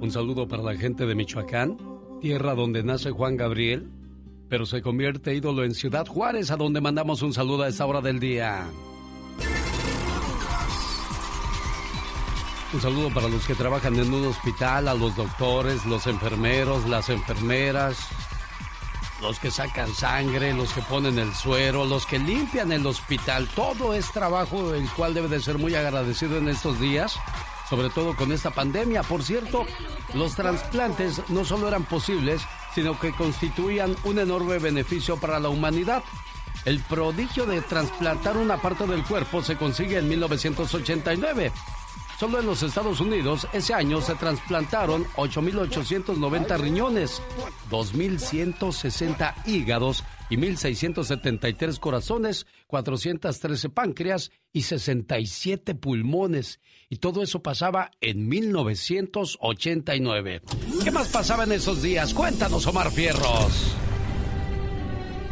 Un saludo para la gente de Michoacán, tierra donde nace Juan Gabriel, pero se convierte ídolo en Ciudad Juárez, a donde mandamos un saludo a esta hora del día. Un saludo para los que trabajan en un hospital, a los doctores, los enfermeros, las enfermeras, los que sacan sangre, los que ponen el suero, los que limpian el hospital. Todo es trabajo el cual debe de ser muy agradecido en estos días, sobre todo con esta pandemia. Por cierto, los trasplantes no solo eran posibles, sino que constituían un enorme beneficio para la humanidad. El prodigio de trasplantar una parte del cuerpo se consigue en 1989 Solo en los Estados Unidos ese año se trasplantaron 8.890 riñones, 2.160 hígados y 1.673 corazones, 413 páncreas y 67 pulmones. Y todo eso pasaba en 1989. ¿Qué más pasaba en esos días? Cuéntanos, Omar Fierros.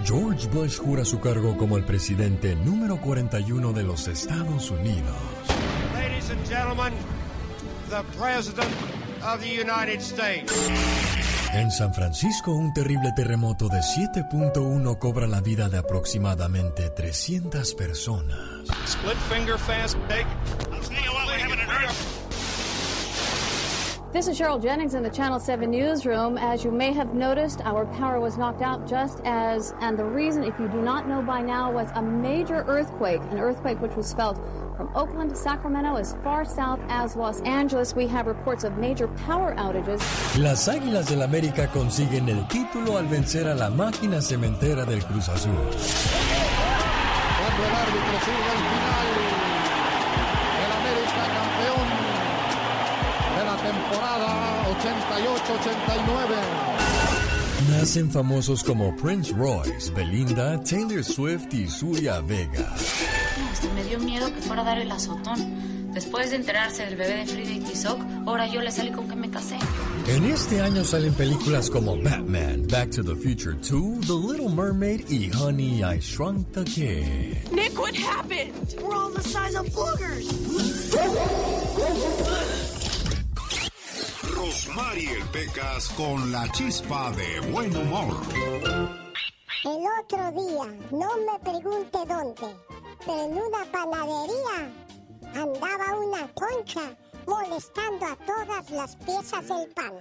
George Bush jura su cargo como el presidente número 41 de los Estados Unidos. Ladies and gentlemen, the President of the United States. En San Francisco, un terrible terremoto de 7.1 cobra la vida de aproximadamente 300 personas. Split finger fast take. I'll tell you what, we're having an earth. This is Cheryl Jennings in the Channel 7 newsroom. As you may have noticed, our power was knocked out just as, and the reason, if you do not know by now, was a major earthquake, an earthquake which was felt from Oakland to Sacramento as far south as Los Angeles. We have reports of major power outages. Las Águilas del América consiguen el título al vencer a la máquina cementera del Cruz Azul. Cuando el árbitro sirve el final, el América campeón temporada 88-89. Nacen famosos como Prince Royce, Belinda, Taylor Swift y Suya Vega. Hasta me dio miedo que fuera a dar el azotón. Después de enterarse del bebé de Frida y Tizoc, ahora yo le salí con que me casé. En este año salen películas como Batman, Back to the Future 2, The Little Mermaid y Honey, I Shrunk the Kid. Nick, what happened? We're all the size of boogers. Mariel Pecas con la chispa de buen humor. El otro día, no me pregunte dónde, pero en una panadería andaba una concha molestando a todas las piezas del pan.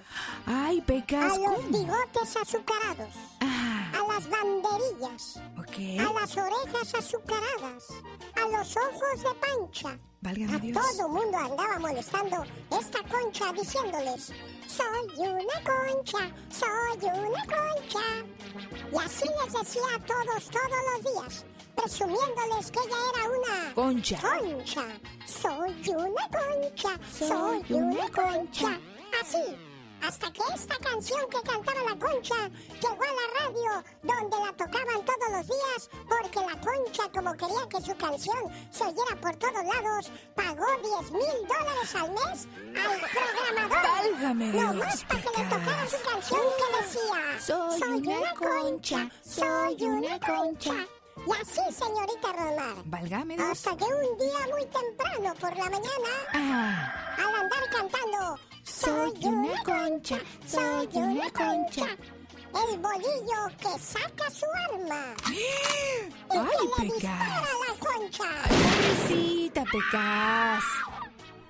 Ay, Pecas. A los bigotes azucarados. Ah. A las banderillas. A las orejas azucaradas. A los ojos de pancha. a todo mundo andaba molestando esta concha diciéndoles, soy una concha, soy una concha. Y así les decía a todos todos los días presumiéndoles que ella era una concha. Concha. Soy una concha, soy, una concha. Así, hasta que esta canción que cantaba la concha llegó a la radio donde la tocaban todos los días porque la concha como quería que su canción se oyera por todos lados pagó 10 mil dólares al mes al programador Válgame no más para que le tocara su canción que decía soy, una concha soy una concha y así, señorita Romar. Válgame Hasta que un día muy temprano por la mañana, ah. al andar cantando, soy, una concha, soy una concha. El bolillo que saca su arma. Y ¡Ay, que le dispara a la concha. Pobrecita, Pecas.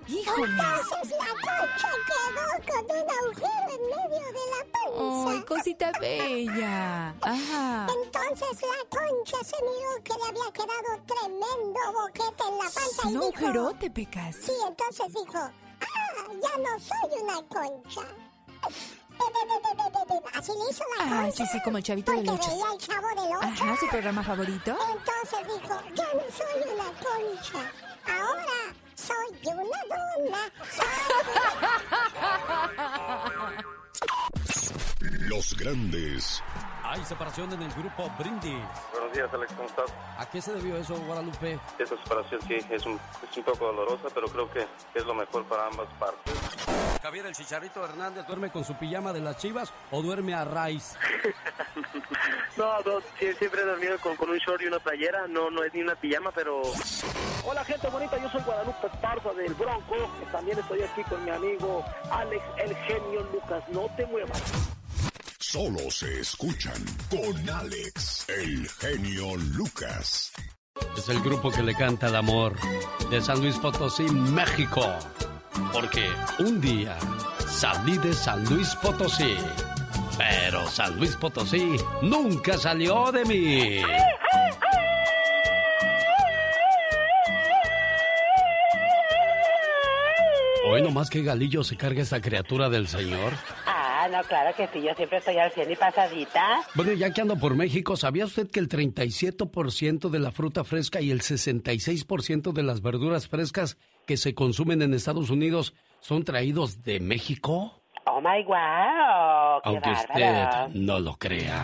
¡Híjole! Entonces la concha quedó con un agujero en medio de la panza. ¡Ay, cosita bella! Ajá. Entonces la concha se miró que le había quedado tremendo boquete en la panza y no, dijo... jerote, Pecas. Sí, entonces dijo, ¡ah, ya no soy una concha! Así le hizo la concha. Ah, sí, sí, como el chavito del ocho. veía el chavo del ocho. Ajá, su programa favorito. Entonces dijo, ya no soy una concha. Ahora soy una dona. Los grandes. Hay separación en el grupo Brindis. Buenos días, Alex, ¿cómo estás? ¿A qué se debió eso, Guadalupe? Esa separación sí es un, es un poco dolorosa, pero creo que es lo mejor para ambas partes. Javier el Chicharrito Hernández duerme con su pijama de las chivas o duerme a raíz? no, no, siempre he dormido con, un short y una playera, no, no es ni una pijama, pero... Hola gente bonita, yo soy Guadalupe Esparza del Bronco, también estoy aquí con mi amigo Alex el genio Lucas, no te muevas. Solo se escuchan con Alex el genio Lucas. Es el grupo que le canta el amor de San Luis Potosí, México. Porque un día salí de San Luis Potosí, pero San Luis Potosí nunca salió de mí. Hoy nomás que Galillo se carga esta criatura del Señor. Ah, no, claro que sí, yo siempre estoy al 100 y pasadita. Bueno, ya que ando por México, ¿sabía usted que el 37% de la fruta fresca y el 66% de las verduras frescas que se consumen en Estados Unidos son traídos de México? Oh my wow. Aunque usted no lo crea.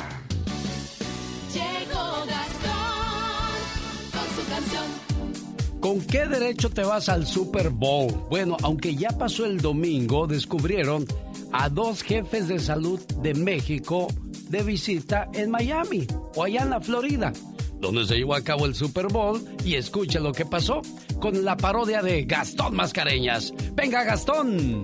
Llegó Gastón con su canción. ¿Con qué derecho te vas al Super Bowl? Bueno, aunque ya pasó el domingo, descubrieron a dos jefes de salud de México de visita en Miami o allá en la Florida, donde se llevó a cabo el Super Bowl y escuche lo que pasó con la parodia de Gastón Mascareñas. Venga Gastón.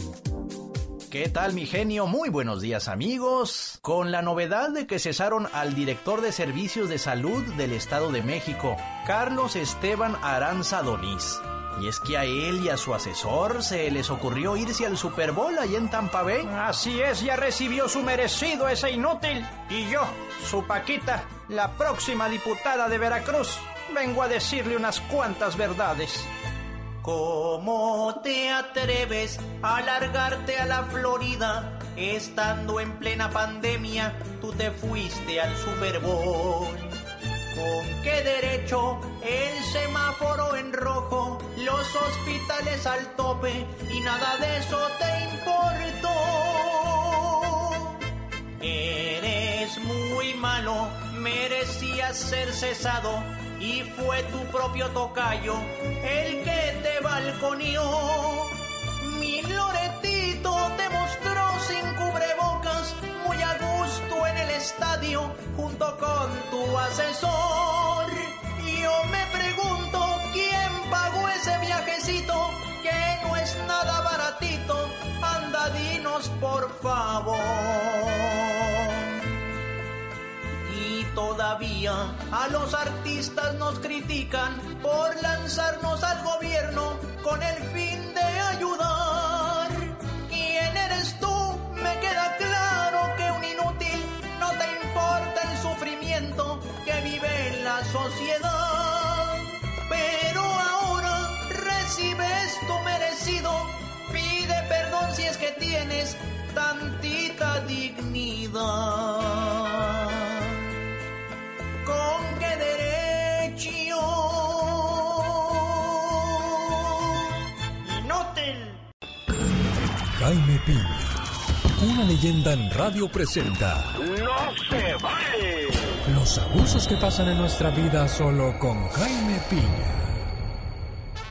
¿Qué tal mi genio? Muy buenos días amigos. Con la novedad de que cesaron al director de servicios de salud del Estado de México, Carlos Esteban Aranza Donís y es que a él y a su asesor se les ocurrió irse al Super Bowl allá en Tampa Bay. Así es, ya recibió su merecido ese inútil. Y yo, su Paquita, la próxima diputada de Veracruz, vengo a decirle unas cuantas verdades. ¿Cómo te atreves a largarte a la Florida? Estando en plena pandemia, tú te fuiste al Super Bowl. ¿Con qué derecho el semáforo en rojo, los hospitales al tope y nada de eso te importó? Eres muy malo, merecías ser cesado y fue tu propio tocayo el que te balconeó. Mi Loretito te mostró sin cubrebocas estadio junto con tu asesor. Yo me pregunto quién pagó ese viajecito que no es nada baratito. Anda, dinos por favor. Y todavía a los artistas nos critican por lanzarnos al gobierno con el fin de ayudar. ¿Quién eres tú? Me queda la sociedad. Pero ahora recibes tu merecido. Pide perdón si es que tienes tantita dignidad. ¿Con qué derecho? Inútil. Jaime Piña, una leyenda en radio presenta. ¡No se vale! Los abusos que pasan en nuestra vida solo con Jaime Piña.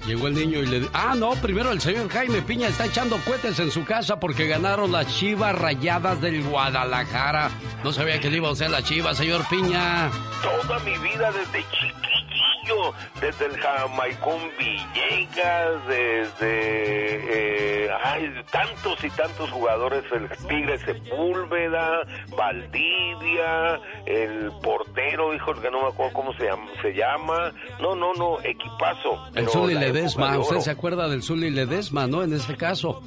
Llegó el niño y le... Ah, no, primero el señor Jaime Piña está echando cohetes en su casa porque ganaron las chivas rayadas del Guadalajara. No sabía que le iba a usar la chiva, señor Piña. Toda mi vida desde desde el Jamaicón Villegas, desde... Eh, ay, tantos y tantos jugadores, el Tigre Sepúlveda, Valdivia, el portero, hijo, que no me acuerdo cómo se llama, se llama. No, no, no, equipazo. El Zuli Ledesma, usted se acuerda del Zuli Ledesma, ¿no? En este caso.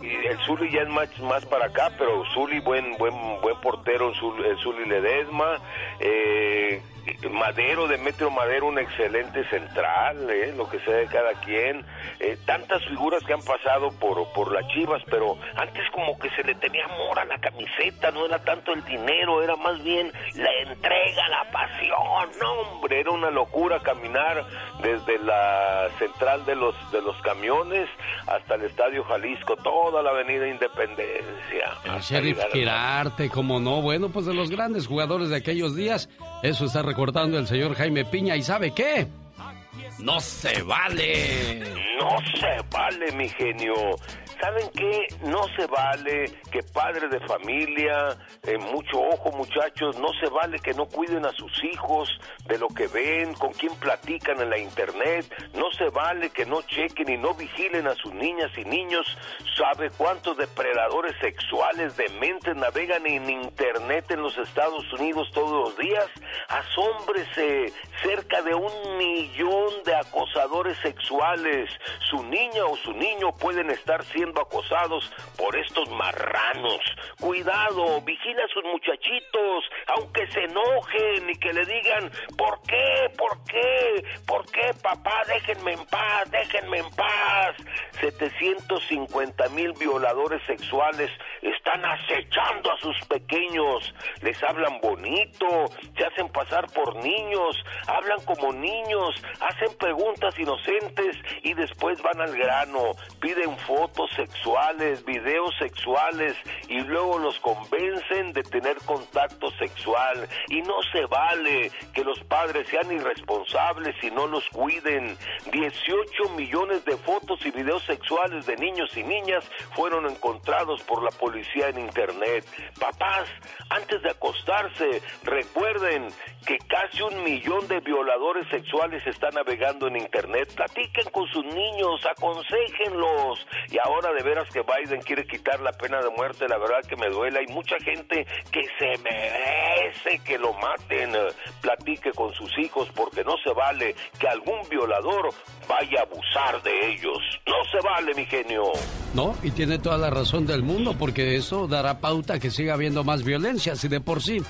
Y el Zuli ya es más, más para acá, pero Zuli, buen, buen, buen portero, el Zuli Ledesma. Eh, Madero, Demetrio Madero, un excelente central, ¿eh? lo que sea de cada quien. Eh, tantas figuras que han pasado por, por las chivas, pero antes como que se le tenía amor a la camiseta, no era tanto el dinero, era más bien la entrega, la pasión. No, hombre, era una locura caminar desde la central de los, de los camiones hasta el Estadio Jalisco, toda la avenida Independencia. El Sheriff Girarte, como no, bueno, pues de los grandes jugadores de aquellos días, eso está recordando el señor Jaime Piña. ¿Y sabe qué? No se vale. No se vale, mi genio. ¿Saben qué? No se vale que padres de familia, eh, mucho ojo muchachos, no se vale que no cuiden a sus hijos de lo que ven, con quién platican en la internet, no se vale que no chequen y no vigilen a sus niñas y niños. ¿Sabe cuántos depredadores sexuales dementes navegan en internet en los Estados Unidos todos los días? Asómbrese, cerca de un millón de acosadores sexuales. Su niña o su niño pueden estar siendo acosados por estos marranos. Cuidado, vigila a sus muchachitos, aunque se enojen y que le digan, ¿por qué? ¿Por qué? ¿Por qué, papá? Déjenme en paz, déjenme en paz. 750 mil violadores sexuales están acechando a sus pequeños, les hablan bonito, se hacen pasar por niños, hablan como niños, hacen preguntas inocentes y después van al grano, piden fotos sexuales, videos sexuales y luego los convencen de tener contacto sexual y no se vale que los padres sean irresponsables y no los cuiden. 18 millones de fotos y videos sexuales de niños y niñas fueron encontrados por la policía en internet. Papás, antes de acostarse, recuerden que casi un millón de violadores sexuales están navegando en internet. Platiquen con sus niños, aconsejenlos. Y ahora de veras que Biden quiere quitar la pena de muerte, la verdad que me duele. Hay mucha gente que se merece que lo maten. Platique con sus hijos porque no se vale que algún violador vaya a abusar de ellos. No se vale, mi genio. No, y tiene toda la razón del mundo porque eso dará pauta que siga habiendo más violencia. Si de por sí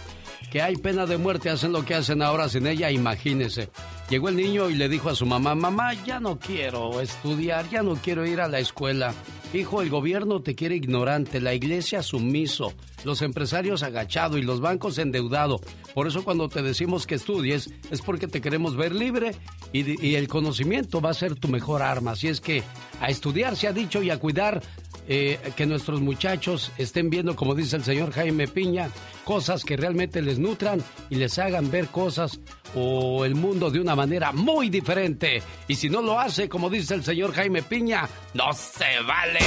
que hay pena de muerte, hacen lo que hacen ahora sin ella, imagínese. Llegó el niño y le dijo a su mamá, mamá, ya no quiero estudiar, ya no quiero ir a la escuela. Hijo, el gobierno te quiere ignorante, la iglesia sumiso, los empresarios agachado y los bancos endeudado. Por eso cuando te decimos que estudies es porque te queremos ver libre y, y el conocimiento va a ser tu mejor arma. Así es que a estudiar se ha dicho y a cuidar eh, que nuestros muchachos estén viendo, como dice el señor Jaime Piña, cosas que realmente les nutran y les hagan ver cosas o el mundo de una manera muy diferente. Y si no lo hace, como dice el señor Jaime Piña, no se vale.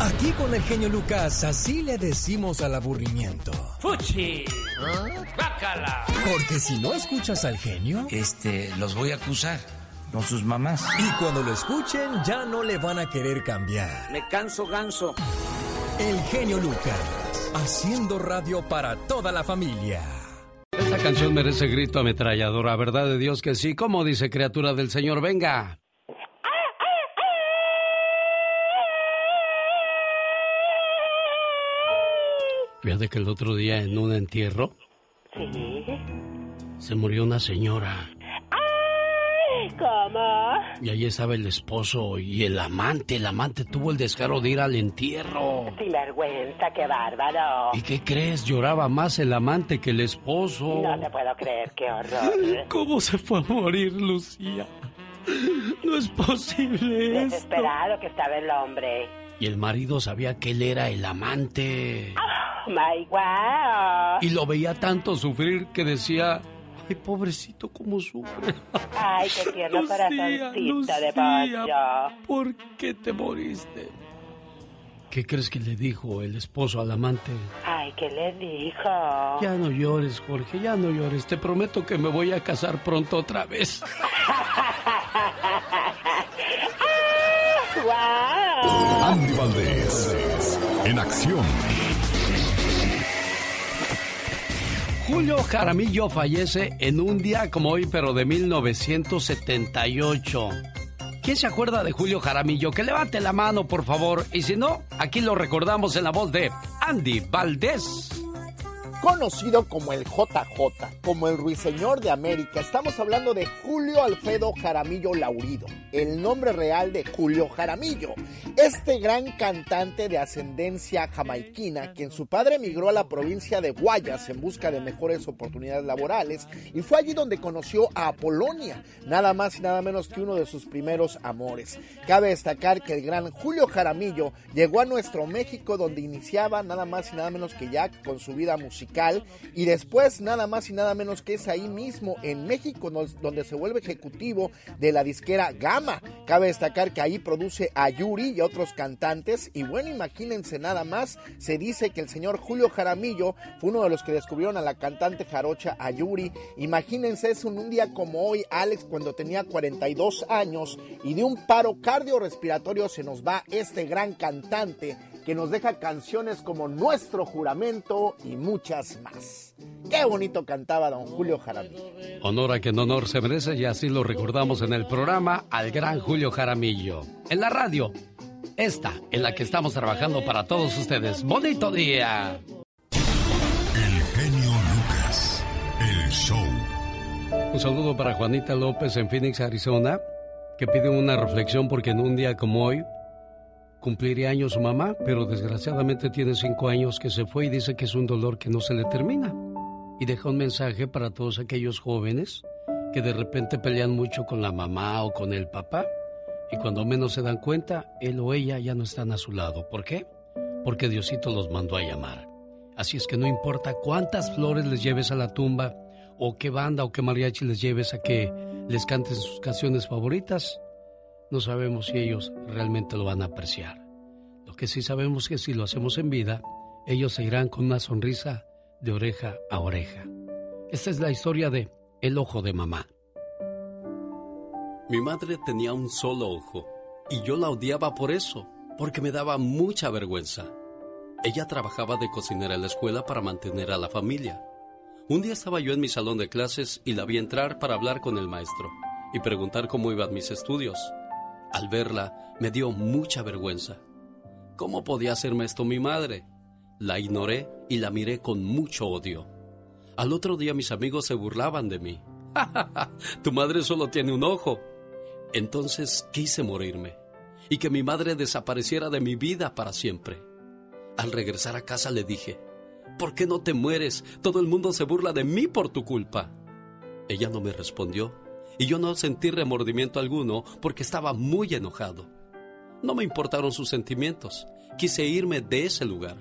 Aquí con el genio Lucas, así le decimos al aburrimiento. ¡Fuchi! ¡Bácala! Porque si no escuchas al genio... Este, los voy a acusar con sus mamás. Y cuando lo escuchen, ya no le van a querer cambiar. Me canso ganso. El genio Lucas, haciendo radio para toda la familia. Esta canción merece grito ametralladora, ¿verdad de Dios que sí? ¿Cómo dice criatura del Señor? Venga. Fíjate que el otro día en un entierro. Sí. Se murió una señora. Y ahí estaba el esposo y el amante. El amante tuvo el descaro de ir al entierro. Sin vergüenza, qué bárbaro. ¿Y qué crees? Lloraba más el amante que el esposo. No te puedo creer, qué horror. ¿Cómo se fue a morir, Lucía? No es posible. Desesperado que estaba el hombre. Y el marido sabía que él era el amante. Oh, my wow. Y lo veía tanto sufrir que decía, Ay, pobrecito, cómo sufre. Ay, qué tierno Lucía, corazoncito de pollo. ¿Por qué te moriste? ¿Qué crees que le dijo el esposo al amante? Ay, ¿qué le dijo? Ya no llores, Jorge, ya no llores. Te prometo que me voy a casar pronto otra vez. ¡Wow! Andy Valdés, en acción. Julio Jaramillo fallece en un día como hoy, pero de 1978. ¿Quién se acuerda de Julio Jaramillo? Que levante la mano, por favor. Y si no, aquí lo recordamos en la voz de Andy Valdés. Conocido como el JJ, como el Ruiseñor de América, estamos hablando de Julio Alfredo Jaramillo Laurido, el nombre real de Julio Jaramillo. Este gran cantante de ascendencia jamaiquina, quien su padre emigró a la provincia de Guayas en busca de mejores oportunidades laborales, y fue allí donde conoció a Apolonia, nada más y nada menos que uno de sus primeros amores. Cabe destacar que el gran Julio Jaramillo llegó a nuestro México donde iniciaba nada más y nada menos que ya con su vida musical y después nada más y nada menos que es ahí mismo en México donde se vuelve ejecutivo de la disquera GAM programa. Cabe destacar que ahí produce a Yuri y otros cantantes. Y bueno, imagínense nada más, se dice que el señor Julio Jaramillo fue uno de los que descubrieron a la cantante jarocha Ayuri. Imagínense eso en un día como hoy, Alex, cuando tenía 42 años y de un paro cardiorrespiratorio se nos va este gran cantante que nos deja canciones como Nuestro Juramento y muchas más. Qué bonito cantaba don Julio Jaramillo. Honor a quien honor se merece y así lo recordamos en el programa al gran Julio Jaramillo. En la radio, esta en la que estamos trabajando para todos ustedes. ¡Bonito día! El genio Lucas, el show. Un saludo para Juanita López en Phoenix, Arizona, que pide una reflexión porque en un día como hoy cumpliría años su mamá, pero desgraciadamente tiene cinco años que se fue y dice que es un dolor que no se le termina. Y deja un mensaje para todos aquellos jóvenes que de repente pelean mucho con la mamá o con el papá y cuando menos se dan cuenta, él o ella ya no están a su lado. ¿Por qué? Porque Diosito los mandó a llamar. Así es que no importa cuántas flores les lleves a la tumba o qué banda o qué mariachi les lleves a que les canten sus canciones favoritas, no sabemos si ellos realmente lo van a apreciar. Lo que sí sabemos es que si lo hacemos en vida, ellos se irán con una sonrisa de oreja a oreja. Esta es la historia de El ojo de mamá. Mi madre tenía un solo ojo y yo la odiaba por eso, porque me daba mucha vergüenza. Ella trabajaba de cocinera en la escuela para mantener a la familia. Un día estaba yo en mi salón de clases y la vi entrar para hablar con el maestro y preguntar cómo iban mis estudios. Al verla, me dio mucha vergüenza. ¿Cómo podía hacerme esto mi madre? La ignoré y la miré con mucho odio. Al otro día mis amigos se burlaban de mí. tu madre solo tiene un ojo. Entonces quise morirme y que mi madre desapareciera de mi vida para siempre. Al regresar a casa le dije, ¿por qué no te mueres? Todo el mundo se burla de mí por tu culpa. Ella no me respondió y yo no sentí remordimiento alguno porque estaba muy enojado. No me importaron sus sentimientos, quise irme de ese lugar.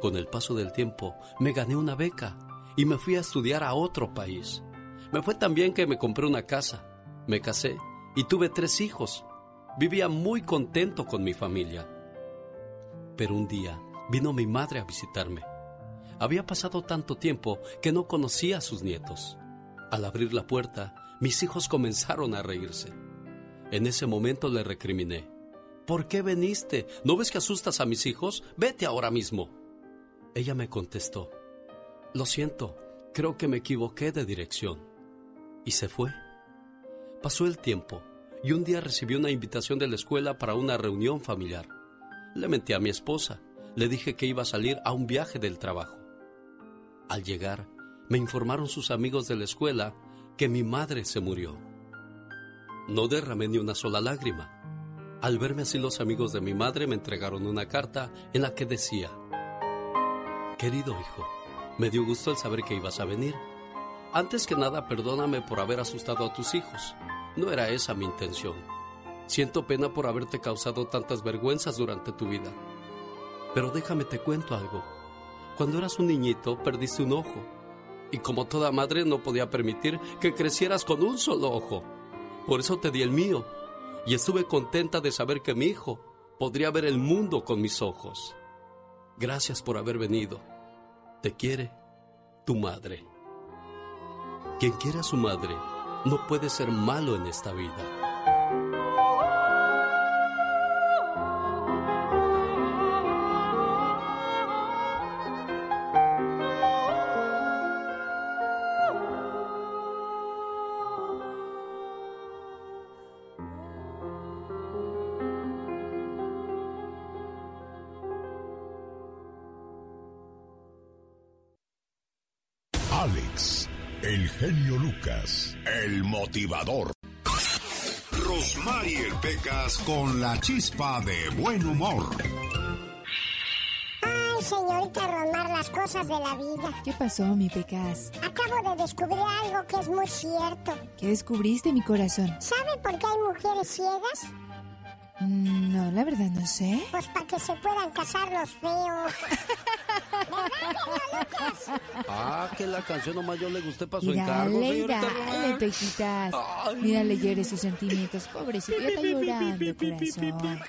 Con el paso del tiempo me gané una beca y me fui a estudiar a otro país. Me fue tan bien que me compré una casa, me casé y tuve tres hijos. Vivía muy contento con mi familia. Pero un día vino mi madre a visitarme. Había pasado tanto tiempo que no conocía a sus nietos. Al abrir la puerta, mis hijos comenzaron a reírse. En ese momento le recriminé. ¿Por qué veniste? ¿No ves que asustas a mis hijos? Vete ahora mismo. Ella me contestó. Lo siento, creo que me equivoqué de dirección. Y se fue. Pasó el tiempo y un día recibí una invitación de la escuela para una reunión familiar. Le mentí a mi esposa. Le dije que iba a salir a un viaje del trabajo. Al llegar, me informaron sus amigos de la escuela que mi madre se murió. No derramé ni una sola lágrima. Al verme así los amigos de mi madre me entregaron una carta en la que decía, Querido hijo, me dio gusto el saber que ibas a venir. Antes que nada, perdóname por haber asustado a tus hijos. No era esa mi intención. Siento pena por haberte causado tantas vergüenzas durante tu vida. Pero déjame te cuento algo. Cuando eras un niñito, perdiste un ojo y como toda madre no podía permitir que crecieras con un solo ojo. Por eso te di el mío y estuve contenta de saber que mi hijo podría ver el mundo con mis ojos. Gracias por haber venido. Te quiere tu madre. Quien quiera a su madre no puede ser malo en esta vida. Lucas, el motivador. Rosmarie Pecas con la chispa de buen humor. Ay, señorita Rosmar, las cosas de la vida. ¿Qué pasó, mi Pecas? Acabo de descubrir algo que es muy cierto. ¿Qué descubriste, mi corazón? ¿Sabe por qué hay mujeres ciegas? Mm, no, la verdad no sé. Pues para que se puedan casar los feos. Ah, que la canción nomás yo le gusté para su Mira, encargo, dale, dale. Pequitas. Mira, le llore sus sentimientos. Pobrecito, ya está llorando, corazón.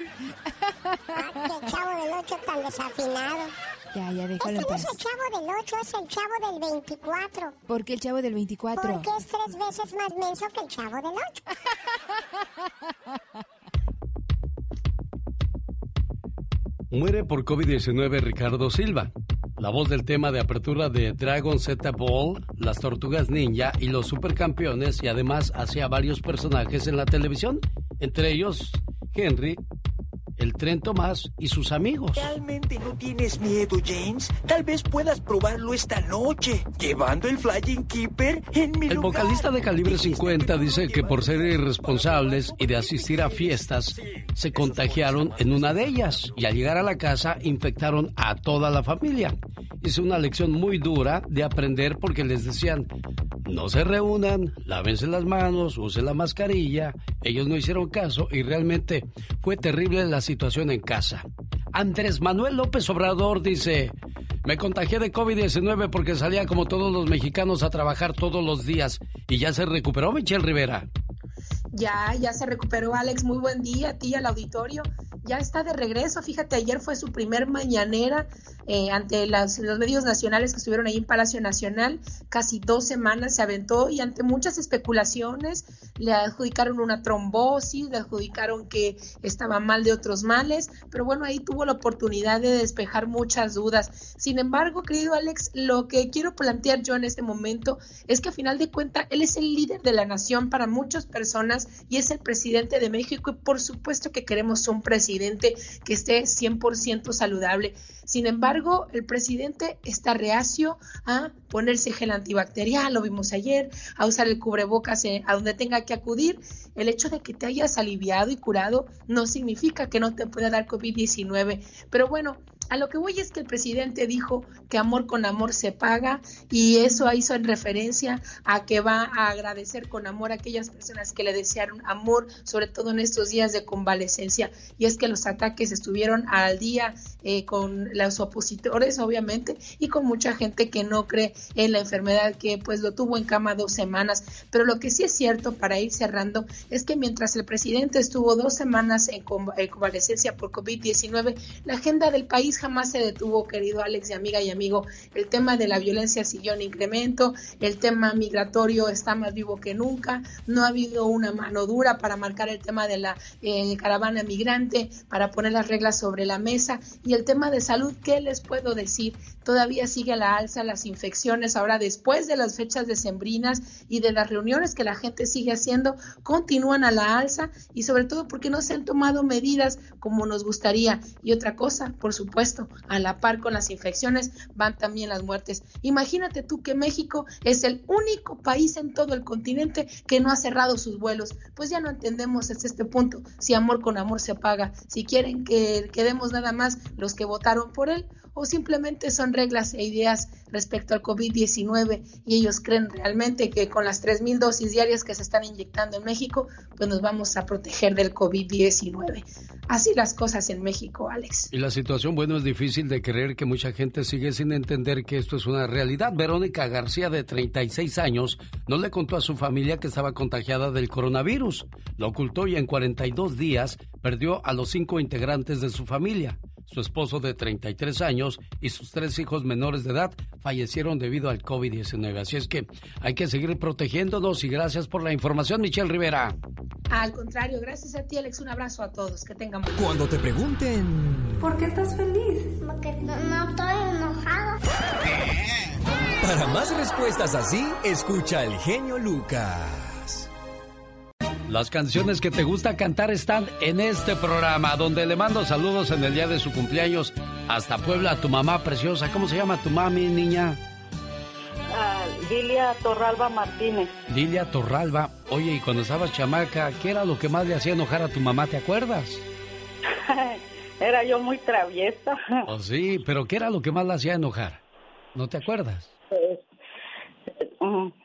Qué chavo del 8 tan desafinado. Ya, ya, déjalo Este no es el chavo del 8, es el chavo del 24. ¿Por qué el chavo del 24? Porque es tres veces más menso que el chavo del 8. Muere por COVID-19 Ricardo Silva, la voz del tema de apertura de Dragon Z Ball, Las Tortugas Ninja y los Supercampeones y además hacía varios personajes en la televisión, entre ellos Henry, el Tren Tomás y sus amigos. ¿Realmente no tienes miedo, James? Tal vez puedas probarlo esta noche, llevando el Flying Keeper en mi El lugar. vocalista de calibre 50 dice que por ser irresponsables y de asistir a fiestas, se contagiaron en una de ellas y al llegar a la casa infectaron a toda la familia. Hizo una lección muy dura de aprender porque les decían, no se reúnan, lávense las manos, usen la mascarilla. Ellos no hicieron caso y realmente fue terrible la situación en casa. Andrés Manuel López Obrador dice, me contagié de COVID-19 porque salía como todos los mexicanos a trabajar todos los días y ya se recuperó Michelle Rivera. Ya, ya se recuperó Alex, muy buen día a ti al auditorio. Ya está de regreso, fíjate, ayer fue su primer mañanera eh, ante las- los medios nacionales que estuvieron ahí en Palacio Nacional. Casi dos semanas se aventó y ante muchas especulaciones le adjudicaron una trombosis, le adjudicaron que estaba mal de otros males, pero bueno, ahí tuvo la oportunidad de despejar muchas dudas. Sin embargo, querido Alex, lo que quiero plantear yo en este momento es que a final de cuentas él es el líder de la nación para muchas personas y es el presidente de México y por supuesto que queremos un presidente que esté 100% saludable. Sin embargo, el presidente está reacio a ponerse gel antibacterial, lo vimos ayer, a usar el cubrebocas eh, a donde tenga que acudir. El hecho de que te hayas aliviado y curado no significa que no te pueda dar COVID-19. Pero bueno, a lo que voy es que el presidente dijo que amor con amor se paga y eso hizo en referencia a que va a agradecer con amor a aquellas personas que le desearon amor, sobre todo en estos días de convalecencia. Y es que los ataques estuvieron al día eh, con los opositores, obviamente, y con mucha gente que no cree en la enfermedad, que pues lo tuvo en cama dos semanas. Pero lo que sí es cierto, para ir cerrando, es que mientras el presidente estuvo dos semanas en, con- en convalecencia por COVID-19, la agenda del país jamás se detuvo, querido Alex y amiga y amigo. El tema de la violencia siguió en incremento, el tema migratorio está más vivo que nunca, no ha habido una mano dura para marcar el tema de la eh, caravana migrante, para poner las reglas sobre la mesa y el tema de salud, ¿qué les puedo decir? Todavía sigue a la alza las infecciones ahora después de las fechas decembrinas y de las reuniones que la gente sigue haciendo, continúan a la alza y sobre todo porque no se han tomado medidas como nos gustaría. Y otra cosa, por supuesto, a la par con las infecciones van también las muertes. Imagínate tú que México es el único país en todo el continente que no ha cerrado sus vuelos. Pues ya no entendemos hasta este punto si amor con amor se paga, si quieren que quedemos nada más los que votaron por él o simplemente son reglas e ideas respecto al COVID-19 y ellos creen realmente que con las 3.000 dosis diarias que se están inyectando en México, pues nos vamos a proteger del COVID-19. Así las cosas en México, Alex. Y la situación, bueno, es difícil de creer que mucha gente sigue sin entender que esto es una realidad. Verónica García, de 36 años, no le contó a su familia que estaba contagiada del coronavirus. Lo ocultó y en 42 días perdió a los cinco integrantes de su familia. Su esposo de 33 años y sus tres hijos menores de edad fallecieron debido al COVID-19. Así es que hay que seguir protegiéndonos y gracias por la información, Michelle Rivera. Al contrario, gracias a ti, Alex. Un abrazo a todos. Que tengan buen. Cuando te pregunten... ¿Por qué estás feliz? Porque no, no estoy enojado. Para más respuestas así, escucha al genio Lucas. Las canciones que te gusta cantar están en este programa, donde le mando saludos en el día de su cumpleaños hasta Puebla a tu mamá preciosa. ¿Cómo se llama tu mami, niña? Ah, Lilia Torralba Martínez. Lilia Torralba. Oye, y cuando estabas chamaca, ¿qué era lo que más le hacía enojar a tu mamá? ¿Te acuerdas? Era yo muy traviesa. Oh, sí, pero ¿qué era lo que más le hacía enojar? ¿No te acuerdas? Pues,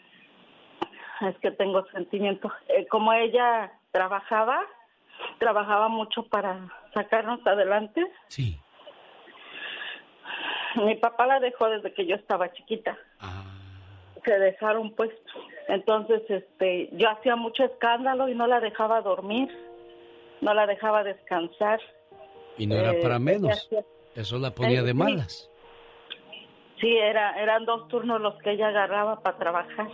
es que tengo sentimientos. Eh, como ella trabajaba, trabajaba mucho para sacarnos adelante. Sí. Mi papá la dejó desde que yo estaba chiquita. Ah. Se dejaron pues. Entonces, este, yo hacía mucho escándalo y no la dejaba dormir, no la dejaba descansar. Y no era Eh, para menos. Eso la ponía Eh, de sí. malas. Sí, era, eran dos turnos los que ella agarraba para trabajar.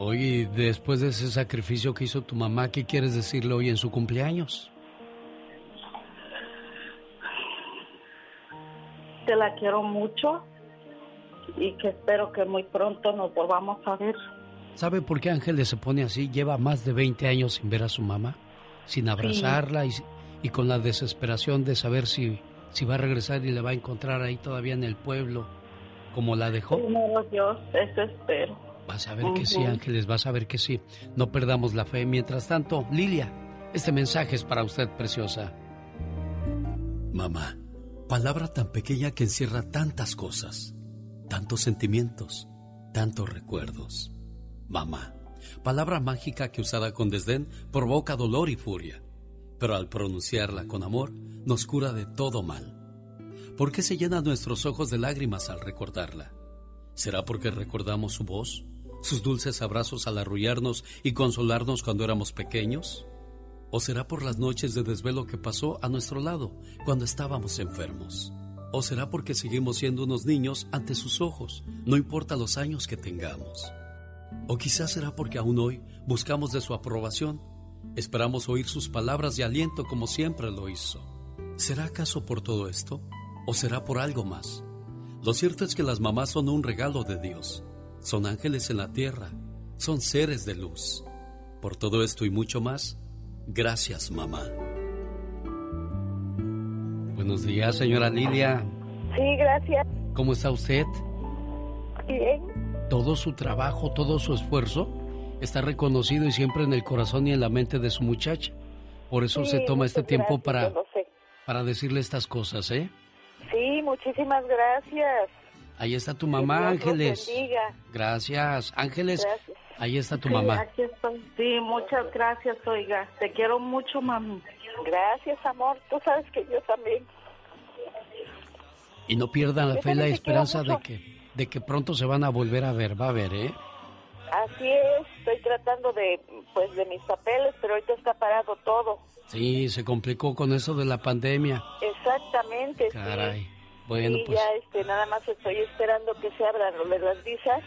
Oye, después de ese sacrificio que hizo tu mamá, ¿qué quieres decirle hoy en su cumpleaños? Te la quiero mucho y que espero que muy pronto nos volvamos a ver. ¿Sabe por qué Ángeles se pone así? Lleva más de 20 años sin ver a su mamá, sin abrazarla y, y con la desesperación de saber si, si va a regresar y le va a encontrar ahí todavía en el pueblo, como la dejó. Primero Dios, eso espero. Vas a ver que sí. Ángeles, vas a ver que sí. No perdamos la fe. Mientras tanto, Lilia, este mensaje es para usted, preciosa. Mamá, palabra tan pequeña que encierra tantas cosas, tantos sentimientos, tantos recuerdos. Mamá, palabra mágica que usada con desdén provoca dolor y furia, pero al pronunciarla con amor nos cura de todo mal. ¿Por qué se llenan nuestros ojos de lágrimas al recordarla? ¿Será porque recordamos su voz, sus dulces abrazos al arrullarnos y consolarnos cuando éramos pequeños? ¿O será por las noches de desvelo que pasó a nuestro lado cuando estábamos enfermos? ¿O será porque seguimos siendo unos niños ante sus ojos, no importa los años que tengamos? ¿O quizás será porque aún hoy buscamos de su aprobación? Esperamos oír sus palabras de aliento como siempre lo hizo. ¿Será acaso por todo esto? ¿O será por algo más? Lo cierto es que las mamás son un regalo de Dios. Son ángeles en la tierra. Son seres de luz. Por todo esto y mucho más, gracias mamá. Buenos días, señora Lilia. Sí, gracias. ¿Cómo está usted? Bien. Todo su trabajo, todo su esfuerzo está reconocido y siempre en el corazón y en la mente de su muchacha. Por eso Sí, se toma este tiempo gracias, para, para decirle estas cosas, ¿eh? Sí, muchísimas gracias. Ahí está tu mamá, Dios Ángeles. bendiga. Gracias, Ángeles. Gracias. Ahí está tu Sí, mamá. aquí estoy. Sí, muchas gracias, oiga. Te quiero mucho, mami. Gracias, amor. Tú sabes que yo también. Y no pierdan la Yo fe y la esperanza de que, de que pronto se van a volver a ver. Va a ver, ¿eh? Así es. Estoy tratando de, pues, de mis papeles, pero ahorita está parado todo. Sí, se complicó con eso de la pandemia. Exactamente, Caray. sí. Bueno, Sí, pues ya, este, nada más estoy esperando que se abran las visas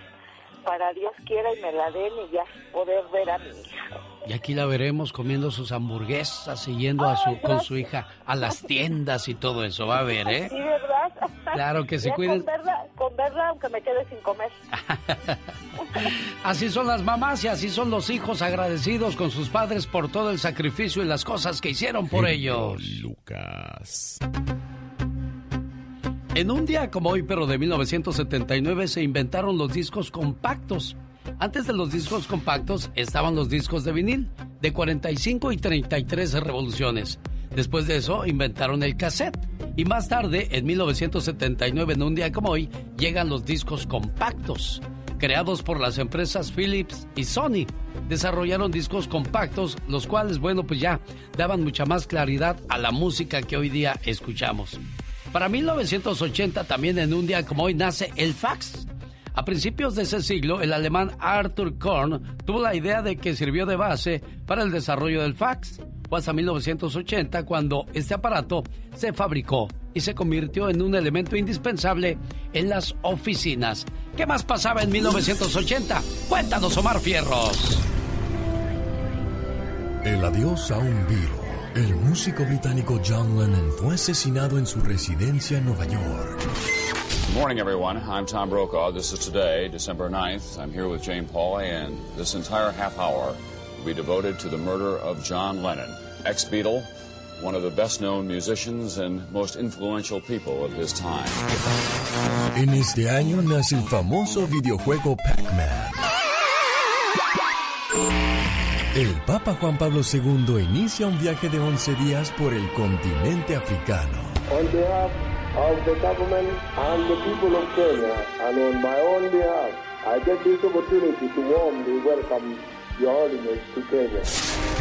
para Dios quiera y me la den y ya poder ver a mi hija. y aquí la veremos comiendo sus hamburguesas y yendo a su, con su hija a las tiendas y todo eso. Va a ver, ¿eh? Sí, ¿verdad? Claro que sí, Ya cuiden- Con verla, con verla, aunque me quede sin comer. Así son las mamás y así son los hijos agradecidos con sus padres por todo el sacrificio y las cosas que hicieron por ellos. Lucas. En un día como hoy, pero de 1979, se inventaron los discos compactos. Antes de los discos compactos estaban los discos de vinil, de 45 y 33 revoluciones. Después de eso inventaron el cassette. Y más tarde, en 1979, en un día como hoy, llegan los discos compactos. Creados por las empresas Philips y Sony. Desarrollaron discos compactos, los cuales, bueno, pues ya daban mucha más claridad a la música que hoy día escuchamos. Para 1980, también en un día como hoy, nace el fax. A principios de ese siglo, el alemán Arthur Korn tuvo la idea de que sirvió de base para el desarrollo del fax. Fue hasta 1980 cuando este aparato se fabricó y se convirtió en un elemento indispensable en las oficinas. ¿Qué más pasaba en 1980? Cuéntanos, Omar Fierros. El adiós a un virus. El músico británico John Lennon fue asesinado en su residencia en Nueva York. Good morning, everyone. I'm Tom Brokaw. This is today, December 9th. I'm here with Jane Pauley, and this entire half hour will be devoted to the murder of John Lennon, ex Beatle, one of the best known musicians and most influential people of his time. En este año nace el famoso videojuego Pac-Man. El Papa Juan Pablo II inicia un viaje de 11 días por el continente africano. On behalf of the government and the people of Kenya, and on my own behalf, I get this opportunity to warmly welcome Your Holiness to Kenya.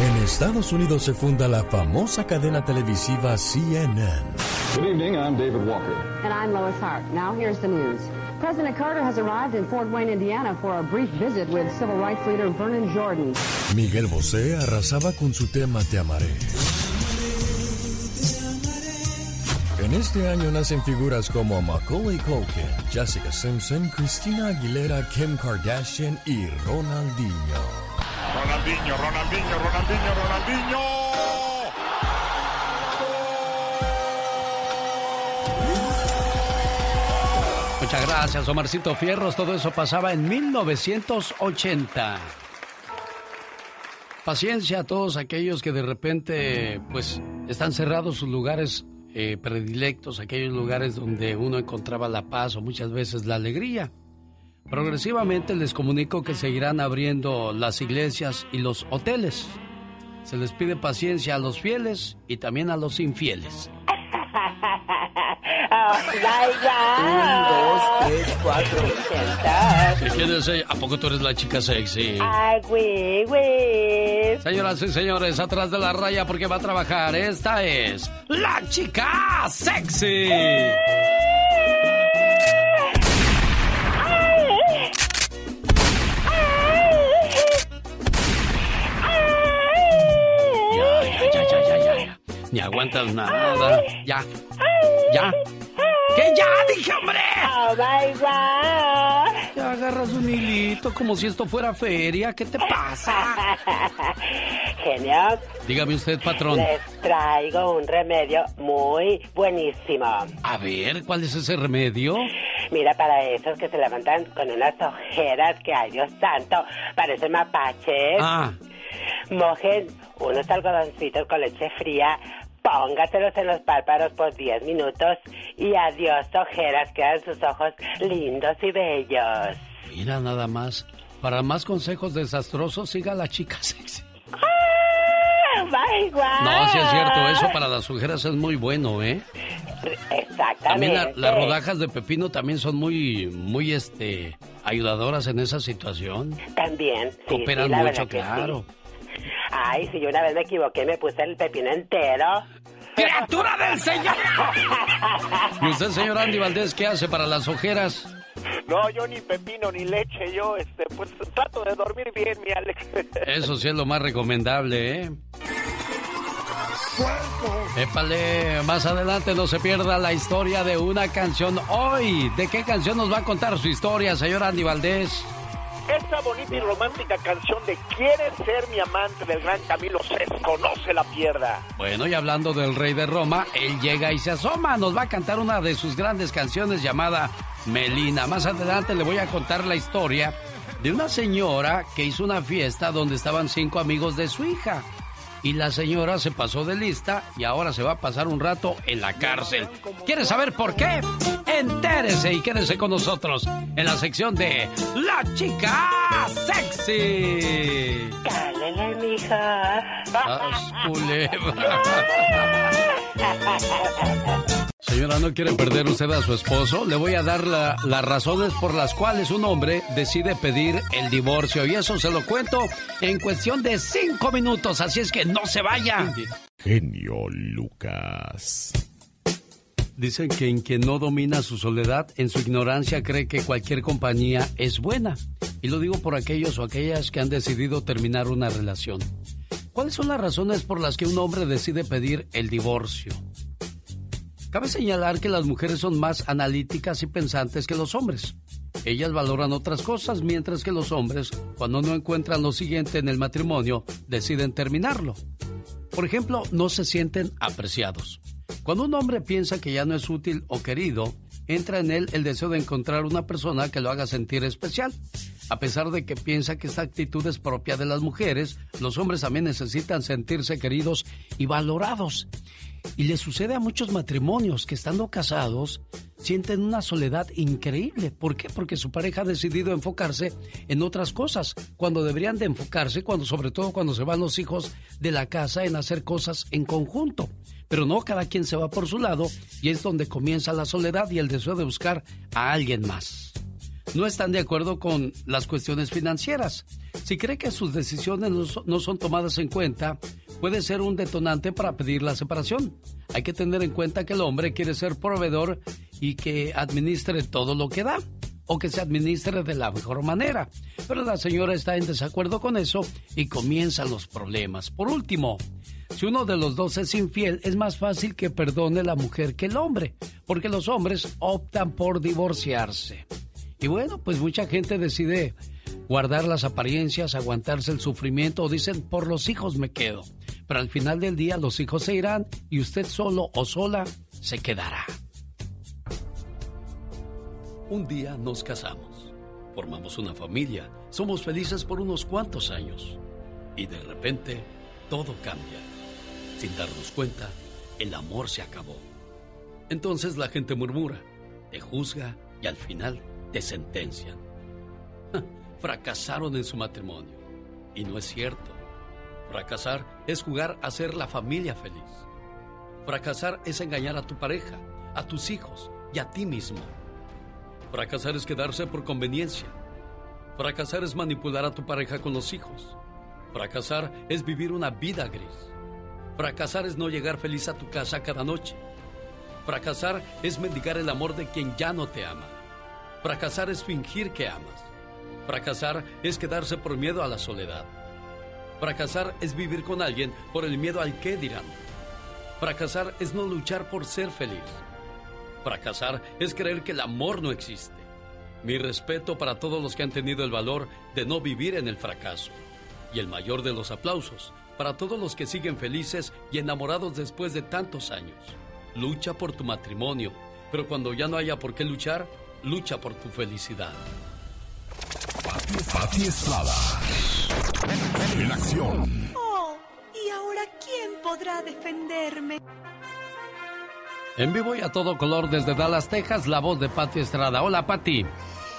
En Estados Unidos se funda la famosa cadena televisiva CNN. Good evening, I'm David Walker. And I'm Lois Hart. Now here's the news. President Carter has arrived in Fort Wayne, Indiana for a brief visit with civil rights leader Vernon Jordan. Miguel Bosé arrasaba con su tema Te amaré. En este año nacen figuras como Macaulay Culkin, Jessica Simpson, Christina Aguilera, Kim Kardashian y Ronaldinho. Ronaldinho, Ronaldinho, Ronaldinho, Ronaldinho. Muchas gracias, Omarcito Fierros. Todo eso pasaba en 1980. Paciencia a todos aquellos que de repente, pues, están cerrados sus lugares eh, predilectos, aquellos lugares donde uno encontraba la paz o muchas veces la alegría. Progresivamente les comunico que seguirán abriendo las iglesias y los hoteles. Se les pide paciencia a los fieles y también a los infieles. Un, dos, tres, cuatro. ¿Y quién es ella? ¿A poco tú eres la chica sexy? Ay, güey, güey. Señoras y señores, atrás de la raya porque va a trabajar. Esta es la chica sexy. Ya, aguantas nada. Ya. Ya. ¡Que ya, dije, hombre! Oh my God. Ya agarras un hilito como si esto fuera feria. ¿Qué te pasa? Genio, Dígame usted, patrón. les traigo un remedio muy buenísimo. A ver, ¿cuál es ese remedio? Mira, para esos que se levantan con unas ojeras que, ay Dios santo, parecen mapaches. Ah, Mojen unos algodoncitos con leche fría, póngatelos en los párpados por 10 minutos y adiós ojeras, quedan sus ojos lindos y bellos. mira nada más. Para más consejos desastrosos, siga a la chica sexy. ¡Ah! No, sí es cierto, eso para las ojeras es muy bueno, ¿eh? Exactamente. También la- las rodajas de pepino también son muy, muy, este, ayudadoras en esa situación. También, sí, Cooperan sí, mucho, que claro. sí. Ay, si yo una vez me equivoqué, me puse el pepino entero. ¡Criatura del Señor! ¿Y usted, señor Andy Valdés, qué hace para las ojeras? No, yo ni pepino ni leche, yo este, pues trato de dormir bien, mi Alex. Eso sí es lo más recomendable, ¿eh? Épale, más adelante no se pierda la historia de una canción hoy. ¿De qué canción nos va a contar su historia, señor Andy Valdés? Esta bonita y romántica canción de ¿Quieres ser mi amante del gran Camilo Sesco? No se la pierda. Bueno, y hablando del rey de Roma, él llega y se asoma. Nos va a cantar una de sus grandes canciones llamada Melina. Más adelante le voy a contar la historia de una señora que hizo una fiesta donde estaban cinco amigos de su hija. Y la señora se pasó de lista y ahora se va a pasar un rato en la cárcel. ¿Quieres saber por qué? Entérese y quédese con nosotros en la sección de La Chica Sexy. Cálele, mija. ¡Sas, culebra! Señora, ¿no quiere perder usted a su esposo? Le voy a dar la- las razones por las cuales un hombre decide pedir el divorcio. Y eso se lo cuento en cuestión de cinco minutos. Así es que no se vaya. Genio Lucas. Dicen que en quien no domina su soledad, en su ignorancia cree que cualquier compañía es buena. Y lo digo por aquellos o aquellas que han decidido terminar una relación. ¿Cuáles son las razones por las que un hombre decide pedir el divorcio? Cabe señalar que las mujeres son más analíticas y pensantes que los hombres. Ellas valoran otras cosas, mientras que los hombres, cuando no encuentran lo siguiente en el matrimonio, deciden terminarlo. Por ejemplo, no se sienten apreciados. Cuando un hombre piensa que ya no es útil o querido, entra en él el deseo de encontrar una persona que lo haga sentir especial. A pesar de que piensa que esta actitud es propia de las mujeres, los hombres también necesitan sentirse queridos y valorados. Y le sucede a muchos matrimonios que estando casados sienten una soledad increíble. ¿Por qué? Porque su pareja ha decidido enfocarse en otras cosas, cuando deberían de enfocarse, cuando sobre todo cuando se van los hijos de la casa en hacer cosas en conjunto. Pero no, cada quien se va por su lado y es donde comienza la soledad y el deseo de buscar a alguien más. No están de acuerdo con las cuestiones financieras. Si cree que sus decisiones no son tomadas en cuenta, puede ser un detonante para pedir la separación. Hay que tener en cuenta que el hombre quiere ser proveedor y que administre todo lo que da o que se administre de la mejor manera. Pero la señora está en desacuerdo con eso y comienzan los problemas. Por último, si uno de los dos es infiel, es más fácil que perdone la mujer que el hombre, porque los hombres optan por divorciarse. Y bueno, pues mucha gente decide guardar las apariencias, aguantarse el sufrimiento o dicen, por los hijos me quedo. Pero al final del día los hijos se irán y usted solo o sola se quedará. Un día nos casamos, formamos una familia, somos felices por unos cuantos años y de repente todo cambia. Sin darnos cuenta, el amor se acabó. Entonces la gente murmura, te juzga y al final te sentencian. Fracasaron en su matrimonio. Y no es cierto. Fracasar es jugar a ser la familia feliz. Fracasar es engañar a tu pareja, a tus hijos y a ti mismo. Fracasar es quedarse por conveniencia. Fracasar es manipular a tu pareja con los hijos. Fracasar es vivir una vida gris. Fracasar es no llegar feliz a tu casa cada noche. Fracasar es mendigar el amor de quien ya no te ama. Fracasar es fingir que amas. Fracasar es quedarse por miedo a la soledad. Fracasar es vivir con alguien por el miedo al qué dirán. Fracasar es no luchar por ser feliz. Fracasar es creer que el amor no existe. Mi respeto para todos los que han tenido el valor de no vivir en el fracaso. Y el mayor de los aplausos para todos los que siguen felices y enamorados después de tantos años. Lucha por tu matrimonio, pero cuando ya no haya por qué luchar, lucha por tu felicidad. Pati Estrada. En acción. Oh, ¿y ahora quién podrá defenderme? En vivo y a todo color desde Dallas, Texas, la voz de Pati Estrada. Hola, Pati.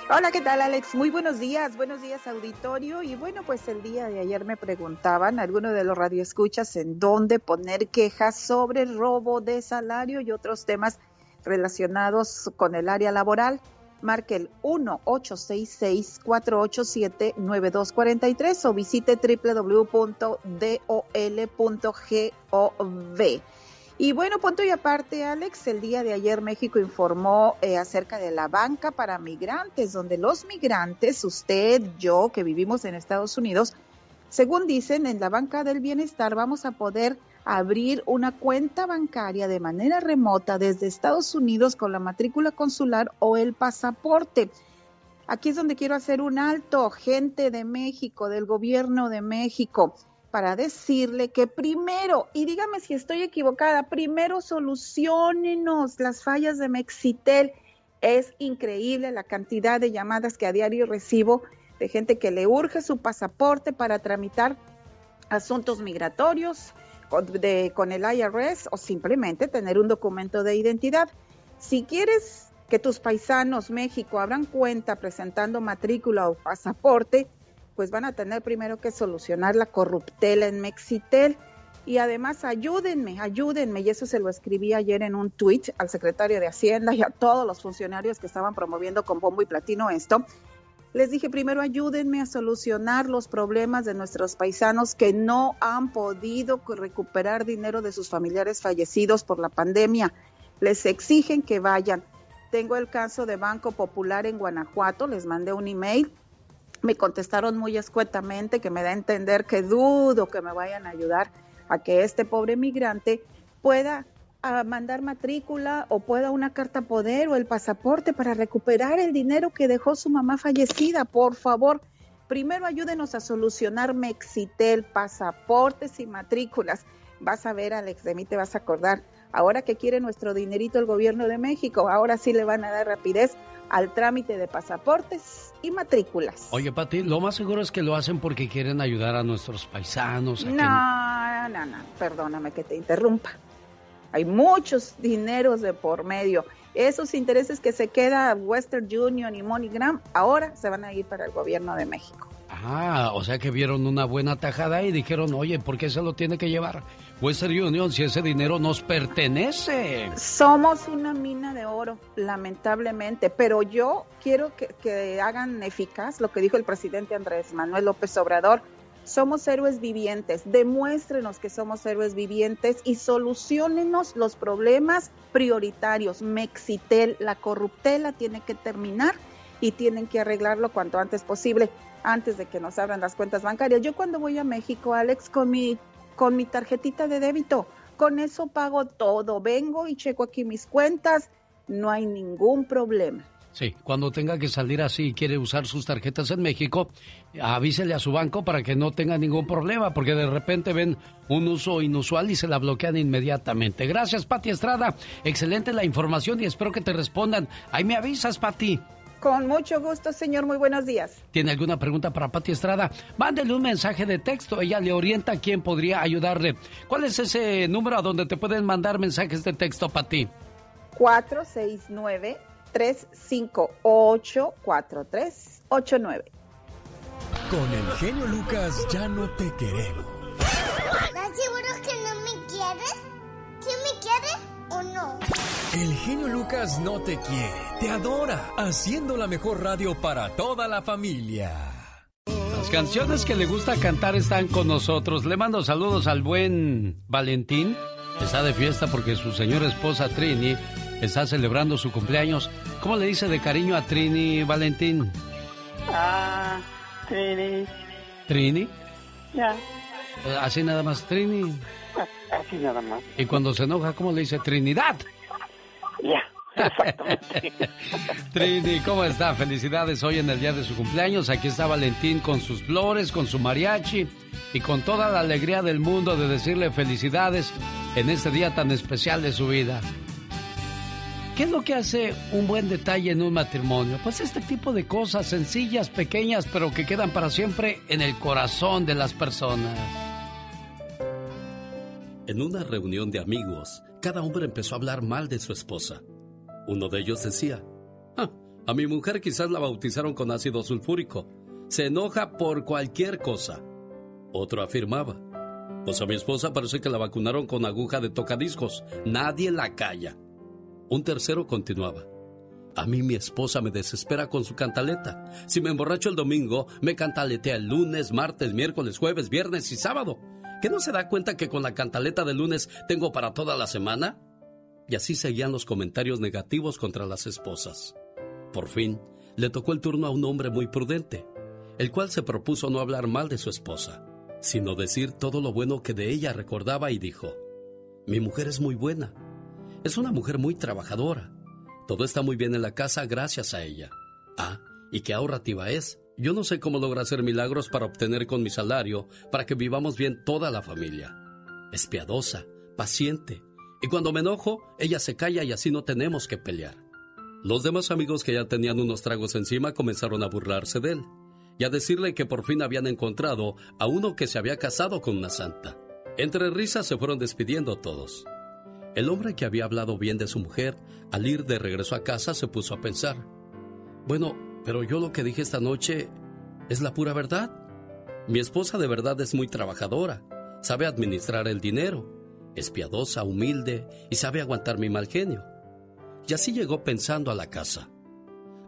Hola, ¿qué tal, Alex? Muy buenos días, buenos días, auditorio. Y bueno, pues el día de ayer me preguntaban algunos de los radioescuchas en dónde poner quejas sobre el robo de salario y otros temas relacionados con el área laboral marque el 1-866-487-9243 o visite www.dol.gov. Y bueno, punto y aparte, Alex, el día de ayer México informó eh, acerca de la banca para migrantes, donde los migrantes, usted, yo, que vivimos en Estados Unidos, según dicen, en la banca del bienestar vamos a poder abrir una cuenta bancaria de manera remota desde Estados Unidos con la matrícula consular o el pasaporte. Aquí es donde quiero hacer un alto, gente de México, del gobierno de México, para decirle que primero, y dígame si estoy equivocada, primero solucionenos las fallas de Mexitel. Es increíble la cantidad de llamadas que a diario recibo de gente que le urge su pasaporte para tramitar asuntos migratorios, con el IRS o simplemente tener un documento de identidad. Si quieres que tus paisanos México abran cuenta presentando matrícula o pasaporte, pues van a tener primero que solucionar la corruptela en Mexitel. Y además ayúdenme, ayúdenme, y eso se lo escribí ayer en un tweet al secretario de Hacienda y a todos los funcionarios que estaban promoviendo con bombo y platino esto, les dije primero ayúdenme a solucionar los problemas de nuestros paisanos que no han podido recuperar dinero de sus familiares fallecidos por la pandemia. Les exigen que vayan. Tengo el caso de Banco Popular en Guanajuato, les mandé un email, me contestaron muy escuetamente que me da a entender que dudo que me vayan a ayudar a que este pobre migrante pueda a mandar matrícula o pueda una carta poder o el pasaporte para recuperar el dinero que dejó su mamá fallecida. Por favor, primero ayúdenos a solucionar Mexitel, pasaportes y matrículas. Vas a ver, Alex, de mí te vas a acordar. Ahora que quiere nuestro dinerito el gobierno de México, ahora sí le van a dar rapidez al trámite de pasaportes y matrículas. Oye, Pati, lo más seguro es que lo hacen porque quieren ayudar a nuestros paisanos. no, no, no, perdóname que te interrumpa. Hay muchos dineros de por medio. Esos intereses que se queda Western Union y MoneyGram ahora se van a ir para el gobierno de México. Ah, o sea que vieron una buena tajada y dijeron, oye, ¿por qué se lo tiene que llevar Western Union si ese dinero nos pertenece? Somos una mina de oro, lamentablemente, pero yo quiero que, que hagan eficaz lo que dijo el presidente Andrés Manuel López Obrador. Somos héroes vivientes, demuéstrenos que somos héroes vivientes y solucionenos los problemas prioritarios. Mexitel, la corruptela tiene que terminar y tienen que arreglarlo cuanto antes posible, antes de que nos abran las cuentas bancarias. Yo cuando voy a México, Alex, con mi, con mi tarjetita de débito, con eso pago todo. Vengo y checo aquí mis cuentas, no hay ningún problema. Sí, cuando tenga que salir así y quiere usar sus tarjetas en México, avísele a su banco para que no tenga ningún problema, porque de repente ven un uso inusual y se la bloquean inmediatamente. Gracias, Pati Estrada. Excelente la información y espero que te respondan. Ahí me avisas, Pati. Con mucho gusto, señor. Muy buenos días. ¿Tiene alguna pregunta para Pati Estrada? Mándele un mensaje de texto. Ella le orienta a quién podría ayudarle. ¿Cuál es ese número a donde te pueden mandar mensajes de texto, Pati? 469-358-4389. Con el genio Lucas ya no te queremos. ¿Estás seguro que no me quieres? ¿Sí me quieres o no? El genio Lucas no te quiere, te adora, haciendo la mejor radio para toda la familia. Las canciones que le gusta cantar están con nosotros. Le mando saludos al buen Valentín. Está de fiesta porque su señora esposa Trini está celebrando su cumpleaños. ¿Cómo le dice de cariño a Trini, Valentín? Ah, Trini. ¿Trini? Ya, Eh, Así nada más, Trini. así nada más. Y cuando se enoja, ¿cómo le dice Trinidad? Ya. Trini, ¿cómo está? Felicidades hoy en el día de su cumpleaños. Aquí está Valentín con sus flores, con su mariachi y con toda la alegría del mundo de decirle felicidades en este día tan especial de su vida. ¿Qué es lo que hace un buen detalle en un matrimonio? Pues este tipo de cosas sencillas, pequeñas, pero que quedan para siempre en el corazón de las personas. En una reunión de amigos, cada hombre empezó a hablar mal de su esposa. Uno de ellos decía, "Ah, a mi mujer quizás la bautizaron con ácido sulfúrico. Se enoja por cualquier cosa. Otro afirmaba, pues a mi esposa parece que la vacunaron con aguja de tocadiscos. Nadie la calla. Un tercero continuaba. A mí mi esposa me desespera con su cantaleta. Si me emborracho el domingo, me cantaletea el lunes, martes, miércoles, jueves, viernes y sábado. ¿Que no se da cuenta que con la cantaleta del lunes tengo para toda la semana? Y así seguían los comentarios negativos contra las esposas. Por fin, le tocó el turno a un hombre muy prudente, el cual se propuso no hablar mal de su esposa, sino decir todo lo bueno que de ella recordaba y dijo, mi mujer es muy buena, es una mujer muy trabajadora, todo está muy bien en la casa gracias a ella. Ah, y qué ahorrativa es. Yo no sé cómo logra hacer milagros para obtener con mi salario para que vivamos bien toda la familia. Es piadosa, paciente, y cuando me enojo, ella se calla y así no tenemos que pelear. Los demás amigos que ya tenían unos tragos encima comenzaron a burlarse de él y a decirle que por fin habían encontrado a uno que se había casado con una santa. Entre risas se fueron despidiendo todos. El hombre que había hablado bien de su mujer, al ir de regreso a casa, se puso a pensar. Bueno, pero yo lo que dije esta noche es la pura verdad. Mi esposa de verdad es muy trabajadora, sabe administrar el dinero, es piadosa, humilde y sabe aguantar mi mal genio. Y así llegó pensando a la casa.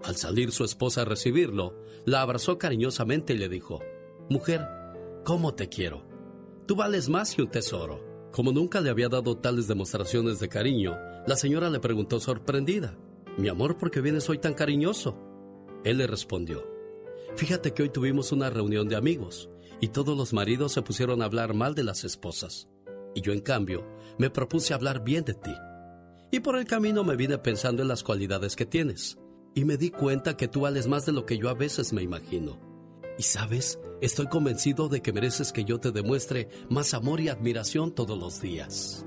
Al salir su esposa a recibirlo, la abrazó cariñosamente y le dijo, Mujer, ¿cómo te quiero? Tú vales más que un tesoro. Como nunca le había dado tales demostraciones de cariño, la señora le preguntó sorprendida, Mi amor, ¿por qué vienes hoy tan cariñoso? Él le respondió, Fíjate que hoy tuvimos una reunión de amigos y todos los maridos se pusieron a hablar mal de las esposas. Y yo, en cambio, me propuse hablar bien de ti. Y por el camino me vine pensando en las cualidades que tienes. Y me di cuenta que tú vales más de lo que yo a veces me imagino. Y sabes, estoy convencido de que mereces que yo te demuestre más amor y admiración todos los días.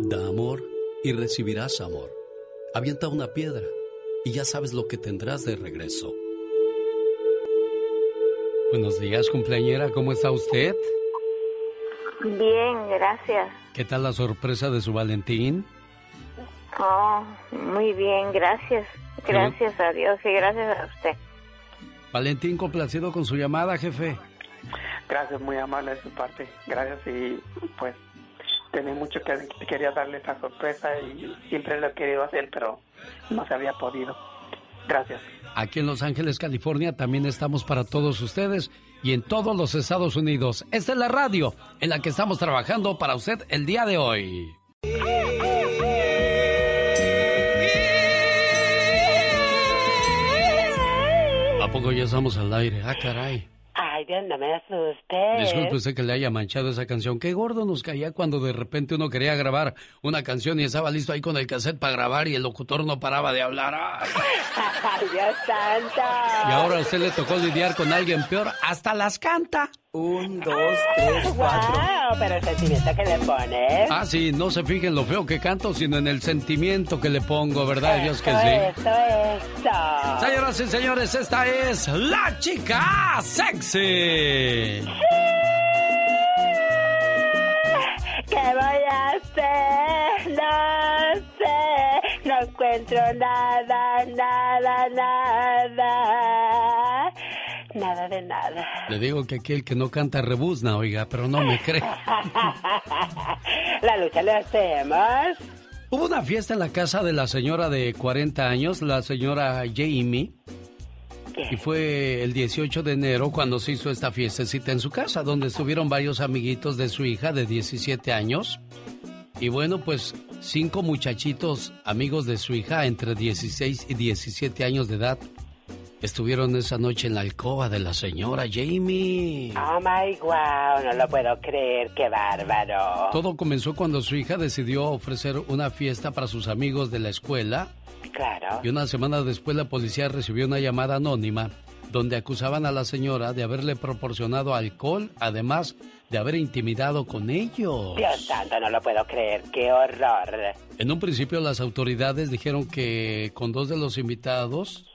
Da amor y recibirás amor. Avienta una piedra y ya sabes lo que tendrás de regreso. Buenos días, cumpleañera, ¿cómo está usted? Bien, gracias. ¿Qué tal la sorpresa de su Valentín? Oh, muy bien, gracias. Gracias a Dios y gracias a usted. Valentín, complacido con su llamada, jefe. Gracias, muy amable de su parte. Gracias y pues tenía mucho que quería darle esta sorpresa y siempre lo he querido hacer, pero no se había podido. Gracias. Aquí en Los Ángeles, California, también estamos para todos ustedes y en todos los Estados Unidos. Esta es la radio en la que estamos trabajando para usted el día de hoy. ¿A ya estamos al aire? Ah, caray. Ay, Dios, no me asuste. Disculpe usted que le haya manchado esa canción. Qué gordo nos caía cuando de repente uno quería grabar una canción y estaba listo ahí con el cassette para grabar y el locutor no paraba de hablar. ¡Ay, Dios santo! Y ahora a usted le tocó lidiar con alguien peor. Hasta las canta. Un, dos, tres, cuatro. Wow, pero el sentimiento que le pones. Ah, sí, no se fijen lo feo que canto, sino en el sentimiento que le pongo, ¿verdad? Dios que sí. Eso, eso. Señoras y señores, esta es la chica sexy. ¿Qué voy a hacer? No sé. No encuentro nada, nada, nada. Nada de nada. Le digo que aquí el que no canta rebuzna, oiga, pero no me cree. la lucha le hacemos. Hubo una fiesta en la casa de la señora de 40 años, la señora Jamie. Y fue el 18 de enero cuando se hizo esta fiestecita en su casa, donde estuvieron varios amiguitos de su hija de 17 años. Y bueno, pues cinco muchachitos amigos de su hija entre 16 y 17 años de edad estuvieron esa noche en la alcoba de la señora Jamie. Oh my wow, no lo puedo creer, qué bárbaro. Todo comenzó cuando su hija decidió ofrecer una fiesta para sus amigos de la escuela. Claro. Y una semana después la policía recibió una llamada anónima donde acusaban a la señora de haberle proporcionado alcohol, además de haber intimidado con ellos. Dios santo, no lo puedo creer, qué horror. En un principio las autoridades dijeron que con dos de los invitados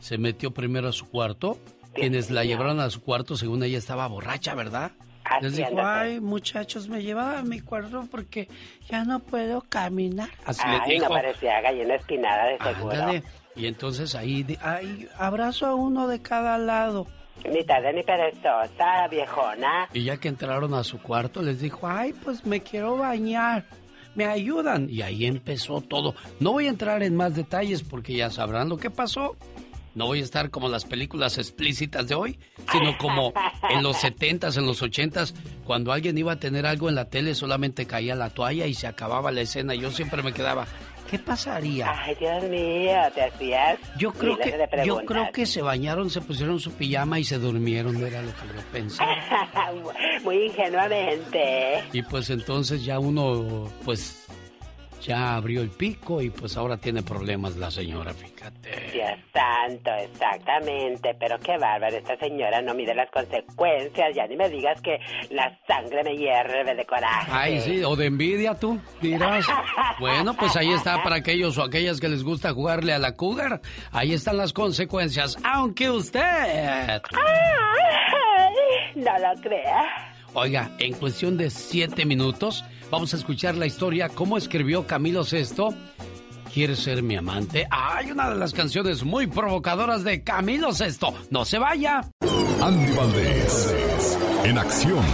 se metió primero a su cuarto. Quienes la llevaron a su cuarto, según ella, estaba borracha, ¿verdad? Les dijo, ay, muchachos, me llevaba a mi cuarto porque ya no puedo caminar. Así ay, dijo. no parecía gallina espinada de seguro. Y entonces ahí, ay, abrazo a uno de cada lado. Ni tarde ni perezosa, viejona. Y ya que entraron a su cuarto, les dijo, ay, pues me quiero bañar. ¿Me ayudan? Y ahí empezó todo. No voy a entrar en más detalles porque ya sabrán lo que pasó. No voy a estar como las películas explícitas de hoy, sino como en los 70s, en los 80s, cuando alguien iba a tener algo en la tele, solamente caía la toalla y se acababa la escena. Yo siempre me quedaba, ¿qué pasaría? Ay, Dios mío, te hacías. Yo creo que yo creo que se bañaron, se pusieron su pijama y se durmieron, era lo que yo pensaba. Muy ingenuamente. Y pues entonces ya uno pues ya abrió el pico y pues ahora tiene problemas la señora, fíjate. Dios santo, exactamente. Pero qué bárbaro, esta señora no mide las consecuencias. Ya ni me digas que la sangre me hierve de coraje. Ay, sí, o de envidia tú, dirás. bueno, pues ahí está para aquellos o aquellas que les gusta jugarle a la cougar. Ahí están las consecuencias, aunque usted... Ay, no lo crea. Oiga, en cuestión de siete minutos Vamos a escuchar la historia, cómo escribió Camilo Sesto. ¿Quieres ser mi amante? Hay una de las canciones muy provocadoras de Camilo Sesto. ¡No se vaya! Andy Valdés, en acción.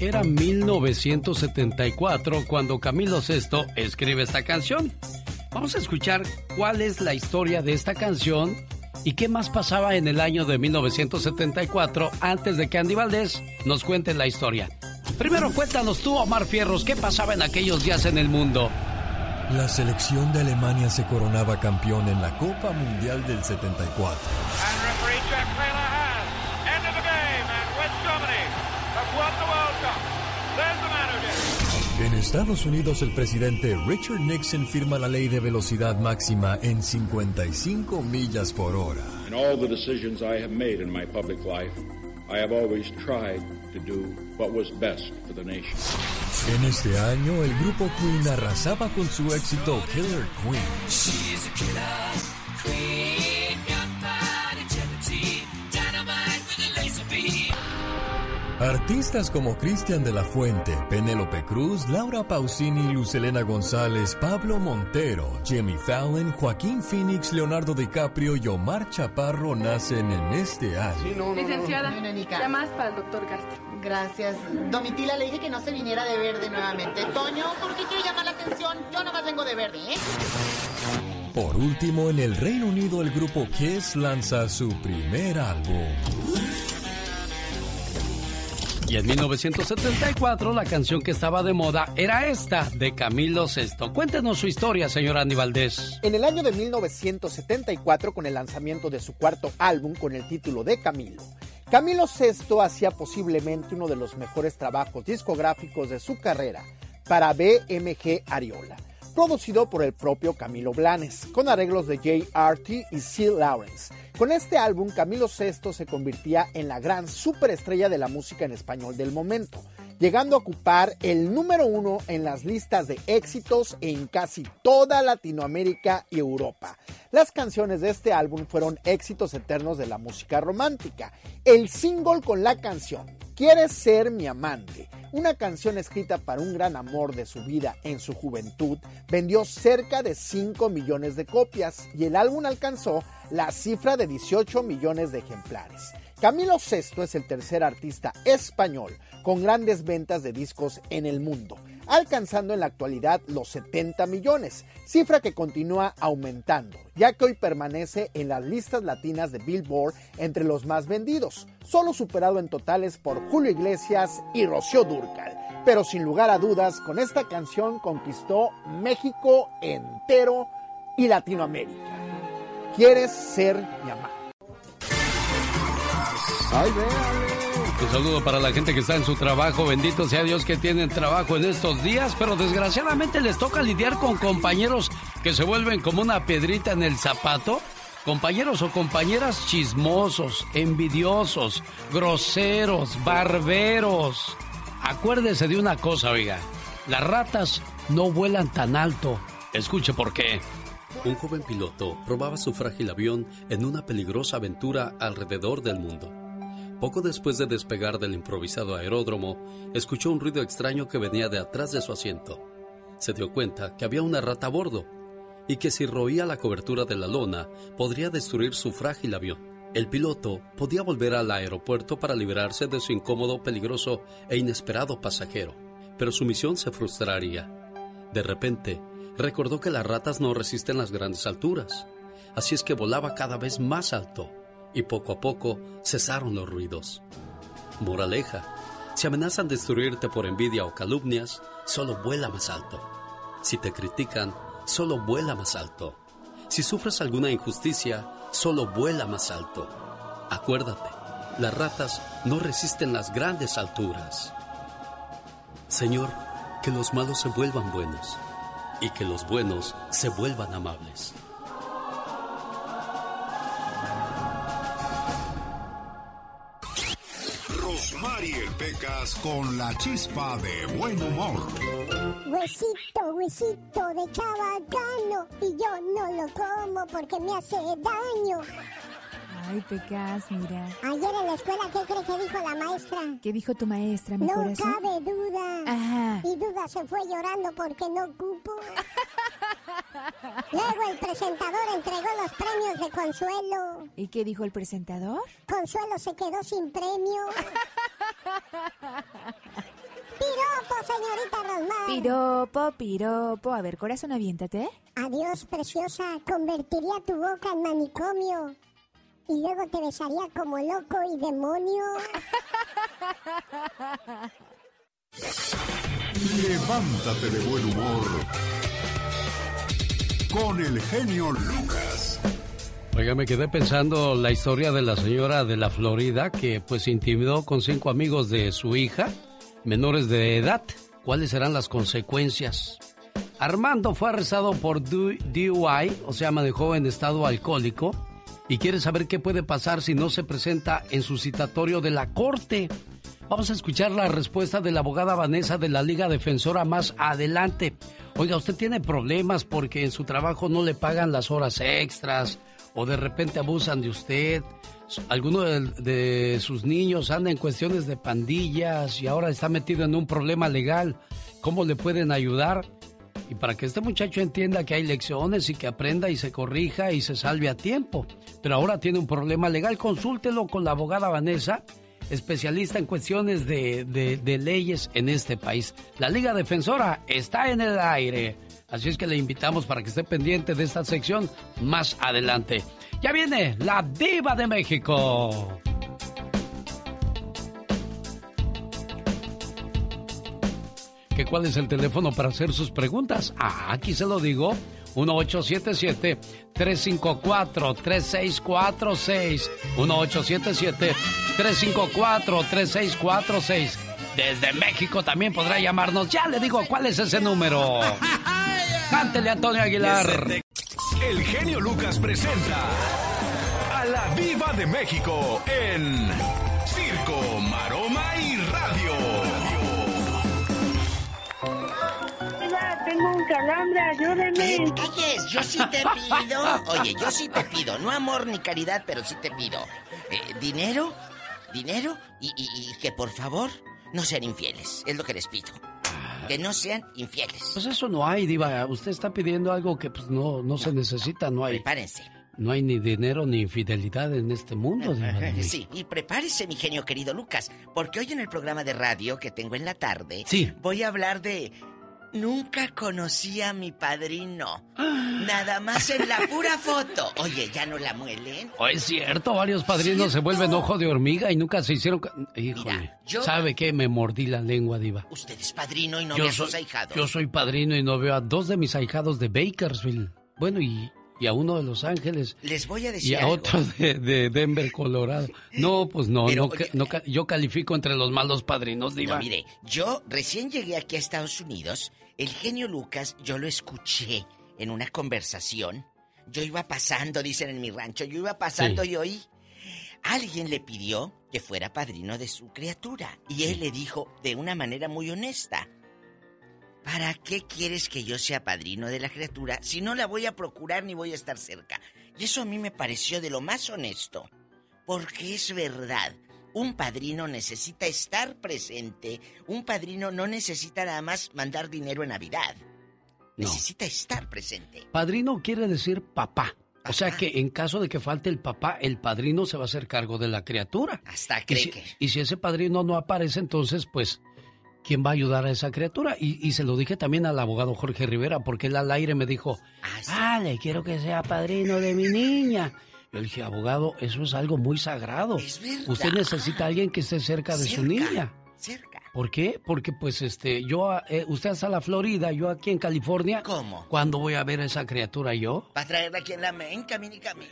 Era 1974 cuando Camilo Sesto escribe esta canción. Vamos a escuchar cuál es la historia de esta canción ¿Y qué más pasaba en el año de 1974 antes de que Andy Valdés nos cuente la historia? Primero cuéntanos tú, Omar Fierros, ¿qué pasaba en aquellos días en el mundo? La selección de Alemania se coronaba campeón en la Copa Mundial del 74. En Estados Unidos, el presidente Richard Nixon firma la ley de velocidad máxima en 55 millas por hora. In all the decisions I have made in my public life, I have always tried to do what was best for the nation. En este año, el grupo Queen arrasaba con su éxito Killer Queen. She's a killer queen, Artistas como Cristian de la Fuente, Penélope Cruz, Laura Pausini, Lucelena González, Pablo Montero, Jimmy Fallon, Joaquín Phoenix, Leonardo DiCaprio y Omar Chaparro nacen en este año. Licenciada, llamas para el doctor Castro. Gracias. Domitila le dije que no se viniera de verde nuevamente. Toño, ¿por qué quiere llamar la atención? Yo nada más vengo de verde, ¿eh? Por último, en el Reino Unido el grupo Kiss lanza su primer álbum. Y en 1974 la canción que estaba de moda era esta, de Camilo Sesto. Cuéntenos su historia, señor Andy Valdés. En el año de 1974, con el lanzamiento de su cuarto álbum con el título de Camilo, Camilo Sesto hacía posiblemente uno de los mejores trabajos discográficos de su carrera para BMG Ariola producido por el propio Camilo Blanes, con arreglos de Jay Arty y C. Lawrence. Con este álbum, Camilo VI se convertía en la gran superestrella de la música en español del momento, llegando a ocupar el número uno en las listas de éxitos en casi toda Latinoamérica y Europa. Las canciones de este álbum fueron éxitos eternos de la música romántica. El single con la canción Quieres ser mi amante una canción escrita para un gran amor de su vida en su juventud vendió cerca de 5 millones de copias y el álbum alcanzó la cifra de 18 millones de ejemplares. Camilo VI es el tercer artista español con grandes ventas de discos en el mundo, alcanzando en la actualidad los 70 millones, cifra que continúa aumentando, ya que hoy permanece en las listas latinas de Billboard entre los más vendidos, solo superado en totales por Julio Iglesias y Rocío Durcal. Pero sin lugar a dudas, con esta canción conquistó México entero y Latinoamérica. ¿Quieres ser mi amante? Ay, Un saludo para la gente que está en su trabajo. Bendito sea Dios que tienen trabajo en estos días, pero desgraciadamente les toca lidiar con compañeros que se vuelven como una piedrita en el zapato. Compañeros o compañeras chismosos, envidiosos, groseros, barberos. Acuérdese de una cosa, oiga. Las ratas no vuelan tan alto. Escuche por qué. Un joven piloto probaba su frágil avión en una peligrosa aventura alrededor del mundo. Poco después de despegar del improvisado aeródromo, escuchó un ruido extraño que venía de atrás de su asiento. Se dio cuenta que había una rata a bordo y que si roía la cobertura de la lona podría destruir su frágil avión. El piloto podía volver al aeropuerto para librarse de su incómodo, peligroso e inesperado pasajero, pero su misión se frustraría. De repente, recordó que las ratas no resisten las grandes alturas, así es que volaba cada vez más alto y poco a poco cesaron los ruidos. Moraleja, si amenazan destruirte por envidia o calumnias, solo vuela más alto. Si te critican, solo vuela más alto. Si sufres alguna injusticia, solo vuela más alto. Acuérdate, las ratas no resisten las grandes alturas. Señor, que los malos se vuelvan buenos y que los buenos se vuelvan amables. Mariel Pecas con la chispa de buen humor. Huesito, huesito de chabacano y yo no lo como porque me hace daño. Ay, Pecas, mira. Ayer en la escuela, ¿qué cree que dijo la maestra? ¿Qué dijo tu maestra, mi no corazón? No cabe duda. Ajá. Y duda se fue llorando porque no cupo. Luego el presentador entregó los premios de Consuelo. ¿Y qué dijo el presentador? Consuelo se quedó sin premio. Piropo, señorita Rosmar. Piropo, piropo. A ver, corazón, aviéntate. Adiós, preciosa. Convertiría tu boca en manicomio. Y luego te besaría como loco y demonio. Levántate de buen humor. Con el genio Lucas. Oiga, me quedé pensando la historia de la señora de la Florida que pues intimidó con cinco amigos de su hija, menores de edad. ¿Cuáles serán las consecuencias? Armando fue arrestado por DUI, o sea, manejó en estado alcohólico, y quiere saber qué puede pasar si no se presenta en su citatorio de la corte. Vamos a escuchar la respuesta de la abogada Vanessa de la Liga Defensora más adelante. Oiga, usted tiene problemas porque en su trabajo no le pagan las horas extras o de repente abusan de usted, alguno de, sus niños anda en cuestiones de pandillas y ahora está metido en un problema legal, ¿cómo le pueden ayudar? Y para que este muchacho entienda que hay lecciones y que aprenda y se corrija y se salve a tiempo. Pero ahora tiene un problema legal, consúltelo con la abogada Vanessa, especialista en cuestiones de leyes en este país. La Liga Defensora está en el aire. Así es que le invitamos para que esté pendiente de esta sección más adelante. Ya viene la diva de México. ¿Qué cuál es el teléfono para hacer sus preguntas? Ah, aquí se lo digo. 1877-354-3646. 1877-354-3646. Desde México también podrá llamarnos. Ya le digo cuál es ese número. Cántele, Antonio Aguilar. El genio Lucas presenta a la Viva de México en Circo, Maroma y Radio. Viva, tengo un calambre, ayúdeme. calles, yo sí te pido. Oye, yo sí te pido. No amor ni caridad, pero sí te pido. Eh, dinero, dinero y, y que por favor no sean infieles. Es lo que les pido que no sean infieles. Pues eso no hay, Diva. Usted está pidiendo algo que pues no, no, se necesita, no hay. Prepárense. No hay ni dinero ni infidelidad en este mundo, Diva. Sí, y prepárese, mi genio querido Lucas, porque hoy en el programa de radio que tengo en la tarde, sí. voy a hablar de Nunca conocí a mi padrino. Nada más en la pura foto. Oye, ya no la muelen. Oh, es cierto, varios padrinos se vuelven ojo de hormiga y nunca se hicieron. Híjole. ¿Sabe qué? Me mordí la lengua, Diva. Usted es padrino y no ve a sus ahijados. Yo soy padrino y no veo a dos de mis ahijados de Bakersfield. Bueno, y, y a uno de Los Ángeles. Les voy a decir. Y a otro de, Denver, Colorado. No, pues no, no, yo califico entre los malos padrinos, Diva. No, mire, yo recién llegué aquí a Estados Unidos el genio Lucas, yo lo escuché en una conversación. Yo iba pasando, dicen en mi rancho, yo iba pasando y oí. Alguien le pidió que fuera padrino de su criatura. Y él le dijo de una manera muy honesta. ¿Para qué quieres que yo sea padrino de la criatura si no la voy a procurar ni voy a estar cerca? Y eso a mí me pareció de lo más honesto. Porque es verdad. Un padrino necesita estar presente. Un padrino no necesita nada más mandar dinero en Navidad. Necesita estar presente. Padrino quiere decir papá. O sea que en caso de que falte el papá, el padrino se va a hacer cargo de la criatura. Hasta cree y que. Y si ese padrino no aparece, entonces, pues, ¿quién va a ayudar a esa criatura? Y, se lo dije también al abogado Jorge Rivera, porque él al aire me dijo, ah, le quiero que sea padrino de mi niña. Yo le dije, abogado, eso es algo muy sagrado. Usted necesita a alguien que esté cerca de su niña. Cerca. ¿Por qué? Porque pues este, yo, eh, usted está en la Florida, yo aquí en California. ¿Cómo? ¿Cuándo voy a ver a esa criatura yo? ¿Va a traerla aquí en la main, camine, camine?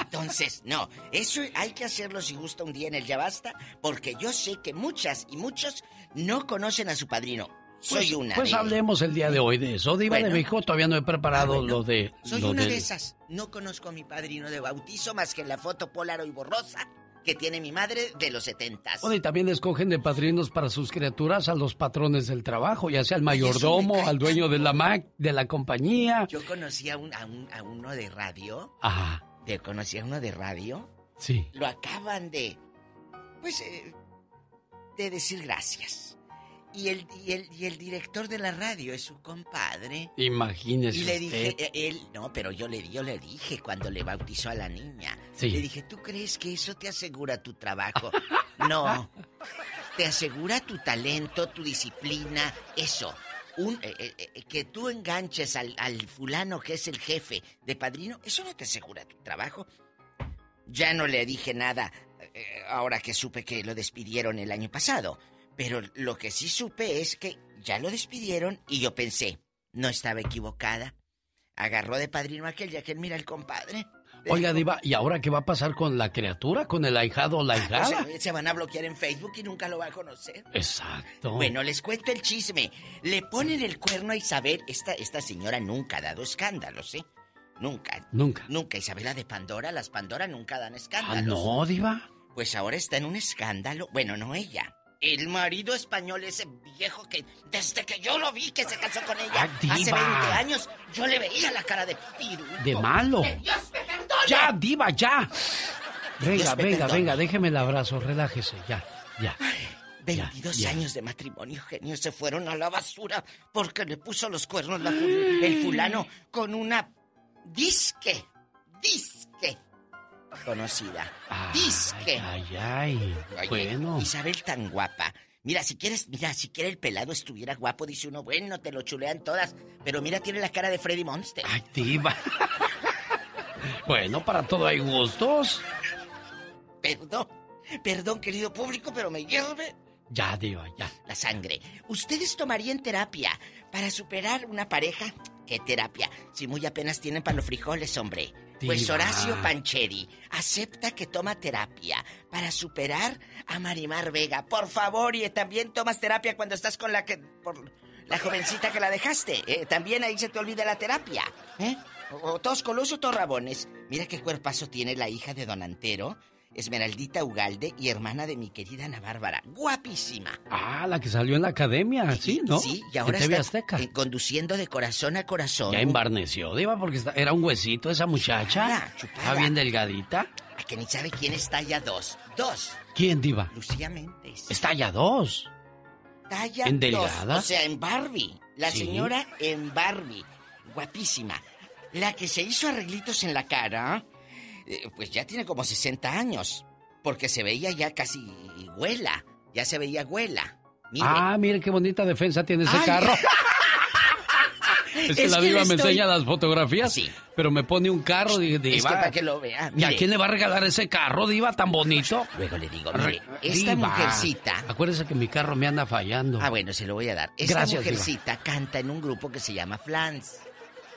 entonces, no, eso hay que hacerlo si gusta un día en el Ya Basta, porque yo sé que muchas y muchos no conocen a su padrino. Soy pues, una. Pues hablemos el día de hoy de eso. Diva de México, todavía no he preparado ah, lo de. Soy una de... esas. No conozco a mi padrino de bautizo más que en la foto y borrosa que tiene mi madre de los setentas. Bueno, y también escogen de padrinos para sus criaturas a los patrones del trabajo, ya sea al mayordomo, al dueño de la Mac, de la compañía. Yo conocí a, un, a, uno de radio. Ajá. ¿Te conocí a uno de radio? Sí. Lo acaban de. Pues. Eh, de decir gracias. Y el, y el, y el director de la radio es su compadre. Imagínese. Y le dije, eh, él, no, pero yo le, yo le dije cuando le bautizó a la niña. Le dije, ¿tú crees que eso te asegura tu trabajo? no. Te asegura tu talento, tu disciplina, eso. Un, eh, eh, que tú enganches al, al fulano que es el jefe de padrino, eso no te asegura tu trabajo. Ya no le dije nada ahora que supe que lo despidieron el año pasado. Pero lo que sí supe es que ya lo despidieron y yo pensé, no estaba equivocada. Agarró de padrino aquel, ya que mira el compadre. Oiga, Diva, ¿y ahora qué va a pasar con la criatura, con el ahijado o la ah, pues, hijada? se, van a bloquear en Facebook y nunca lo va a conocer. Exacto. Bueno, les cuento el chisme. Le ponen el cuerno a Isabel. Esta, esta señora nunca ha dado escándalos, ¿eh? Nunca. Nunca. Nunca. Isabela de Pandora, las Pandora nunca dan escándalos. Ah, no, Diva. Pues ahora está en un escándalo. Bueno, no ella. El marido español, ese viejo que desde que yo lo vi que se casó con ella hace 20 años, yo le veía la cara de piru. De malo. Dios me Ya, diva, ya. Venga, venga, venga, déjeme el abrazo, relájese, ya, ya. 22 años de matrimonio, genio, se fueron a la basura porque le puso los cuernos el fulano con una disque, disque conocida. disque. Ay, ay, bueno. Isabel tan guapa. Mira, si quieres, mira, si quiere el pelado estuviera guapo, dice uno, bueno, te lo chulean todas. Pero mira, tiene la cara de Freddy Monster. Ay, diva. bueno, para todo hay gustos. Perdón, perdón, querido público, pero me hierve. Ya, diva, ya. La sangre. ¿Ustedes tomarían terapia para superar una pareja? ¿Qué terapia? Si muy apenas tienen para los frijoles, hombre. Pues Horacio Pancheri acepta que toma terapia para superar a Marimar Vega. Por favor, y también tomas terapia cuando estás con la que. Por la jovencita que la dejaste. Eh, también ahí se te olvida la terapia. ¿Eh? O, todos o todos rabones. Mira qué cuerpazo tiene la hija de Don Antero. Esmeraldita Ugalde y hermana de mi querida Ana Bárbara. Guapísima. Ah, la que salió en la academia, sí, ¿no? Sí, y ahora está eh, conduciendo de corazón a corazón. Ya embarneció, Diva, porque era un huesito esa muchacha. Está bien delgadita. A que ni sabe quién está ya dos. Dos. ¿Quién, Diva? Lucía Méndez. Está ya dos. Talla ¿En delgada? O sea, en Barbie. La señora en Barbie. Guapísima. La que se hizo arreglitos en la cara eh, pues ya tiene como 60 años. Porque se veía ya casi huela. Ya se veía huela. Ah, mire qué bonita defensa tiene ese carro. es que la diva me enseña las fotografías, sí. pero me pone un carro, diva. Es que para que lo vea. ¿Y a quién le va a regalar ese carro, diva, tan bonito? Luego le digo, mire, esta mujercita... Acuérdese que mi carro me anda fallando. Ah, bueno, se lo voy a dar. Esta mujercita canta en un grupo que se llama Flans.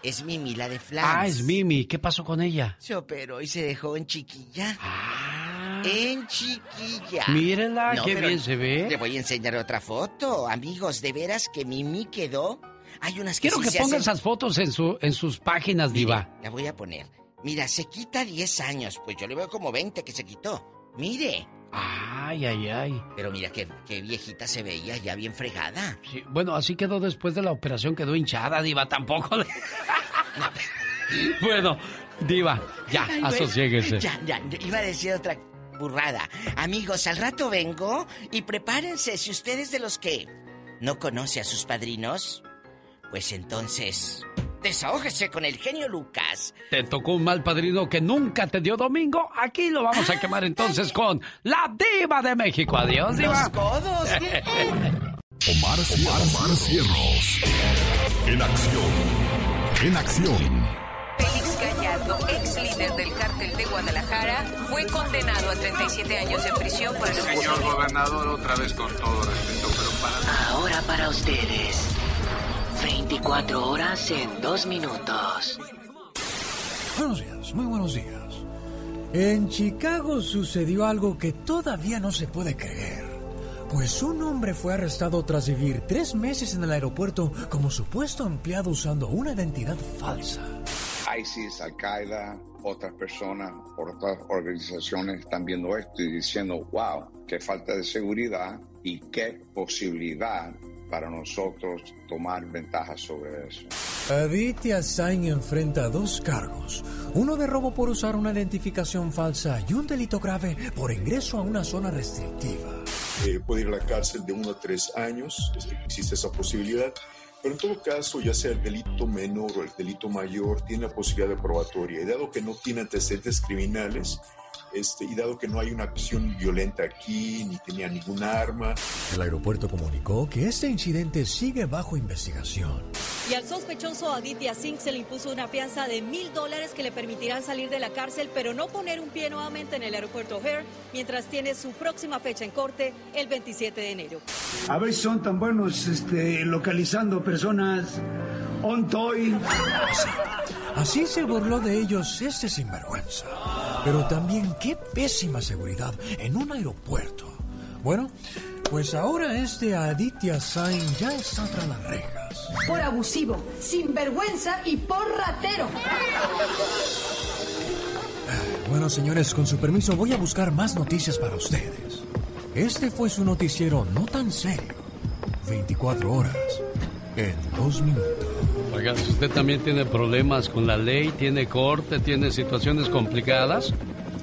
Es Mimi, la de Flans. Ah, es Mimi. ¿Qué pasó con ella? Se operó y se dejó en chiquilla. Ah. En chiquilla. Mírenla, qué bien se ve. Le voy a enseñar otra foto. Amigos, de veras que Mimi quedó. Hay unas que Quiero que ponga esas fotos en, su, en sus páginas, Diva. La voy a poner. Mira, se quita 10 años. Pues yo le veo como 20 que se quitó. Mire. Ay, ay, ay. Pero mira qué, viejita se veía, ya bien fregada. Sí, bueno, así quedó después de la operación, quedó hinchada, Diva, tampoco. bueno, Diva, ya, asociéguese. Ya, ya, iba a decir otra burrada. Amigos, al rato vengo y prepárense, si ustedes de los que no conoce a sus padrinos, pues entonces Desahógese con el genio Lucas. Te tocó un mal padrino que nunca te dio domingo. Aquí lo vamos a quemar entonces con la diva de México. Adiós, diva. Los codos. Omar, Omar, Cierros. En acción. En acción. Félix Gallardo, ex líder del cártel de Guadalajara, fue condenado a 37 años en prisión por el... Señor gobernador, otra vez con todo respeto, pero para... Ahora para ustedes 24 horas en 2 minutos. Buenos días, muy buenos días. En Chicago sucedió algo que todavía no se puede creer. Pues un hombre fue arrestado tras vivir tres meses en el aeropuerto como supuesto empleado usando una identidad falsa. ISIS, Al-Qaeda, otras personas, otras organizaciones están viendo esto y diciendo, wow, qué falta de seguridad y qué posibilidad para nosotros tomar ventaja sobre eso. Aditya Sain enfrenta dos cargos, uno de robo por usar una identificación falsa y un delito grave por ingreso a una zona restrictiva. Eh, puede ir a la cárcel de uno a tres años, existe esa posibilidad, pero en todo caso, ya sea el delito menor o el delito mayor, tiene la posibilidad de probatoria. Y dado que no tiene antecedentes criminales, este, y dado que no hay una acción violenta aquí, ni tenía ningún arma. El aeropuerto comunicó que este incidente sigue bajo investigación. Y al sospechoso Aditya Singh se le impuso una fianza de mil dólares que le permitirán salir de la cárcel, pero no poner un pie nuevamente en el aeropuerto O'Hare, mientras tiene su próxima fecha en corte el 27 de enero. A ver si son tan buenos este, localizando personas on toy. Así se burló de ellos este sinvergüenza. Pero también qué pésima seguridad en un aeropuerto. Bueno, pues ahora este Aditya Sain ya está tras las rejas. Por abusivo, sinvergüenza y por ratero. Bueno, señores, con su permiso voy a buscar más noticias para ustedes. Este fue su noticiero no tan serio. 24 horas en dos minutos. Oiga, si usted también tiene problemas con la ley, tiene corte, tiene situaciones complicadas,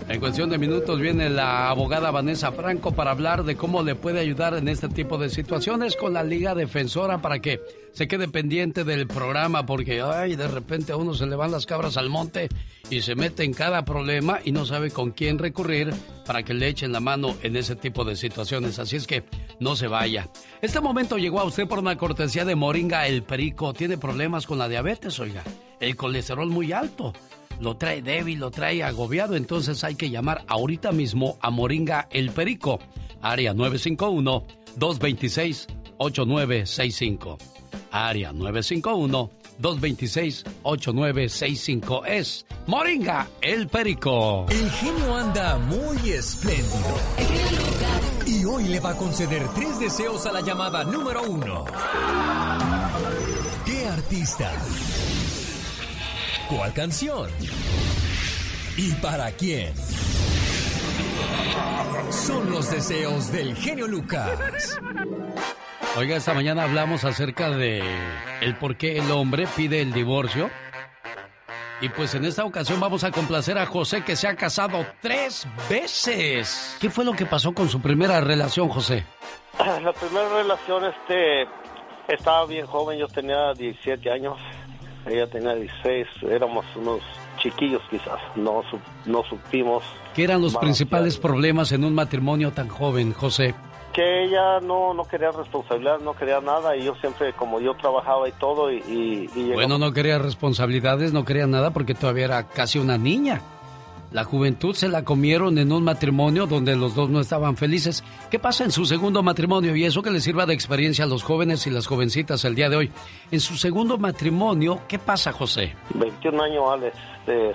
en cuestión de minutos viene la abogada Vanessa Franco para hablar de cómo le puede ayudar en este tipo de situaciones con la Liga Defensora para que se quede pendiente del programa porque ay, de repente a uno se le van las cabras al monte y se mete en cada problema y no sabe con quién recurrir para que le echen la mano en ese tipo de situaciones. Así es que no se vaya. Este momento llegó a usted por una cortesía de Moringa el Perico. Tiene problemas con la diabetes, oiga. El colesterol muy alto lo trae débil, lo trae agobiado, entonces hay que llamar ahorita mismo a Moringa El Perico, área 951-226-8965. Área 951-226-8965 es Moringa El Perico. El genio anda muy espléndido. Y hoy le va a conceder tres deseos a la llamada número uno. ¿Qué artista? ¿Cuál canción? ¿Y para quién? Son los deseos del genio Lucas. Oiga, esta mañana hablamos acerca de el por qué el hombre pide el divorcio. Y pues en esta ocasión vamos a complacer a José que se ha casado tres veces. ¿Qué fue lo que pasó con su primera relación, José? La primera relación, este, estaba bien joven, yo tenía 17 años ella tenía 16, éramos unos chiquillos quizás, no, no supimos. ¿Qué eran los principales problemas en un matrimonio tan joven, José? Que ella no, no quería responsabilidad, no quería nada y yo siempre, como yo trabajaba y todo y... bueno, no quería responsabilidades, no quería nada porque todavía era casi una niña. La juventud se la comieron en un matrimonio donde los dos no estaban felices. ¿Qué pasa en su segundo matrimonio? Y eso que les sirva de experiencia a los jóvenes y las jovencitas el día de hoy. En su segundo matrimonio, ¿qué pasa, José? 21 años, Alex,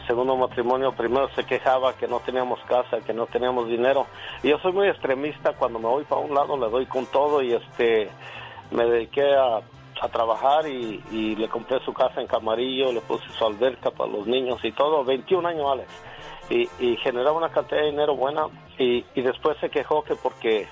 segundo matrimonio. Primero se quejaba que no teníamos casa, que no teníamos dinero. Yo soy muy extremista. Cuando me voy para un lado, le doy con todo y este me dediqué a a trabajar y, y, le compré su casa en Camarillo, le puse su alberca para los niños y todo, 21 años, Alex y, generaba una cantidad de dinero buena y, después se quejó que porque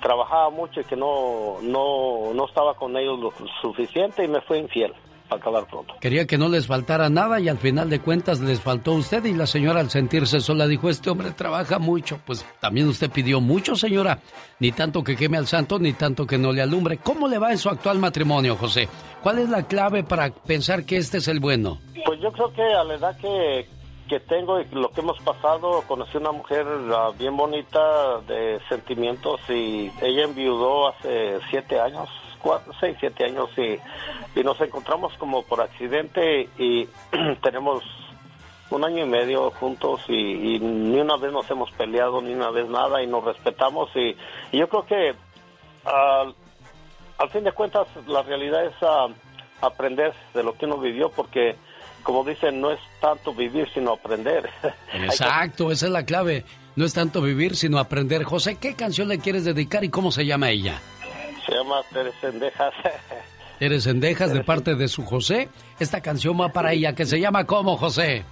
trabajaba mucho y que no, no, no estaba con ellos lo suficiente y me fue infiel para acabar pronto. Quería que no les faltara nada y al final de cuentas les faltó a usted y la señora al sentirse sola dijo, este hombre trabaja mucho. Pues también usted pidió mucho, señora. Ni tanto que queme al santo, ni tanto que no le alumbre. ¿Cómo le va en su actual matrimonio, José? ¿Cuál es la clave para pensar que este es el bueno? Pues yo creo que a la edad que, que tengo y lo que hemos pasado, conocí una mujer ah, bien bonita de sentimientos y ella enviudó hace siete años, cuatro, seis, siete años y, y nos encontramos como por accidente y tenemos un año y medio juntos y, ni una vez nos hemos peleado, ni una vez nada y nos respetamos y, yo creo que al fin de cuentas la realidad es ah, aprender de lo que uno vivió porque como dicen, no es tanto vivir, sino aprender. Exacto, esa es la clave. No es tanto vivir, sino aprender. José, ¿qué canción le quieres dedicar y cómo se llama ella? Se llama Teres Endejas. Teres Endejas de parte de su José. Esta canción va para ella, que se llama ¿Cómo, José?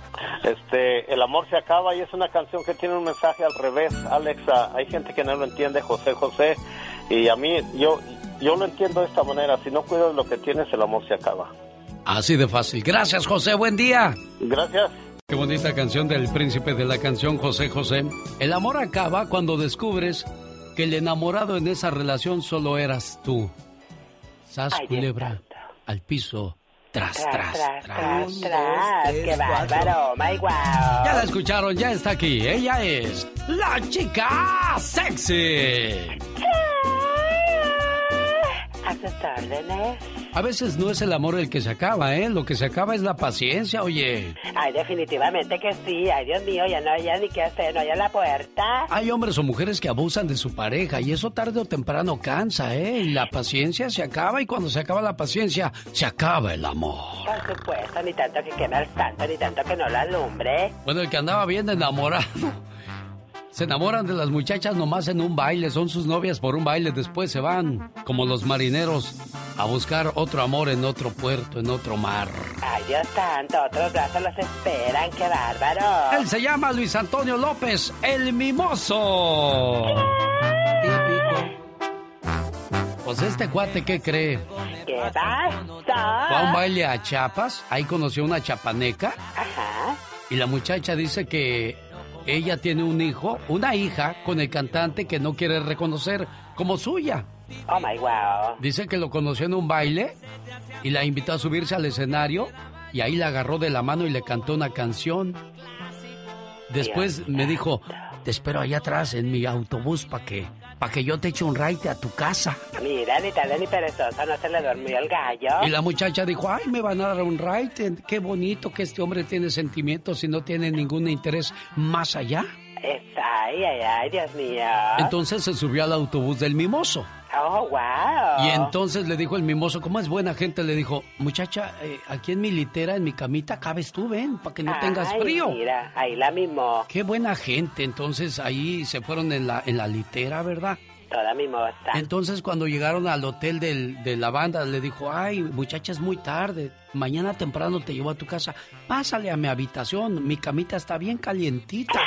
Este, El amor se acaba y es una canción que tiene un mensaje al revés, Alexa. Hay gente que no lo entiende, José, José. Y a mí, yo, yo lo entiendo de esta manera. Si no cuidas lo que tienes, el amor se acaba. Así de fácil. Gracias, José. Buen día. Gracias. Qué bonita canción del príncipe de la canción José José. El amor acaba cuando descubres que el enamorado en esa relación solo eras tú. Sas culebra al piso. Tras, tras, tras. tras, ¡Qué bárbaro! ¡My wow! Ya la escucharon, ya está aquí. Ella es la chica sexy. A veces no es el amor el que se acaba, ¿eh? Lo que se acaba es la paciencia, oye. Ay, definitivamente que sí. Ay, Dios mío, ya no hay ni qué hacer, no hay la puerta. Hay hombres o mujeres que abusan de su pareja y eso tarde o temprano cansa, ¿eh? Y la paciencia se acaba y cuando se acaba la paciencia, se acaba el amor. Por supuesto, ni tanto que queme el santo, ni tanto que no la alumbre. Bueno, el que andaba bien enamorado se enamoran de las muchachas nomás en un baile, son sus novias por un baile, después se van, como los marineros, a buscar otro amor en otro puerto, en otro mar. Ay, Dios santo, otros brazos los esperan, qué bárbaro. Él se llama Luis Antonio López, el mimoso. Típico. Pues este cuate, ¿qué cree? ¿Qué? Fue a un baile a Chiapas, ahí conoció una chapaneca. Ajá. Y la muchacha dice que ella tiene un hijo, una hija con el cantante que no quiere reconocer como suya. Oh my wow. Dice que lo conoció en un baile y la invitó a subirse al escenario y ahí la agarró de la mano y le cantó una canción. Después me dijo, te espero allá atrás en mi autobús para que, pa que yo te eche un ride a tu casa. Mira, ni tal ni perezosa, no se le durmió el gallo. Y la muchacha dijo, ay, me van a dar un ride. Qué bonito que este hombre tiene sentimientos y no tiene ningún interés más allá. Ay, ay, ay, Dios mío. Entonces se subió al autobús del mimoso. Oh, wow. Y entonces le dijo el mimoso, como es buena gente, le dijo, muchacha, eh, aquí en mi litera, en mi camita, cabes tú, ven, para que no tengas frío. Mira, ahí la mimó. Qué buena gente. Entonces ahí se fueron en la, en la litera, ¿verdad? Toda mimosa. Entonces cuando llegaron al hotel del, de la banda, le dijo, ay, muchacha, es muy tarde. Mañana temprano te llevo a tu casa. Pásale a mi habitación. Mi camita está bien calientita.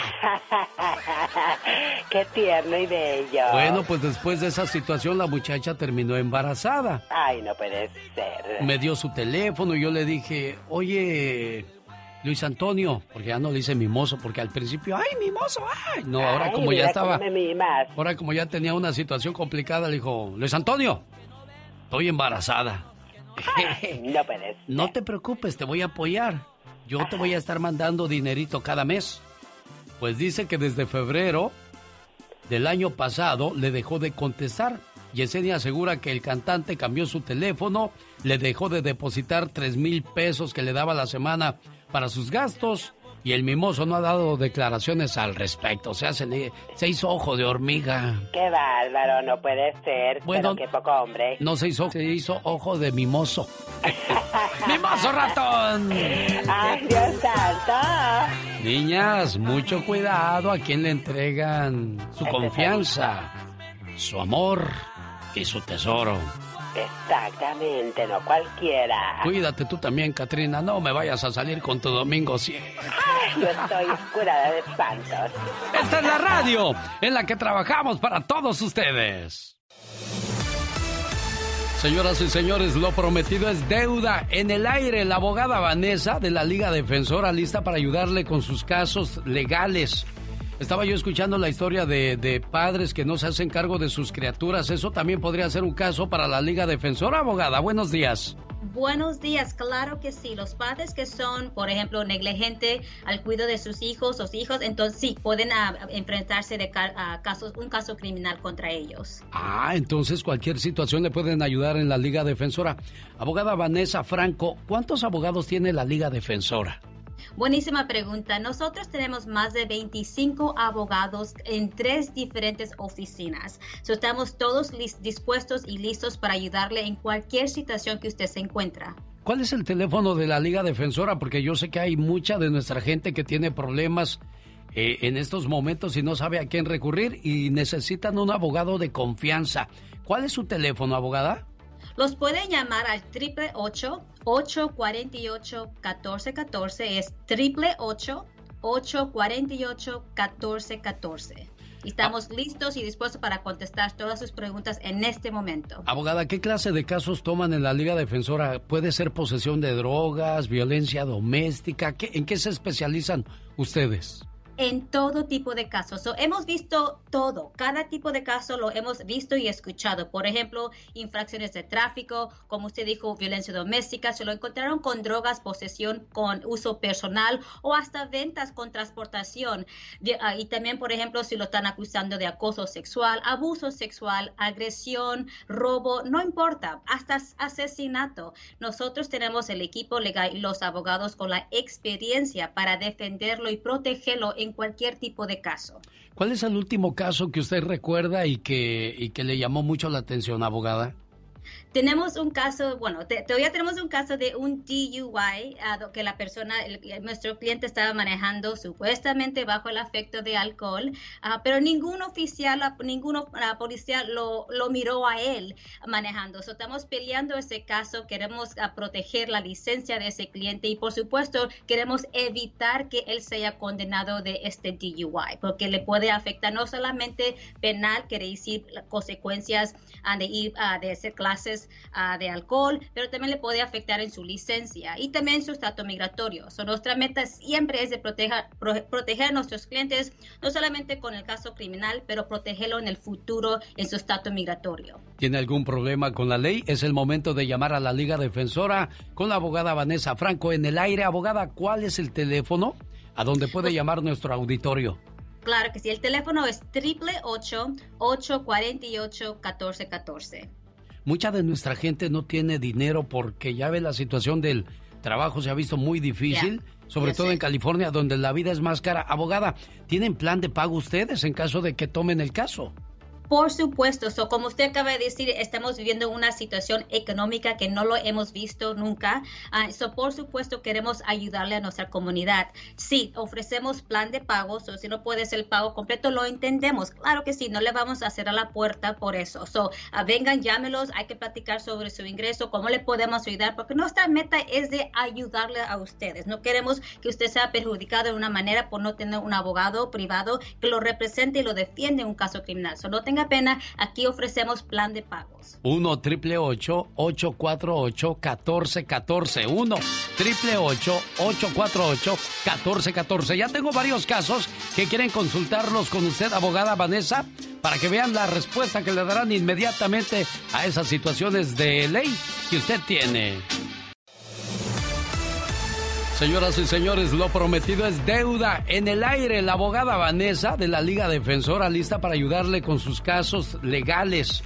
Qué tierno y bello. Bueno, pues después de esa situación la muchacha terminó embarazada. Ay, no puede ser. Me dio su teléfono y yo le dije, oye, Luis Antonio, porque ya no le hice mimoso, porque al principio, ay, mimoso, ay. No, ahora como ya estaba. Ahora como ya tenía una situación complicada, le dijo, Luis Antonio, estoy embarazada. no puedes. No te preocupes, te voy a apoyar. Yo te voy a estar mandando dinerito cada mes. Pues dice que desde febrero del año pasado le dejó de contestar. Yesenia asegura que el cantante cambió su teléfono, le dejó de depositar tres mil pesos que le daba la semana para sus gastos y el mimoso no ha dado declaraciones al respecto. O sea, se, se hizo ojo de hormiga. Qué bárbaro, no puede ser. Bueno, qué poco hombre. No se hizo, se hizo ojo de mimoso. ¡Mimoso ratón! ¡Ay, Dios santo! Niñas, mucho cuidado a quien le entregan su confianza, su amor y su tesoro. Exactamente, no cualquiera. Cuídate tú también, Katrina. No me vayas a salir con tu domingo 100. yo estoy curada de espantos. Esta es la radio en la que trabajamos para todos ustedes. Señoras y señores, lo prometido es deuda. En el aire, la abogada Vanessa de la Liga Defensora lista para ayudarle con sus casos legales. Estaba yo escuchando la historia de, padres que no se hacen cargo de sus criaturas. Eso también podría ser un caso para la Liga Defensora, abogada. Buenos días. Buenos días, claro que sí. Los padres que son, por ejemplo, negligentes al cuidado de sus hijos o hijos, entonces sí, pueden ah, enfrentarse de a casos, un caso criminal contra ellos. Ah, entonces cualquier situación le pueden ayudar en la Liga Defensora. Abogada Vanessa Franco, ¿cuántos abogados tiene la Liga Defensora? Buenísima pregunta. Nosotros tenemos más de 25 abogados en tres diferentes oficinas. estamos todos dispuestos y listos para ayudarle en cualquier situación que usted se encuentra. ¿Cuál es el teléfono de la Liga Defensora? Porque yo sé que hay mucha de nuestra gente que tiene problemas eh, en estos momentos y no sabe a quién recurrir y necesitan un abogado de confianza. ¿Cuál es su teléfono, abogada? Los pueden llamar al triple 848-1414. Es triple 848-1414. Estamos listos y dispuestos para contestar todas sus preguntas en este momento. Abogada, ¿qué clase de casos toman en la Liga Defensora? ¿Puede ser posesión de drogas, violencia doméstica? ¿En qué se especializan ustedes? En todo tipo de casos. hemos visto todo, cada tipo de caso lo hemos visto y escuchado. Por ejemplo, infracciones de tráfico, como usted dijo, violencia doméstica, se lo encontraron con drogas, posesión con uso personal o hasta ventas con transportación. Ah, y también, por ejemplo, si lo están acusando de acoso sexual, abuso sexual, agresión, robo, no importa, hasta asesinato. Nosotros tenemos el equipo legal y los abogados con la experiencia para defenderlo y protegerlo cualquier tipo de caso. ¿Cuál es el último caso que usted recuerda y que, y que le llamó mucho la atención, abogada? Tenemos un caso, bueno, todavía tenemos un caso de un DUI que la persona, nuestro cliente estaba manejando supuestamente bajo el afecto de alcohol, ah, pero ningún oficial, ningún policía lo, lo, miró a él manejando. estamos peleando ese caso, queremos ah, proteger la licencia de ese cliente y por supuesto queremos evitar que él sea condenado de este DUI, porque le puede afectar no solamente penal, quiere decir consecuencias ah, de ir de hacer clases controles ah, de alcohol, pero también le puede afectar en su licencia y también su estatus migratorio. So, nuestra meta siempre es de proteger, proteger a nuestros clientes, no solamente con el caso criminal, pero protegerlo en el futuro en su estatus migratorio. ¿Tiene algún problema con la ley? Es el momento de llamar a la Liga Defensora con la abogada Vanessa Franco en el aire. Abogada, ¿cuál es el teléfono a donde puede pues llamar nuestro auditorio? Claro que sí, el teléfono es 888-848-1414. Mucha de nuestra gente no tiene dinero porque ya ve la situación del trabajo se ha visto muy difícil, sobre todo en California donde la vida es más cara. Abogada, ¿tienen plan de pago ustedes en caso de que tomen el caso? Por supuesto, so, como usted acaba de decir, estamos viviendo una situación económica que no lo hemos visto nunca. Uh, so, por supuesto, queremos ayudarle a nuestra comunidad. Sí, ofrecemos plan de pago, o si no puede ser el pago completo, lo entendemos. Claro que sí, no le vamos a a la puerta por eso. So, uh, vengan, llámelos, hay que platicar sobre su ingreso, cómo le podemos ayudar, porque nuestra meta es de ayudarle a ustedes. No queremos que usted sea perjudicado de una manera por no tener un abogado privado que lo represente y lo defiende en un caso criminal. So, no pena, aquí ofrecemos plan de pagos. 1 triple 848 1414 1 triple 848 1414 Ya tengo varios casos que quieren consultarlos con usted, abogada Vanessa, para que vean la respuesta que le darán inmediatamente a esas situaciones de ley que usted tiene. Señoras y señores, lo prometido es deuda. En el aire, la abogada Vanessa de la Liga Defensora lista para ayudarle con sus casos legales.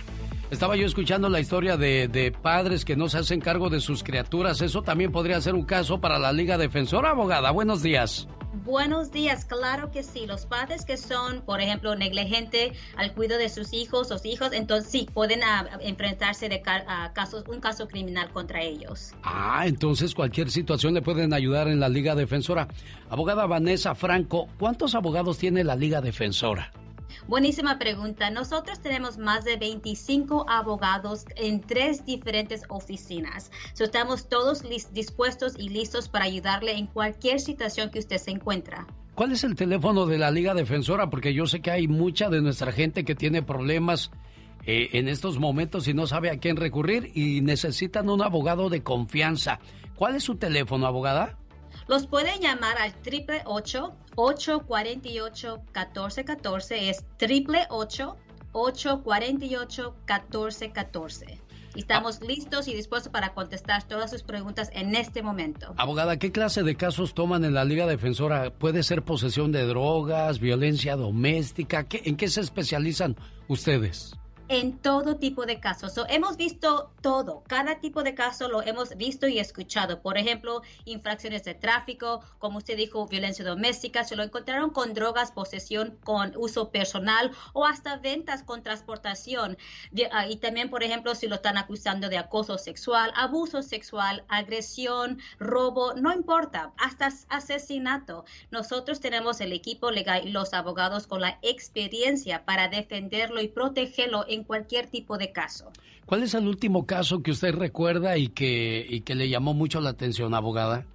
Estaba yo escuchando la historia de, de, padres que no se hacen cargo de sus criaturas. Eso también podría ser un caso para la Liga Defensora, abogada. Buenos días. Buenos días, claro que sí. Los padres que son, por ejemplo, negligentes al cuidado de sus hijos o hijos, entonces sí, pueden ah, enfrentarse de a casos, un caso criminal contra ellos. Ah, entonces cualquier situación le pueden ayudar en la Liga Defensora. Abogada Vanessa Franco, ¿cuántos abogados tiene la Liga Defensora? Buenísima pregunta. Nosotros tenemos más de 25 abogados en tres diferentes oficinas. estamos todos dispuestos y listos para ayudarle en cualquier situación que usted se encuentra. ¿Cuál es el teléfono de la Liga Defensora? Porque yo sé que hay mucha de nuestra gente que tiene problemas eh, en estos momentos y no sabe a quién recurrir y necesitan un abogado de confianza. ¿Cuál es su teléfono, abogada? Los pueden llamar al triple 848-1414. Es triple 848-1414. Estamos listos y dispuestos para contestar todas sus preguntas en este momento. Abogada, ¿qué clase de casos toman en la Liga Defensora? ¿Puede ser posesión de drogas, violencia doméstica? ¿En qué se especializan ustedes? En todo tipo de casos. hemos visto todo, cada tipo de caso lo hemos visto y escuchado. Por ejemplo, infracciones de tráfico, como usted dijo, violencia doméstica, se lo encontraron con drogas, posesión con uso personal o hasta ventas con transportación. Ah, y también, por ejemplo, si lo están acusando de acoso sexual, abuso sexual, agresión, robo, no importa, hasta asesinato. Nosotros tenemos el equipo legal y los abogados con la experiencia para defenderlo y protegerlo cualquier tipo de caso. ¿Cuál es el último caso que usted recuerda y que, y que le llamó mucho la atención, abogada?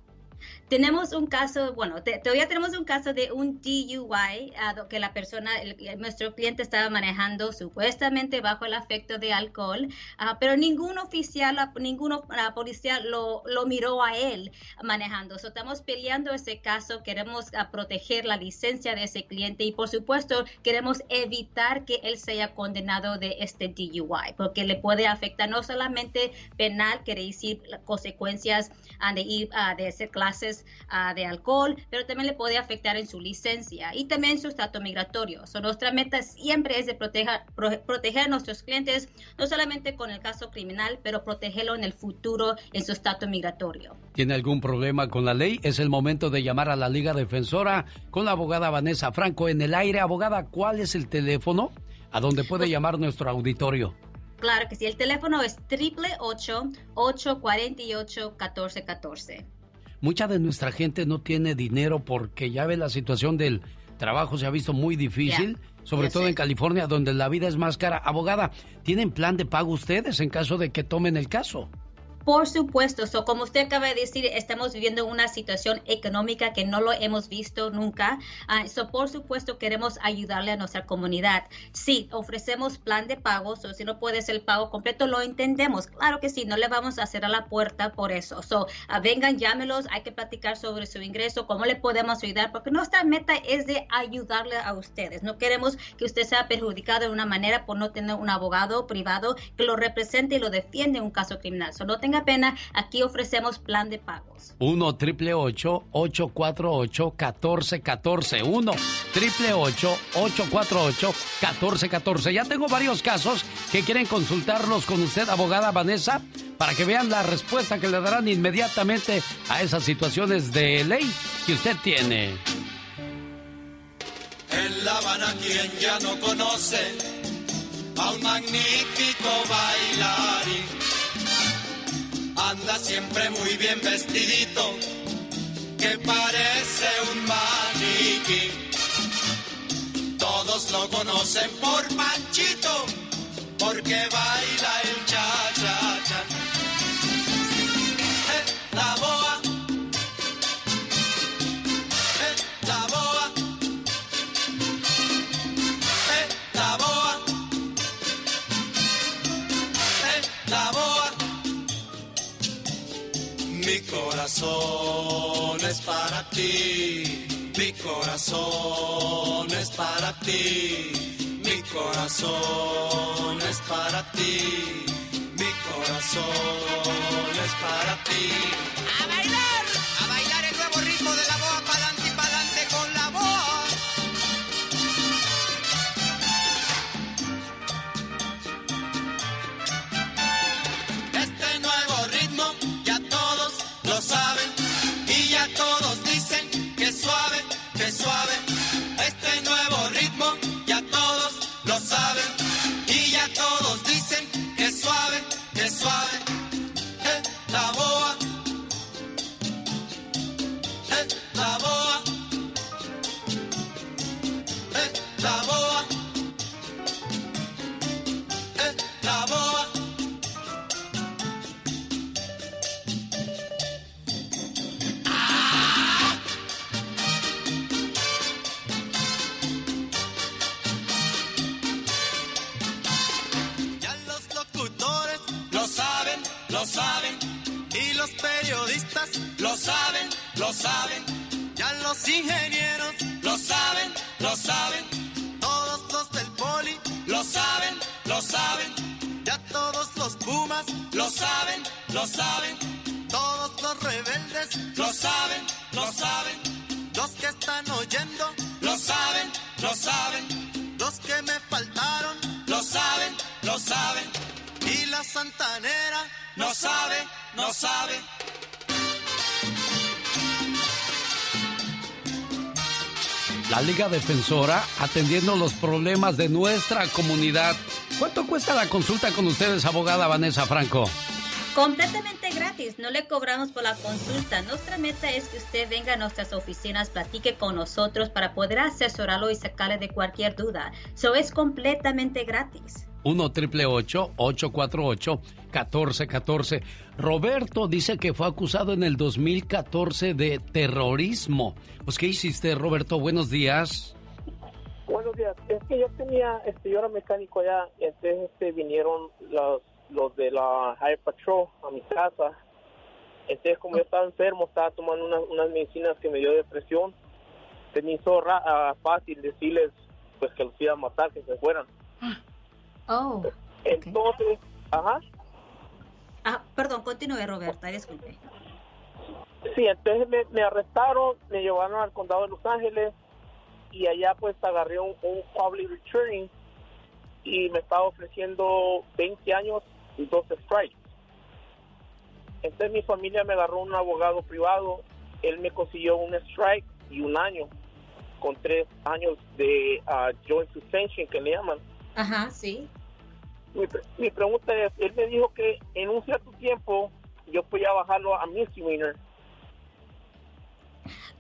Tenemos un caso, bueno, todavía tenemos un caso de un DUI uh, que la persona, nuestro cliente estaba manejando supuestamente bajo el afecto de alcohol, uh, pero ningún oficial, ningún policía lo, lo, miró a él manejando. estamos peleando ese caso, queremos uh, proteger la licencia de ese cliente y por supuesto queremos evitar que él sea condenado de este DUI, porque le puede afectar no solamente penal, quiere decir consecuencias de ir de hacer clases Ah, de alcohol, pero también le puede afectar en su licencia y también su estatus migratorio. So, nuestra meta siempre es de proteger, proteger a nuestros clientes, no solamente con el caso criminal, pero protegerlo en el futuro en su estatus migratorio. ¿Tiene algún problema con la ley? Es el momento de llamar a la Liga Defensora con la abogada Vanessa Franco en el aire. Abogada, ¿cuál es el teléfono a donde puede llamar nuestro auditorio? Claro que sí, el teléfono es triple 848 1414 mucha de nuestra gente no tiene dinero porque ya ve la situación del trabajo se ha visto muy difícil, sobre todo en California donde la vida es más cara. Abogada, ¿tienen plan de pago ustedes en caso de que tomen el caso? Por supuesto, so, como usted acaba de decir, estamos viviendo una situación económica que no lo hemos visto nunca. Uh, so, por supuesto, queremos ayudarle a nuestra comunidad. Sí, ofrecemos plan de pagos, o si no puede ser el pago completo, lo entendemos. Claro que sí, no le vamos a a la puerta por eso. So, uh, vengan, llámelos, hay que platicar sobre su ingreso, cómo le podemos ayudar, porque nuestra meta es de ayudarle a ustedes. No queremos que usted sea perjudicado de una manera por no tener un abogado privado que lo represente y lo defiende en un caso criminal. So, no tenga pena, aquí ofrecemos plan de pagos. 1 triple 848 1414 1 triple 848 1414 Ya tengo varios casos que quieren consultarlos con usted, abogada Vanessa, para que vean la respuesta que le darán inmediatamente a esas situaciones de ley que usted tiene. En La Habana, quien ya no conoce a un magnífico bailarín anda siempre muy bien vestidito, que parece un maniquí. Todos lo conocen por Panchito, porque baila el cha-cha-cha. Eh, la boa. Mi corazón es para ti, mi corazón es para ti, mi corazón es para ti, mi corazón es para ti. ¡A bailar! Lo saben. Ya los ingenieros lo saben, lo saben. Todos los del poli lo saben, lo saben. Ya todos los pumas lo saben, lo saben. Todos los rebeldes lo saben, lo saben. Los que están oyendo lo saben, lo saben. Los que me faltaron lo saben, lo saben. Y la santanera no sabe, no sabe. La Liga Defensora atendiendo los problemas de nuestra comunidad. ¿Cuánto cuesta la consulta con ustedes, abogada Vanessa Franco? Completamente gratis, no le cobramos por la consulta. Nuestra meta es que usted venga a nuestras oficinas, platique con nosotros para poder asesorarlo y sacarle de cualquier duda. Eso es completamente gratis. 1 triple 848 1414 Roberto dice que fue acusado en el 2014 de terrorismo. Pues, ¿qué hiciste, Roberto? Buenos días. Buenos días. Es que yo tenía, este, yo era mecánico allá, entonces este, vinieron los, los de la High Patrol a mi casa. Entonces, como yo estaba enfermo, estaba tomando unas, unas medicinas que me dio depresión, se me hizo ra- ah, fácil decirles pues que los iba a matar, que se fueran. Oh. Entonces, ajá. Ah, perdón, continúe, Roberta, disculpe. Sí, entonces me, me arrestaron, me llevaron al condado de Los Ángeles y allá pues agarré un, un public returning y me estaba ofreciendo 20 años y 12 strikes. Entonces mi familia me agarró un abogado privado, él me consiguió un strike y un año con tres años de ah, joint suspension que le llaman. Ajá, sí. Mi, pre- mi pregunta es, él me dijo que en un cierto tiempo yo podía bajarlo a misdemeanor.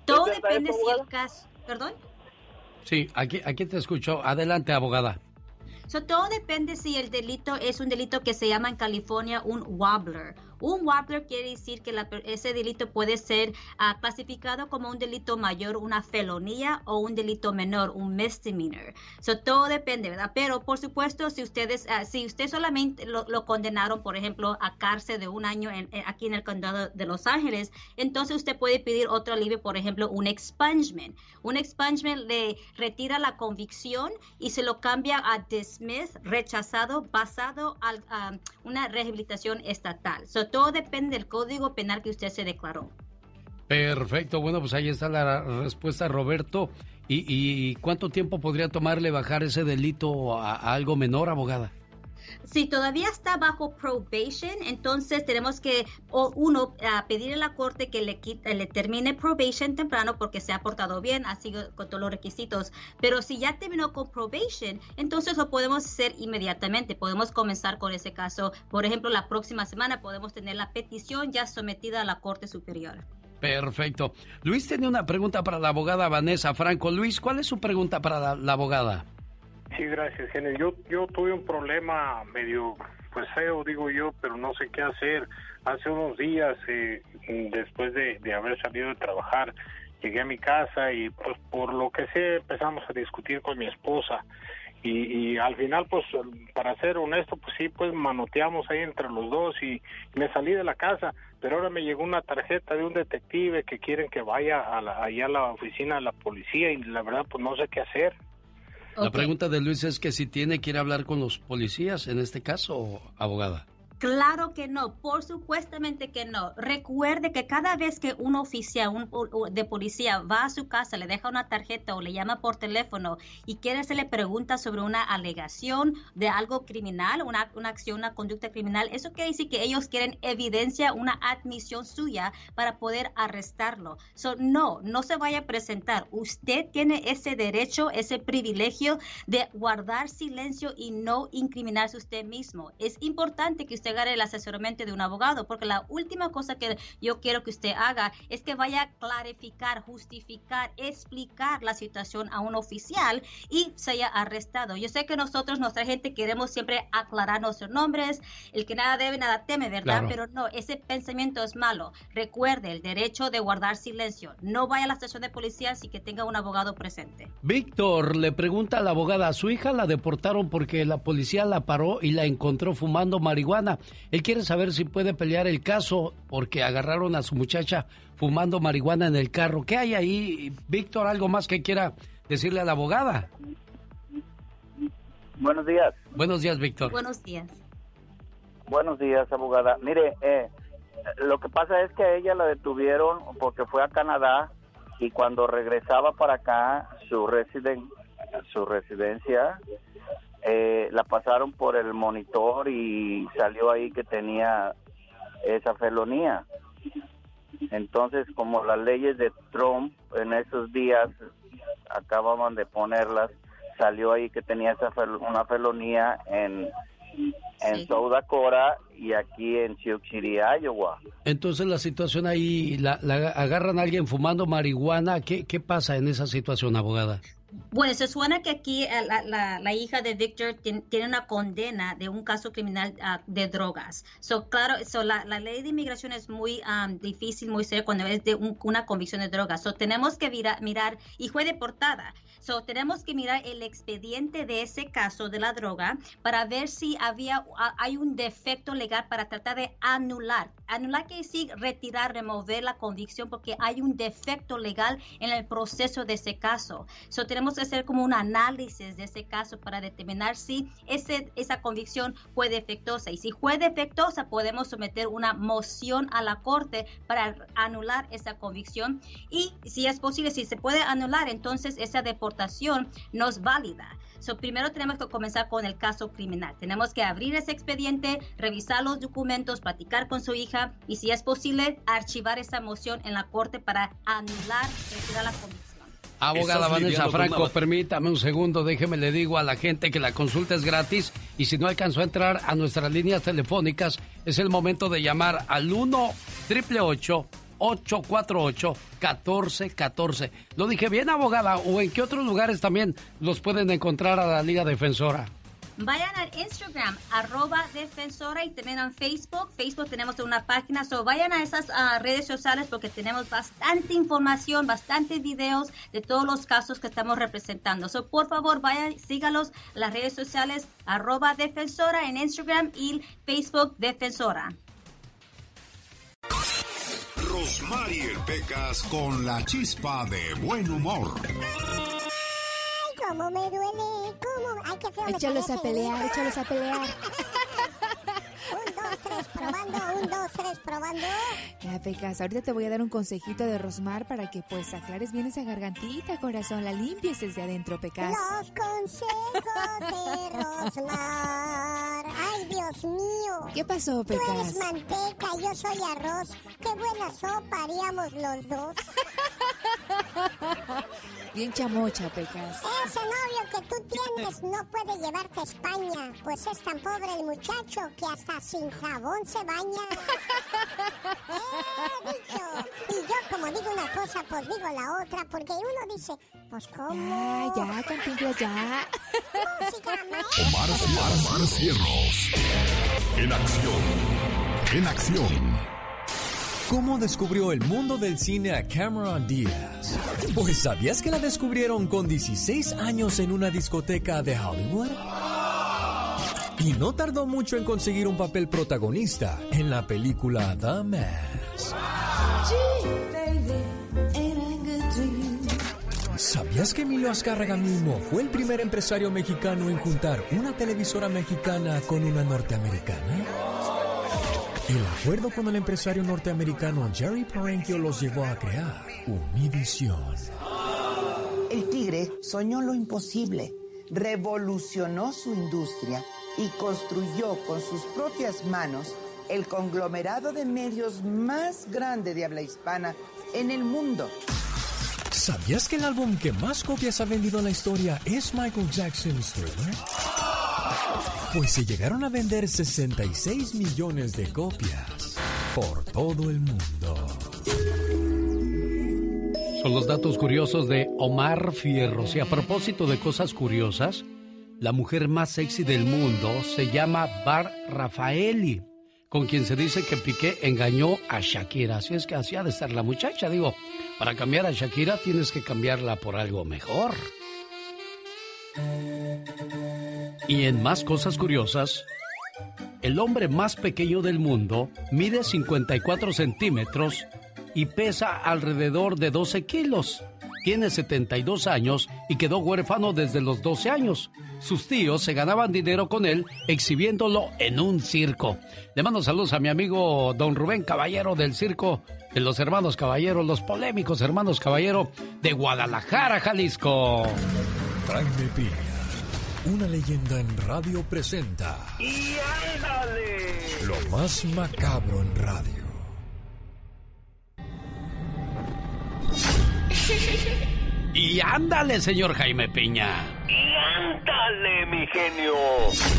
Todo ¿Es verdad depende si el caso... ¿Perdón? Sí, aquí, aquí te escucho. Adelante, abogada. So, todo depende si el delito es un delito que se llama en California un wobbler. Un Wappler quiere decir que ese delito puede ser ah, clasificado como un delito mayor, una felonía o un delito menor, un misdemeanor. So, todo depende, ¿verdad? Pero por supuesto, si ustedes, ah, si usted solamente lo, condenaron, por ejemplo, a cárcel de un año aquí en el condado de Los Ángeles, entonces usted puede pedir otro alivio, por ejemplo, un expungement. Un expungement le retira la convicción y se lo cambia a dismiss, rechazado, basado a una rehabilitación estatal. Todo depende del código penal que usted se declaró. Perfecto, bueno, pues ahí está la respuesta, Roberto. ¿Y, cuánto tiempo podría tomarle bajar ese delito a algo menor, abogada? Si todavía está bajo probation, entonces tenemos que, uno, pedir a la corte que le, le termine probation temprano porque se ha portado bien, sido con todos los requisitos. Pero si ya terminó con probation, entonces lo podemos hacer inmediatamente. Podemos comenzar con ese caso. Por ejemplo, la próxima semana podemos tener la petición ya sometida a la Corte Superior. Perfecto. Luis tiene una pregunta para la abogada Vanessa Franco. Luis, ¿cuál es su pregunta para la abogada? Sí, gracias, Genio. Yo, yo tuve un problema medio, pues feo, digo yo, pero no sé qué hacer. Hace unos días, eh, después de, haber salido de trabajar, llegué a mi casa y pues por lo que sé empezamos a discutir con mi esposa. Y, y, al final, pues, para ser honesto, pues sí, pues manoteamos ahí entre los dos y me salí de la casa, pero ahora me llegó una tarjeta de un detective que quieren que vaya a la, allá a la oficina de la policía y la verdad, pues no sé qué hacer. La pregunta de Luis es que si tiene que ir a hablar con los policías, en este caso, abogada. Claro que no, por supuestamente que no. Recuerde que cada vez que un oficial de policía va a su casa, le deja una tarjeta o le llama por teléfono y quiere hacerle preguntas sobre una alegación de algo criminal, una, una acción, una conducta criminal, eso quiere decir que ellos quieren evidencia, una admisión suya para poder arrestarlo. So, no, no se vaya a presentar. Usted tiene ese derecho, ese privilegio de guardar silencio y no incriminarse usted mismo. Es importante que usted el asesoramiento de un abogado, porque la última cosa que yo quiero que usted haga es que vaya a clarificar, justificar, explicar la situación a un oficial y se haya arrestado. Yo sé que nosotros, nuestra gente, queremos siempre aclarar nuestros nombres, el que nada debe, nada teme, ¿verdad? Pero no, ese pensamiento es malo. Recuerde el derecho de guardar silencio. No vaya a la estación de policía sin que tenga un abogado presente. Víctor le pregunta a la abogada, a su hija la deportaron porque la policía la paró y la encontró fumando marihuana. Él quiere saber si puede pelear el caso porque agarraron a su muchacha fumando marihuana en el carro. ¿Qué hay ahí, Víctor? ¿Algo más que quiera decirle a la abogada? Buenos días. Buenos días, Víctor. Buenos días. Buenos días, abogada. Mire, eh, lo que pasa es que a ella la detuvieron porque fue a Canadá y cuando regresaba para acá, su, residen su residencia eh, la pasaron por el monitor y salió ahí que tenía esa felonía. Entonces, como las leyes de Trump en esos días acababan de ponerlas, salió ahí que tenía esa una felonía en en South Dakota y aquí en Sioux City, Iowa. Entonces la situación ahí, la, agarran a alguien fumando marihuana, ¿qué, ¿qué pasa en esa situación, abogada? Bueno, se suena que aquí eh, la, hija de Victor tiene, una condena de un caso criminal ah, de drogas. So, claro, so, la, ley de inmigración es muy difícil, muy seria cuando es de una convicción de drogas. So, tenemos que mirar, y fue deportada. So, tenemos que mirar el expediente de ese caso de la droga para ver si había hay un defecto legal para tratar de anular. Anular quiere decir retirar, remover la convicción porque hay un defecto legal en el proceso de ese caso. So, tenemos que hacer como un análisis de ese caso para determinar si ese, esa convicción fue defectuosa. Y si fue defectuosa, podemos someter una moción a la corte para anular esa convicción. Y si es posible, si se puede anular, entonces esa deportación no es válida. So, primero tenemos que comenzar con el caso criminal. Tenemos que abrir ese expediente, revisar los documentos, platicar con su hija y si es posible, archivar esa moción en la corte para anular, retirar la convicción. Abogada Vanessa Franco, permítame un segundo, déjeme le digo a la gente que la consulta es gratis y si no alcanzó a entrar a nuestras líneas telefónicas, es el momento de llamar al 1 888 848 1414 ¿Lo dije bien, abogada? ¿O en qué otros lugares también los pueden encontrar a la Liga Defensora? vayan al Instagram, arroba defensora y también en Facebook. Facebook tenemos una página, so vayan a esas ah, redes sociales porque tenemos bastante información, bastante videos de todos los casos que estamos representando. So por favor, vayan, sígalos las redes sociales, arroba defensora en Instagram y Facebook defensora. Rosmarie Pecas con la chispa de buen humor. Ay, cómo me duele, cómo... Ay, qué feo me Échalos parece, a pelear, échalos a pelear. Dos, tres, probando, un, dos, tres, probando. Ya, Pecas, ahorita te voy a dar un consejito de Rosmar para que pues aclares bien esa gargantita, corazón. La limpies desde adentro, Pecas. Los consejos de Rosmar. Ay, Dios mío. ¿Qué pasó, Tú eres Pecas? manteca, yo soy arroz. Qué buena sopa haríamos los dos. Bien chamocha, Pecas. Ese novio que tú tienes no puede llevarte a España, pues es tan pobre el muchacho que hasta sin jabón se baña. Eh, dicho. Y yo como digo una cosa, pues digo la otra, porque uno dice, pues cómo. Ya, ya, Cantinflas, ya. Música, Omar, Omar Cierros. En acción. En acción. ¿Cómo descubrió el mundo del cine a Cameron Diaz? Pues ¿sabías que la descubrieron con 16 años en una discoteca de Hollywood? Y no tardó mucho en conseguir un papel protagonista en la película The Mask. ¿Sabías que Emilio Azcárraga mismo fue el primer empresario mexicano en juntar una televisora mexicana con una norteamericana? El acuerdo con el empresario norteamericano Jerry Parenchio los llevó a crear Univision. El tigre soñó lo imposible, revolucionó su industria y construyó con sus propias manos el conglomerado de medios más grande de habla hispana en el mundo. ¿Sabías que el álbum que más copias ha vendido en la historia es Michael Jackson's Thriller? Pues se llegaron a vender 66 millones de copias por todo el mundo. Son los datos curiosos de Omar Fierros. Y a propósito de cosas curiosas, la mujer más sexy del mundo se llama Bar Rafaeli, con quien se dice que Piqué engañó a Shakira. Así es que así ha de estar la muchacha. Digo, para cambiar a Shakira tienes que cambiarla por algo mejor. Y en más cosas curiosas, el hombre más pequeño del mundo mide 54 centímetros y pesa alrededor de 12 kilos. Tiene 72 años y quedó huérfano desde los 12 años. Sus tíos se ganaban dinero con él exhibiéndolo en un circo. Le mando saludos a mi amigo don Rubén Caballero del circo de los hermanos Caballero, los polémicos hermanos Caballero de Guadalajara, Jalisco. Jaime Piña, una leyenda en radio presenta ¡Y ándale! lo más macabro en radio. Y ándale, señor Jaime Piña. Y ándale, mi genio.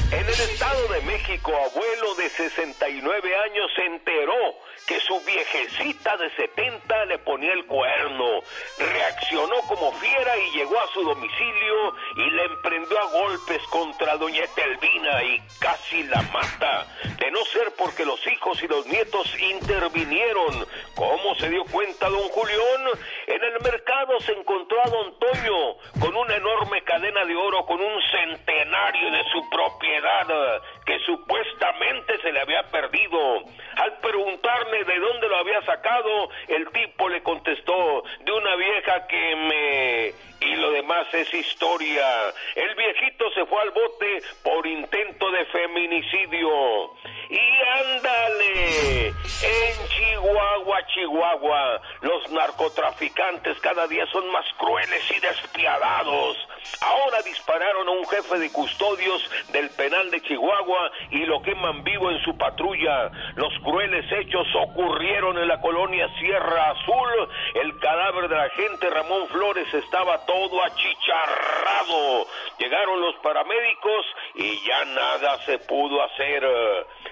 En el Estado de México, abuelo de 69 años se enteró que su viejecita de 70 le ponía el cuerno. Reaccionó como fiera y llegó a su domicilio y le emprendió a golpes contra doña Etelvina y casi la mata. De no ser porque los hijos y los nietos intervinieron. ¿Cómo se dio cuenta don Julián? En el mercado se encontró a don Toño con una enorme cadena de oro con un centenario de su propiedad que supuestamente se le había perdido. Al preguntarle de dónde lo había sacado, el tipo le contestó de una vieja que me... Y lo demás es historia. El viejito se fue al bote por intento de feminicidio. Y ándale, en Chihuahua, Chihuahua, los narcotraficantes cada día son más crueles y despiadados. Ahora dispararon a un jefe de custodios del penal de Chihuahua y lo queman vivo en su patrulla. Los crueles hechos ocurrieron en la colonia Sierra Azul. El cadáver de la agente Ramón Flores estaba todo achicharrado. Llegaron los paramédicos y ya nada se pudo hacer.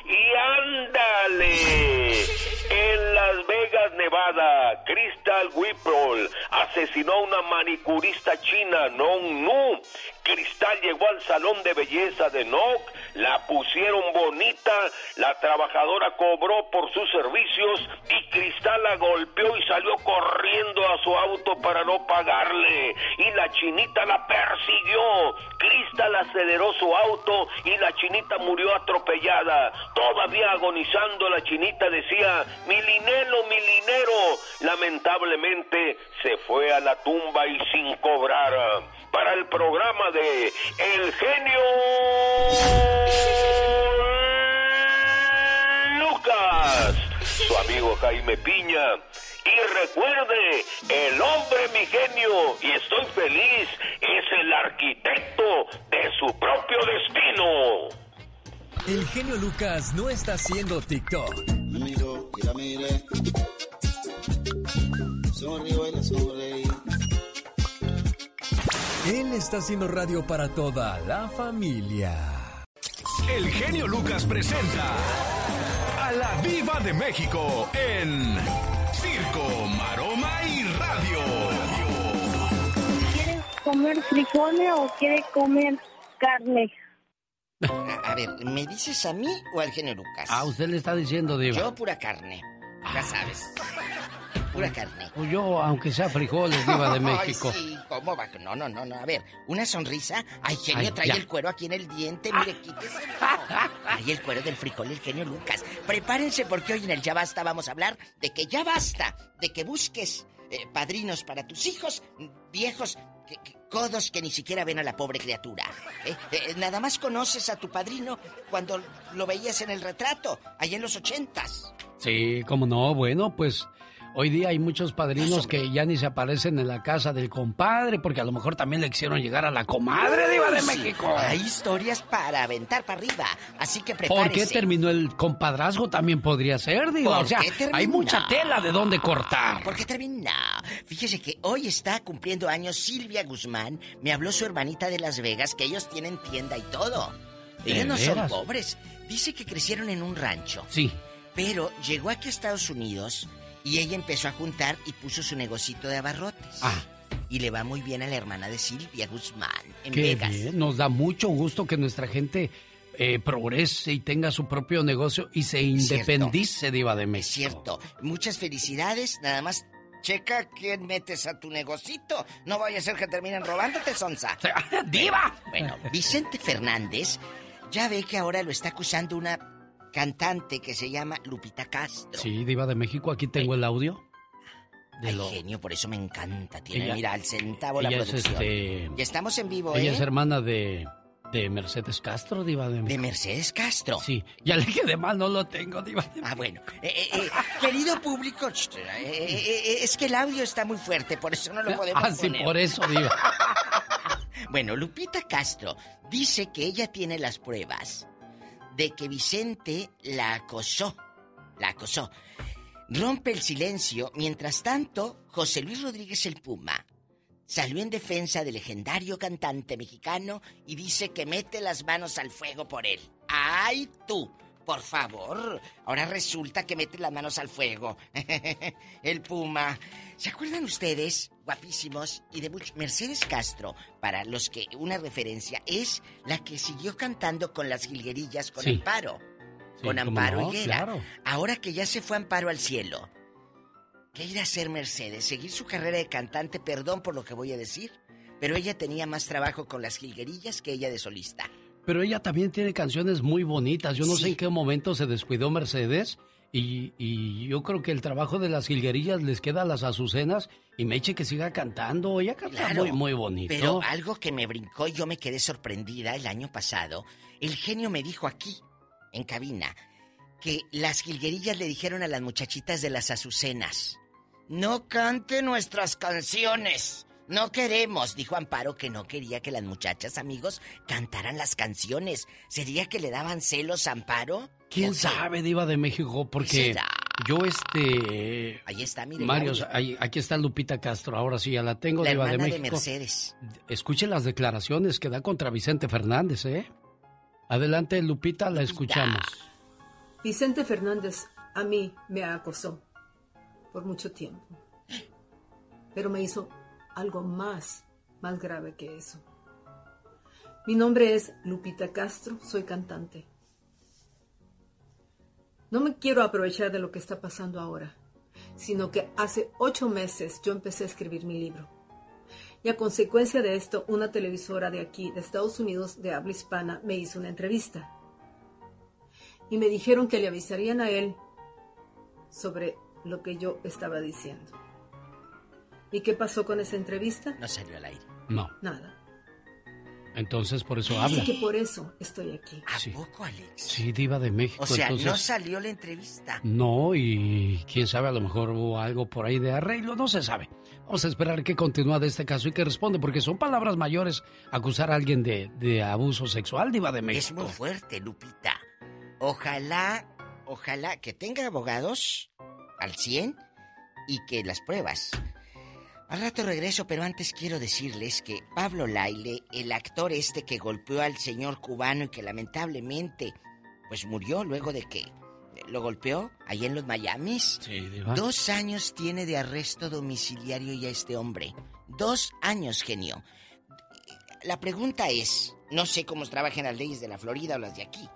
Y ándale, en Las Vegas, Nevada, Crystal Whipple asesinó a una manicurista china, Nong Nu. Cristal llegó al salón de belleza de Nock, la pusieron bonita, la trabajadora cobró por sus servicios y Cristal la golpeó y salió corriendo a su auto para no pagarle. Y la chinita la persiguió. Cristal aceleró su auto y la chinita murió atropellada. Todavía agonizando la chinita decía, milinelo, milinero. Lamentablemente se fue a la tumba y sin cobrar. Para el programa de El Genio Lucas, su amigo Jaime Piña. Y recuerde, el hombre, mi genio, y estoy feliz, es el arquitecto de su propio destino. El genio Lucas no está haciendo TikTok. Él está haciendo radio para toda la familia. El genio Lucas presenta a la Viva de México en Circo, Maroma y Radio. ¿Quiere comer frijoles o quiere comer carne? A, a ver, ¿me dices a mí o al genio Lucas? Ah, usted le está diciendo, Diva. Yo pura carne, ya sabes. Pura carne. Pues yo, aunque sea frijoles, Diva de México. Ay, sí, ¿cómo va? No, no, no, no. A ver, una sonrisa. Ay, genio, Ay, trae ya. el cuero aquí en el diente. Mire, quíteselo. Trae el cuero del frijol el genio Lucas. Prepárense porque hoy en el Ya Basta vamos a hablar de que ya basta, de que busques eh, padrinos para tus hijos, viejos, que- que- codos que ni siquiera ven a la pobre criatura. ¿eh? Eh, nada más conoces a tu padrino cuando lo veías en el retrato, allá en los ochentas. Sí, cómo no. Bueno, pues hoy día hay muchos padrinos que ya ni se aparecen en la casa del compadre, porque a lo mejor también le quisieron llegar a la comadre, Diva de. México. Hay historias para aventar para arriba, así que ¿Por prepárese. qué terminó el compadrazgo? También podría ser, Diva. ¿Por O sea, terminó? hay mucha tela de dónde cortar. ¿Por qué termina? Fíjese que hoy está cumpliendo años Silvia Guzmán. Me habló su hermanita de Las Vegas, que ellos tienen tienda y todo. ¿De Ellos no son pobres. Dice que crecieron en un rancho. Sí. Pero llegó aquí a Estados Unidos y ella empezó a juntar y puso su negocito de abarrotes. Ah. Y le va muy bien a la hermana de Silvia Guzmán en Qué Vegas. bien, nos da mucho gusto que nuestra gente eh, progrese y tenga su propio negocio y se independice, Diva de México. Es cierto. Muchas felicidades. Nada más checa quién metes a tu negocito. No vaya a ser que terminen robándote, Sonsa. ¡Diva! Bueno, Vicente Fernández ya ve que ahora lo está acusando una cantante que se llama Lupita Castro. Sí, Diva de México, aquí tengo el audio. De Ay, lo- genio, por eso me encanta. Tiene, Ella- mira, al centavo la ella es, producción. este, Ya estamos en vivo, Ella ¿eh? es hermana de, de Mercedes Castro, Diva de México. ¿De Mercedes Castro? Sí, ya le quedé mal, no lo tengo, Diva de Ah, bueno. Eh, eh, eh, querido público, eh, eh, eh, es que el audio está muy fuerte, por eso no lo podemos Ah, sí, poner. por eso, Diva. Bueno, Lupita Castro dice que ella tiene las pruebas de que Vicente la acosó. La acosó. Rompe el silencio. Mientras tanto, José Luis Rodríguez el Puma salió en defensa del legendario cantante mexicano y dice que mete las manos al fuego por él. ¡Ay, tú! Por favor. Ahora resulta que mete las manos al fuego. el Puma. ¿Se acuerdan ustedes, guapísimos, y de mucho? Mercedes Castro, para los que una referencia, es la que siguió cantando con las jilguerillas con Sí. Amparo. Sí, con Amparo no, Higuera. claro. Ahora que ya se fue Amparo al cielo, ¿qué irá a hacer Mercedes? ¿Seguir su carrera de cantante? Perdón por lo que voy a decir, pero ella tenía más trabajo con las jilguerillas que ella de solista. Pero ella también tiene canciones muy bonitas. Yo no Sí. sé en qué momento se descuidó Mercedes. Y, y yo creo que el trabajo de las jilguerillas les queda a las azucenas y me eche que siga cantando. Ella canta Claro, muy, muy bonito. Pero algo que me brincó y yo me quedé sorprendida el año pasado, el genio me dijo aquí, en cabina, que las jilguerillas le dijeron a las muchachitas de las azucenas, no cante nuestras canciones. No queremos, dijo Amparo que no quería que las muchachas, amigos, cantaran las canciones. ¿Sería que le daban celos a Amparo? ¿Quién sabe, Diva de México? Porque yo, este. Ahí está, mire. Mario, ahí- aquí está Lupita Castro. Ahora sí, ya la tengo, La Diva de hermana de México. Mercedes. Escuche las declaraciones que da contra Vicente Fernández, ¿eh? Adelante, Lupita, la escuchamos. Vicente Fernández a mí me acosó por mucho tiempo. pero me hizo algo más, más grave que eso. Mi nombre es Lupita Castro, soy cantante. No me quiero aprovechar de lo que está pasando ahora, sino que hace ocho meses yo empecé a escribir mi libro. Y a consecuencia de esto, una televisora de aquí, de Estados Unidos, de habla hispana, me hizo una entrevista. Y me dijeron que le avisarían a él sobre lo que yo estaba diciendo. ¿Y qué pasó con esa entrevista? No salió al aire. No. Nada. Entonces por eso Así habla. que por eso estoy aquí. ¿A poco, Alex? Sí, diva de México. O sea, entonces... no salió la entrevista. No, y quién sabe, a lo mejor hubo algo por ahí de arreglo, no se sabe. Vamos a esperar que continúe de este caso y que responde, porque son palabras mayores acusar a alguien de, de abuso sexual, diva de Es México. muy fuerte, Lupita. Ojalá, ojalá que tenga abogados al 100 y que las pruebas. Al rato regreso, pero antes quiero decirles que Pablo Laile, el actor este que golpeó al señor cubano y que lamentablemente pues murió luego de que lo golpeó ahí en los Miamis. Sí. Dos años tiene de arresto domiciliario ya este hombre. Dos años, genio. La pregunta es, no sé cómo trabajan las leyes de la Florida o las de aquí,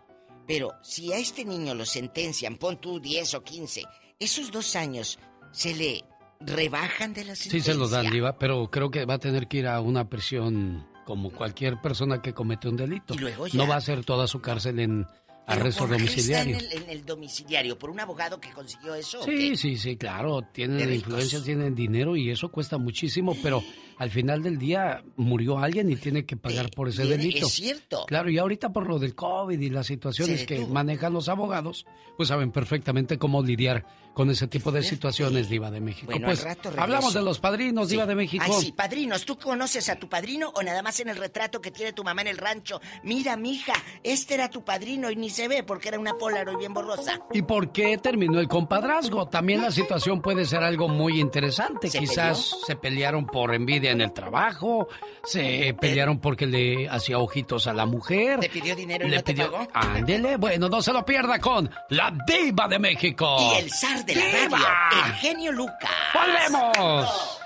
pero si a este niño lo sentencian, pon tú 10 o 15, esos dos años se le rebajan de la Sí sentencia. se los dan, diva, pero creo que va a tener que ir a una prisión como cualquier persona que comete un delito. Y luego ya- No va a ser toda su cárcel en ¿Pero arresto domiciliario. Está en el, en el domiciliario por un abogado que consiguió eso. Sí, sí, sí, claro, tienen influencias, tienen dinero y eso cuesta muchísimo, pero al final del día murió alguien y tiene que pagar por ese tiene- delito. es cierto. Claro, y ahorita por lo del COVID y las situaciones que manejan los abogados, pues saben perfectamente cómo lidiar con ese tipo de situaciones, Diva de México. Bueno, pues al rato hablamos de los padrinos, Diva de México. Ay, sí, padrinos. ¿Tú conoces a tu padrino o nada más en el retrato que tiene tu mamá en el rancho? Mira, mija, este era tu padrino y ni se ve porque era una Polaroid bien borrosa. ¿Y por qué terminó el compadrazgo? También la situación puede ser algo muy interesante. ¿Se Quizás se pelearon por envidia en el trabajo, se pelearon porque le hacía ojitos a la mujer. ¿Te pidió dinero y le no te pidió- pagó? Ándele, bueno, no se lo pierda con la Diva de México. Y el zar de la ¡Diva! radio, el genio Lucas. ¡Volvemos!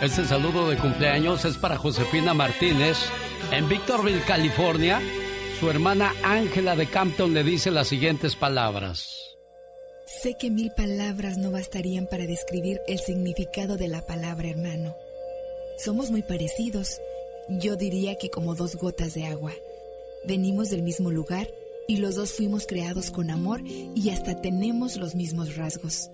Este saludo de cumpleaños es para Josefina Martínez. En Victorville, California, su hermana Ángela de Campton le dice las siguientes palabras. Sé que mil palabras no bastarían para describir el significado de la palabra hermano. Somos muy parecidos. Yo diría que como dos gotas de agua. Venimos del mismo lugar y los dos fuimos creados con amor y hasta tenemos los mismos rasgos.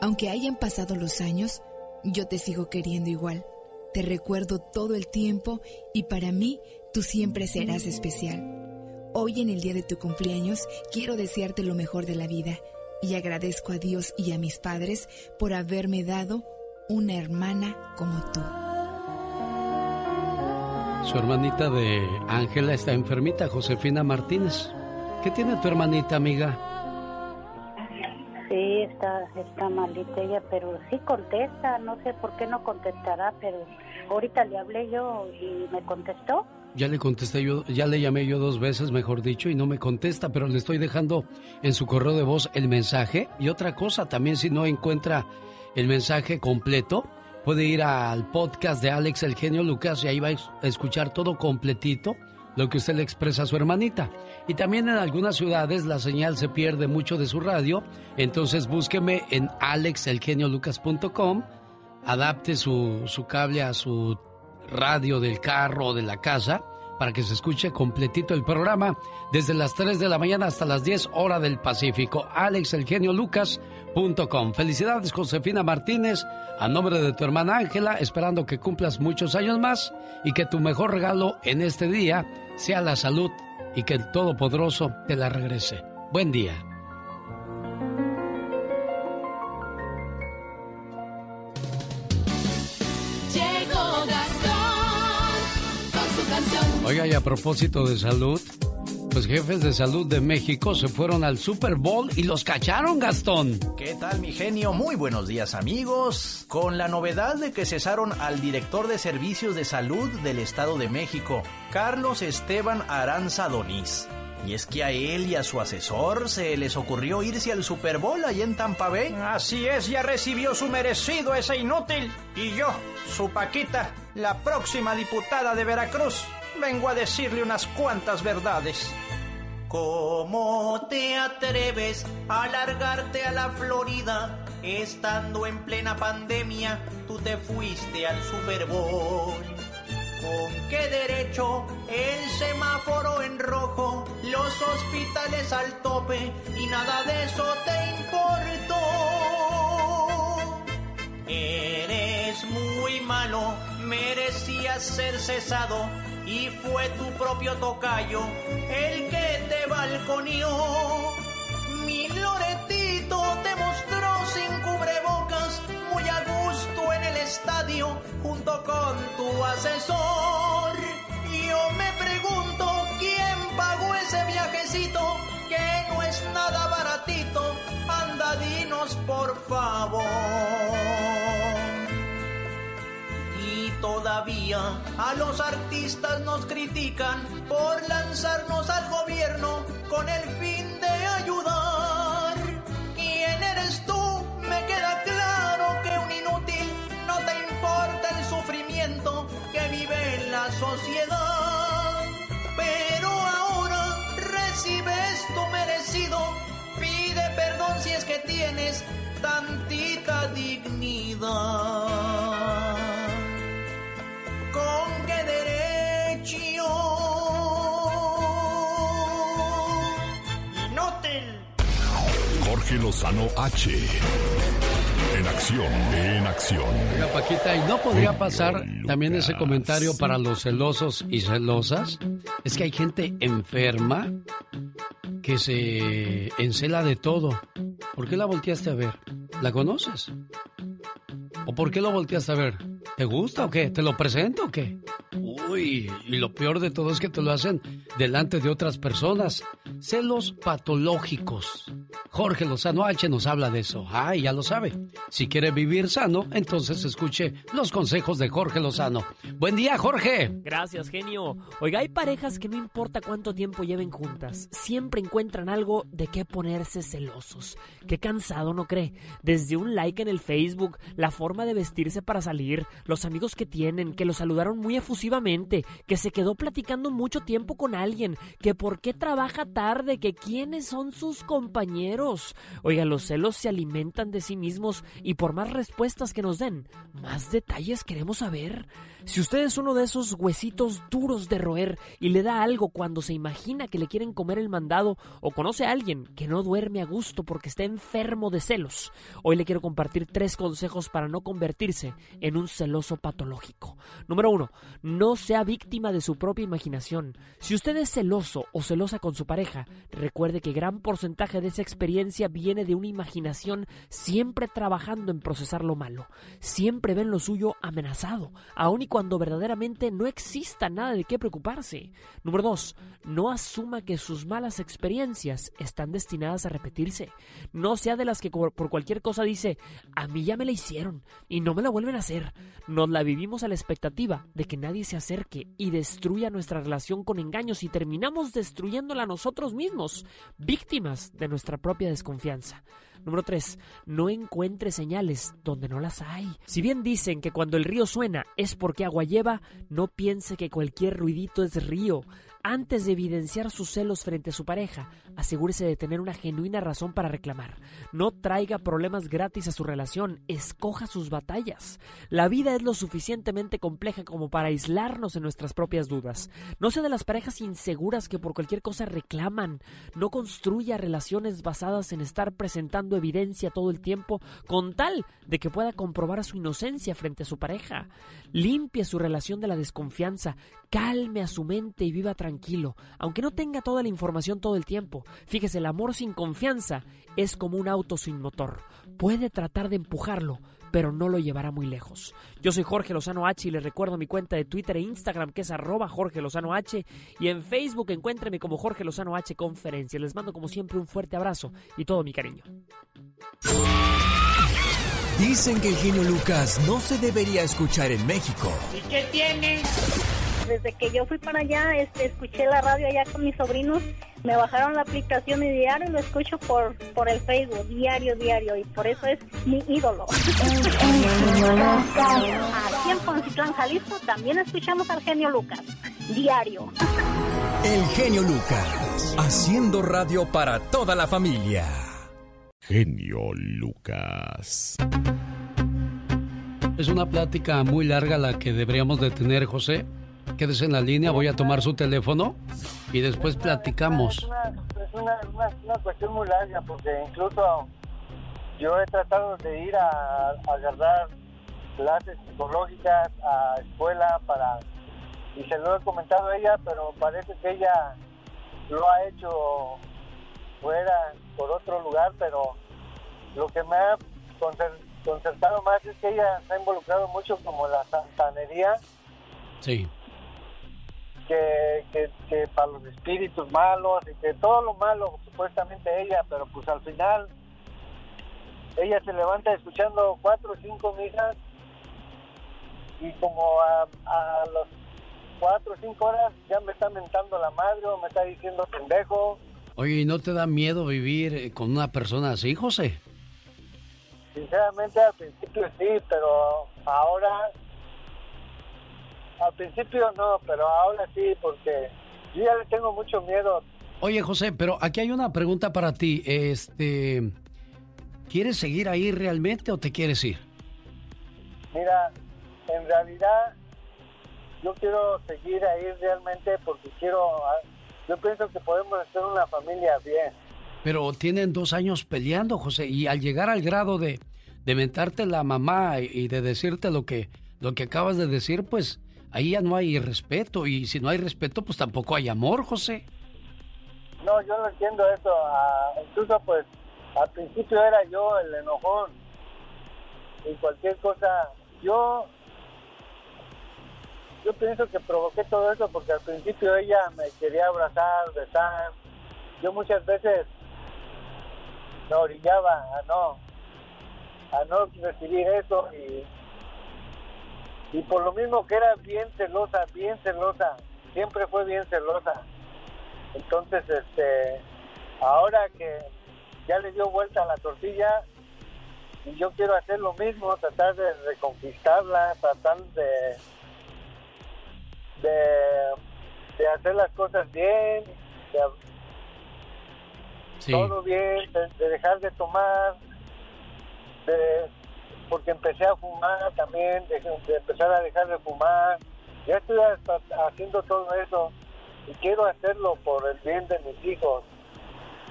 Aunque hayan pasado los años, yo te sigo queriendo igual. Te recuerdo todo el tiempo y para mí tú siempre serás especial. Hoy en el día de tu cumpleaños quiero desearte lo mejor de la vida y agradezco a Dios y a mis padres por haberme dado una hermana como tú. Su hermanita de Ángela está enfermita, Josefina Martínez. ¿Qué tiene tu hermanita, amiga? Sí, está, está malita ella, pero sí contesta. No sé por qué no contestará, pero ahorita le hablé yo y me contestó. Ya le contesté yo, ya le llamé yo dos veces, mejor dicho, y no me contesta, pero le estoy dejando en su correo de voz el mensaje. Y otra cosa, también si no encuentra el mensaje completo, puede ir al podcast de Alex El Genio Lucas y ahí va a escuchar todo completito lo que usted le expresa a su hermanita. Y también en algunas ciudades la señal se pierde mucho de su radio, entonces búsqueme en alexelgeniolucas.com, adapte su, su cable a su radio del carro o de la casa para que se escuche completito el programa desde las 3 de la mañana hasta las 10 hora del Pacífico. alexelgeniolucas.com. Felicidades Josefina Martínez a nombre de tu hermana Ángela, esperando que cumplas muchos años más y que tu mejor regalo en este día sea la salud y que el Todopoderoso te la regrese. Buen día. Oiga, y a propósito de salud, pues jefes de salud de México se fueron al Super Bowl y los cacharon, Gastón. ¿Qué tal, mi genio? Muy buenos días, amigos. Con la novedad de que cesaron al director de Servicios de Salud del Estado de México, Carlos Esteban Aranza Donís. Y es que a él y a su asesor se les ocurrió irse al Super Bowl allá en Tampa Bay. Así es, ya recibió su merecido ese inútil. Y yo, su Paquita, la próxima diputada de Veracruz, vengo a decirle unas cuantas verdades. ¿Cómo te atreves a largarte a la Florida? Estando en plena pandemia, tú te fuiste al Super Bowl. ¿Con qué derecho el semáforo en rojo, los hospitales al tope y nada de eso te importó? Eres muy malo, merecías ser cesado y fue tu propio tocayo el que te balconeó. Mi Loretito te mostró sin cubrebocas, muy a gusto en el estadio, junto con tu asesor. Yo me pregunto quién pagó ese viajecito, que no es nada baratito. Anda, dinos por favor. Y todavía a los artistas nos critican por lanzarnos al gobierno con el fin de ayudar. ¿Quién eres tú? Me queda claro que un inútil no te importa el sufrimiento que vive en la sociedad. Pero ahora recibes tu merecido. Pide perdón si es que tienes tantita dignidad. ¿Con qué derecho? Jorge Lozano H. En acción, en acción. Oiga, Paquita, ¿y no podría pasar también ese comentario para los celosos y celosas? Es que hay gente enferma que se encela de todo. ¿Por qué la volteaste a ver? ¿La conoces? ¿O por qué lo volteaste a ver? ¿Te gusta o qué? ¿Te lo presento o qué? Uy, y lo peor de todo es que te lo hacen delante de otras personas. Celos patológicos. Jorge Lozano H nos habla de eso. Ay, ya lo sabe. Si quiere vivir sano, entonces escuche los consejos de Jorge Lozano. Buen día, Jorge. Gracias, genio. Oiga, hay parejas que no importa cuánto tiempo lleven juntas, siempre encuentran algo de qué ponerse celosos. Qué cansado, ¿no cree? Desde un like en el Facebook, la forma de vestirse para salir, los amigos que tienen, que lo saludaron muy efusivamente, que se quedó platicando mucho tiempo con alguien, que por qué trabaja tarde, que quiénes son sus compañeros. Oiga, los celos se alimentan de sí mismos y por más respuestas que nos den, más detalles queremos saber. Si usted es uno de esos huesitos duros de roer y le da algo cuando se imagina que le quieren comer el mandado o conoce a alguien que no duerme a gusto porque está enfermo de celos, hoy le quiero compartir tres consejos para no convertirse en un celoso patológico. Número uno, no sea víctima de su propia imaginación. Si usted es celoso o celosa con su pareja, recuerde que gran porcentaje de esa experiencia viene de una imaginación siempre trabajando en procesar lo malo. Siempre ven lo suyo amenazado, aun y cuando verdaderamente no exista nada de qué preocuparse. Número 2. No asuma que sus malas experiencias están destinadas a repetirse. No sea de las que por cualquier cosa dice, a mí ya me la hicieron y no me la vuelven a hacer. Nos la vivimos a la expectativa de que nadie se acerque y destruya nuestra relación con engaños y terminamos destruyéndola nosotros mismos, víctimas de nuestra propia desconfianza. Número 3. No encuentre señales donde no las hay. Si bien dicen que cuando el río suena es porque agua lleva, no piense que cualquier ruidito es río. Antes de evidenciar sus celos frente a su pareja, asegúrese de tener una genuina razón para reclamar. No traiga problemas gratis a su relación, escoja sus batallas. La vida es lo suficientemente compleja como para aislarnos en nuestras propias dudas. No sea de las parejas inseguras que por cualquier cosa reclaman. No construya relaciones basadas en estar presentando evidencia todo el tiempo con tal de que pueda comprobar su inocencia frente a su pareja. Limpie su relación de la desconfianza, calme a su mente y viva tranquilo, aunque no tenga toda la información todo el tiempo. Fíjese, el amor sin confianza es como un auto sin motor. Puede tratar de empujarlo, pero no lo llevará muy lejos. Yo soy Jorge Lozano H y les recuerdo mi cuenta de Twitter e Instagram que es arroba Jorge Lozano H y en Facebook encuéntreme como Jorge Lozano H Conferencia. Les mando como siempre un fuerte abrazo y todo mi cariño. Dicen que el genio Lucas no se debería escuchar en México. ¿Y qué tiene? Desde que yo fui para allá, este, escuché la radio allá con mis sobrinos, me bajaron la aplicación y diario lo escucho por, por el Facebook, diario, diario, y por eso es mi ídolo. Aquí en Poncitlán, Jalisco, también escuchamos al genio Lucas, diario. El genio Lucas, haciendo radio para toda la familia. Genio Lucas. Es una plática muy larga la que deberíamos de tener, José. Quédese en la línea, voy a tomar su teléfono y después platicamos. Es una, es una, una- una cuestión muy larga porque incluso yo he tratado de ir a, a agarrar clases psicológicas a escuela para y se lo he comentado a ella, pero parece que ella lo ha hecho fuera por otro lugar, pero lo que me ha concer- concertado más es que ella se ha involucrado mucho como la santanería Sí. Que, que, que para los espíritus malos y que todo lo malo supuestamente ella, pero pues al final ella se levanta escuchando cuatro o cinco misas y como a, a los cuatro o cinco horas ya me está mentando la madre o me está diciendo pendejo. Oye, ¿y no te da miedo vivir eh, con una persona así, José? Sinceramente al principio sí, al principio no, pero ahora sí porque yo ya le tengo mucho miedo Oye, José, pero aquí hay una pregunta para ti. Este, ¿quieres seguir ahí realmente o te quieres ir? Mira, en realidad yo quiero seguir ahí realmente porque quiero, ah, yo pienso que podemos hacer una familia bien. Pero tienen dos años peleando, José, y al llegar al grado de, de mentarte la mamá y, y de decirte lo que, lo que acabas de decir, pues ahí ya no hay respeto. Y si no hay respeto, pues tampoco hay amor, José. No, yo no entiendo eso. ah, incluso pues al principio era yo el enojón y cualquier cosa. Yo yo pienso que provoqué todo eso porque al principio ella me quería abrazar, besar. Yo muchas veces me orillaba a no a no recibir eso y y por lo mismo que era bien celosa, bien celosa, siempre fue bien celosa. Entonces, este, ahora que ya le dio vuelta a la tortilla, y yo quiero hacer lo mismo, tratar de reconquistarla, tratar de, de, de hacer las cosas bien, de, Sí. todo bien, de, de dejar de tomar, de, porque empecé a fumar también, de, empezar a dejar de fumar. Ya estoy haciendo todo eso y quiero hacerlo por el bien de mis hijos.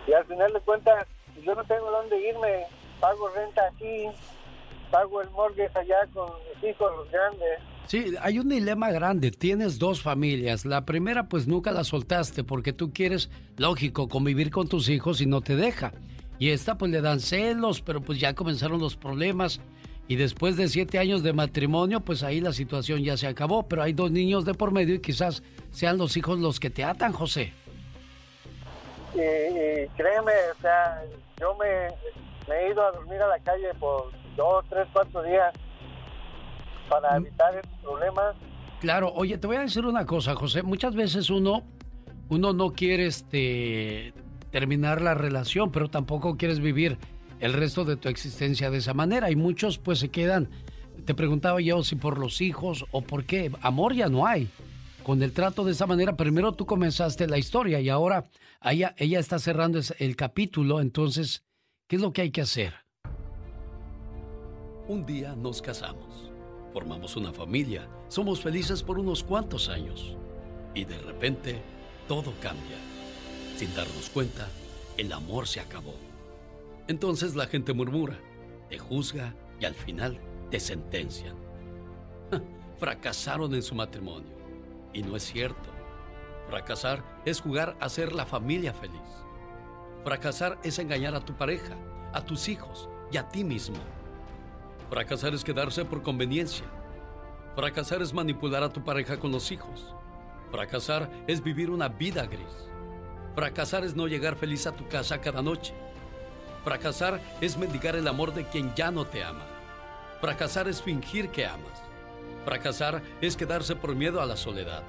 Y al final de cuentas, si yo no tengo dónde irme, pago renta aquí, pago el mortgage allá con mis hijos, los grandes. Sí, hay un dilema grande. Tienes dos familias. La primera, pues nunca la soltaste porque tú quieres, lógico, convivir con tus hijos y no te deja. Y esta, pues le dan celos, pero pues ya comenzaron los problemas. Y después de siete años de matrimonio, pues ahí la situación ya se acabó. Pero hay dos niños de por medio y quizás sean los hijos los que te atan, José. Y, y créeme, o sea, yo me, me he ido a dormir a la calle por dos, tres, cuatro días para evitar estos problemas. Claro, oye, te voy a decir una cosa, José. Muchas veces uno, uno no quiere este, terminar la relación, pero tampoco quieres vivir el resto de tu existencia de esa manera. Y muchos pues se quedan. Te preguntaba yo si por los hijos o por qué. Amor ya no hay. Con el trato de esa manera, primero tú comenzaste la historia y ahora ella, ella está cerrando el capítulo. Entonces, ¿qué es lo que hay que hacer? Un día nos casamos, formamos una familia, somos felices por unos cuantos años y de repente todo cambia. Sin darnos cuenta, el amor se acabó. Entonces la gente murmura, te juzga y al final te sentencian. Fracasaron en su matrimonio. Y no es cierto. Fracasar es jugar a ser la familia feliz. Fracasar es engañar a tu pareja, a tus hijos y a ti mismo. Fracasar es quedarse por conveniencia. Fracasar es manipular a tu pareja con los hijos. Fracasar es vivir una vida gris. Fracasar es no llegar feliz a tu casa cada noche. Fracasar es mendigar el amor de quien ya no te ama. Fracasar es fingir que amas. Fracasar es quedarse por miedo a la soledad.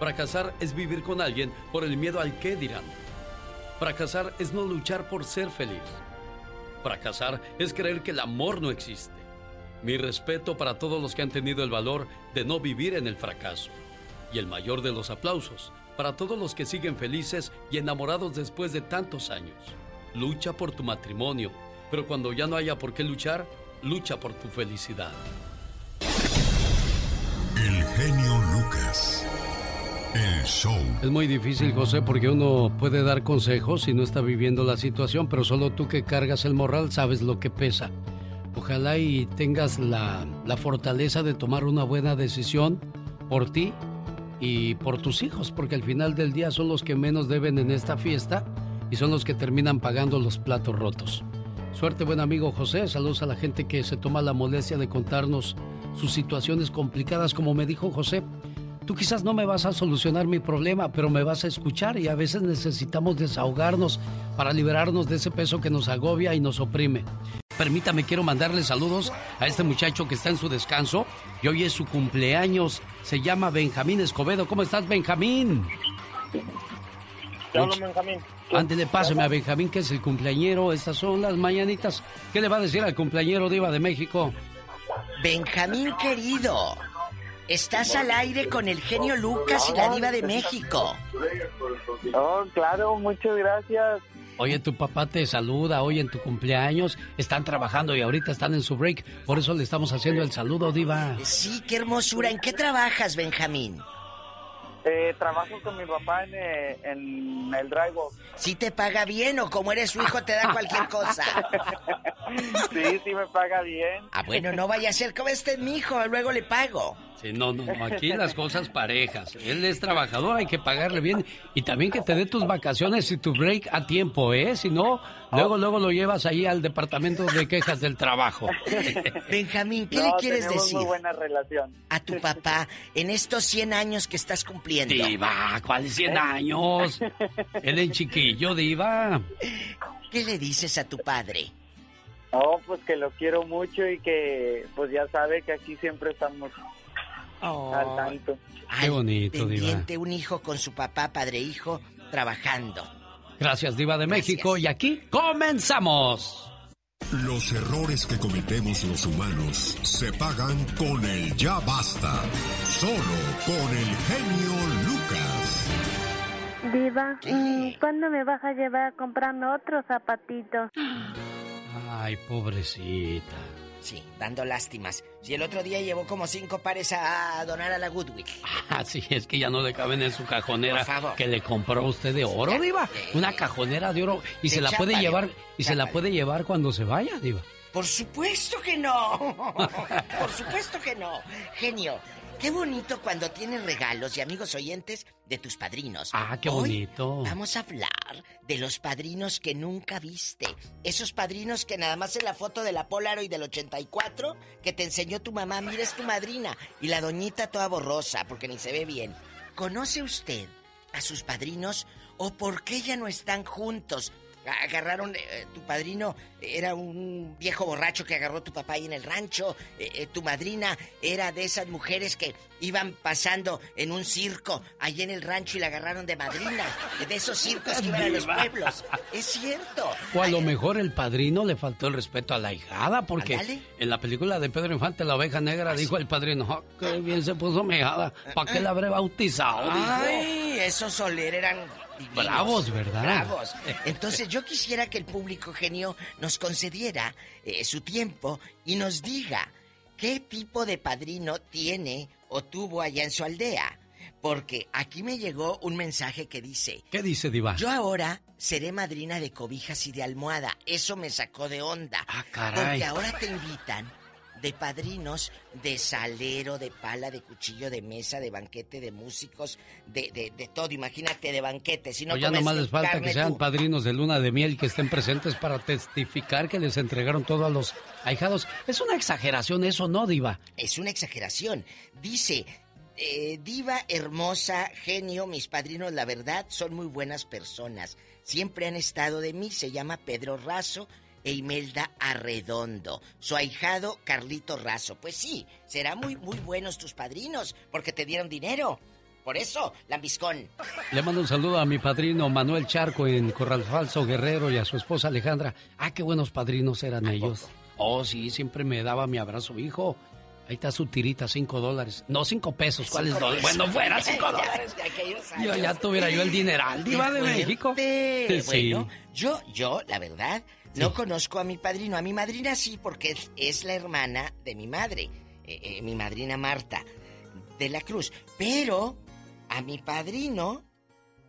Fracasar es vivir con alguien por el miedo al qué dirán. Fracasar es no luchar por ser feliz. Fracasar es creer que el amor no existe. Mi respeto para todos los que han tenido el valor de no vivir en el fracaso. Y el mayor de los aplausos para todos los que siguen felices y enamorados después de tantos años. Lucha por tu matrimonio, pero cuando ya no haya por qué luchar, lucha por tu felicidad. El genio Lucas. El show. Es muy difícil, José, porque uno puede dar consejos si no está viviendo la situación, pero solo tú que cargas el moral sabes lo que pesa. Ojalá y tengas la, la fortaleza de tomar una buena decisión por ti y por tus hijos, porque al final del día son los que menos deben en esta fiesta y son los que terminan pagando los platos rotos. Suerte, buen amigo José. Saludos a la gente que se toma la molestia de contarnos sus situaciones complicadas, como me dijo José. Tú quizás no me vas a solucionar mi problema, pero me vas a escuchar y a veces necesitamos desahogarnos para liberarnos de ese peso que nos agobia y nos oprime. Permítame, quiero mandarle saludos a este muchacho que está en su descanso y hoy es su cumpleaños. Se llama Benjamín Escobedo. ¿Cómo estás, Benjamín? Te hablo, Benjamín. Ándele, páseme a Benjamín, que es el cumpleañero. Estas son las mañanitas. ¿Qué le va a decir al cumpleañero Diva de México? Benjamín querido, estás al aire con el genio Lucas y la Diva de México. Oh, claro, muchas gracias. Oye, tu papá te saluda hoy en tu cumpleaños. Están trabajando y ahorita están en su break. Por eso le estamos haciendo el saludo, Diva. Sí, qué hermosura. ¿En qué trabajas, Benjamín? Eh, trabajo con mi papá en, eh, en el drywall. ¿Sí te paga bien o como eres su hijo te da cualquier cosa? sí, sí me paga bien. Ah, bueno, no vaya a ser como este mi hijo, luego le pago. Sí, no, no, no, aquí las cosas parejas. Él es trabajador, hay que pagarle bien. Y también que te dé tus vacaciones y tu break a tiempo, ¿eh? Si no, luego, luego lo llevas ahí al departamento de quejas del trabajo. Benjamín, ¿qué le quieres decir muy buena relación. a tu papá en estos 100 años que estás cumpliendo? Diva, ¿cuáles 100 años? Él es chiquillo, Diva. ¿Qué le dices a tu padre? Oh, pues que lo quiero mucho y que pues ya sabe que aquí siempre estamos al tanto. Qué bonito, Diva. Un hijo con su papá, padre-hijo, trabajando. Gracias, Diva de México. Y aquí comenzamos. Los errores que cometemos los humanos se pagan con el ya basta. Solo con el genio Lucas. Diva, mm, ¿cuándo me vas a llevar a comprarme otro zapatito? Ay, pobrecita. Sí, dando lástimas. Si el otro día llevó como cinco pares a donar a la Goodwill. Ah, sí, es que ya no le caben en su cajonera Por favor. que le compró usted de oro, Diva. Una cajonera de oro. Y de se la puede llevar, y se la puede llevar cuando se vaya, Diva. Por supuesto que no. Por supuesto que no. Genio, qué bonito cuando tienes regalos y amigos oyentes de tus padrinos. Ah, qué Hoy bonito. Vamos a hablar de los padrinos que nunca viste. Esos padrinos que nada más en la foto de la Polaroid del 84 que te enseñó tu mamá, mira es tu madrina. Y la doñita toda borrosa porque ni se ve bien. ¿Conoce usted a sus padrinos o por qué ya no están juntos? Agarraron, eh, tu padrino era un viejo borracho que agarró a tu papá ahí en el rancho. eh, eh, tu madrina era de esas mujeres que iban pasando en un circo allí en el rancho y la agarraron de madrina. De esos circos que iban a los pueblos. Es cierto. O a lo mejor el padrino le faltó el respeto a la hijada, porque en la película de Pedro Infante, La oveja negra, dijo el padrino, "Ah, qué bien se puso mi hijada, ¿para qué la habré bautizado? dijo. Ay, esos Soler eran divinos. Bravos, ¿verdad? Bravos. Entonces yo quisiera que el público genio nos concediera eh, su tiempo y nos diga qué tipo de padrino tiene o tuvo allá en su aldea. Porque aquí me llegó un mensaje que dice, ¿Qué dice Diva? yo ahora seré madrina de cobijas y de almohada. Eso me sacó de onda. Ah, caray. Porque ahora te invitan de padrinos de salero, de pala, de cuchillo, de mesa, de banquete, de músicos, de, de, de todo. Imagínate, de banquete. Si no O ya nomás les falta que sean tú. padrinos de luna de miel que estén presentes para testificar que les entregaron todo a los ahijados. Es una exageración eso, ¿no, Diva? Es una exageración. Dice, eh, diva hermosa, genio, mis padrinos, la verdad, son muy buenas personas. Siempre han estado de mí. Se llama Pedro Razo e Imelda Arredondo. Su ahijado, Carlito Razo. Pues sí, serán muy, muy buenos tus padrinos, porque te dieron dinero. Por eso, lambiscón. Le mando un saludo a mi padrino Manuel Charco en Corral Falso Guerrero y a su esposa Alejandra. Ah, qué buenos padrinos eran ellos. Oh, sí, siempre me daba mi abrazo, hijo. Ahí está su tirita, cinco dólares. No, cinco pesos. ¿Cuáles dólares? Bueno, fuera cinco dólares. De Yo ya tuviera yo el dineral, diva de México. Sí. Bueno, yo, yo, la verdad, no conozco a mi padrino. A mi madrina sí, porque es, es la hermana de mi madre. eh, eh, mi madrina Marta de la Cruz. Pero a mi padrino,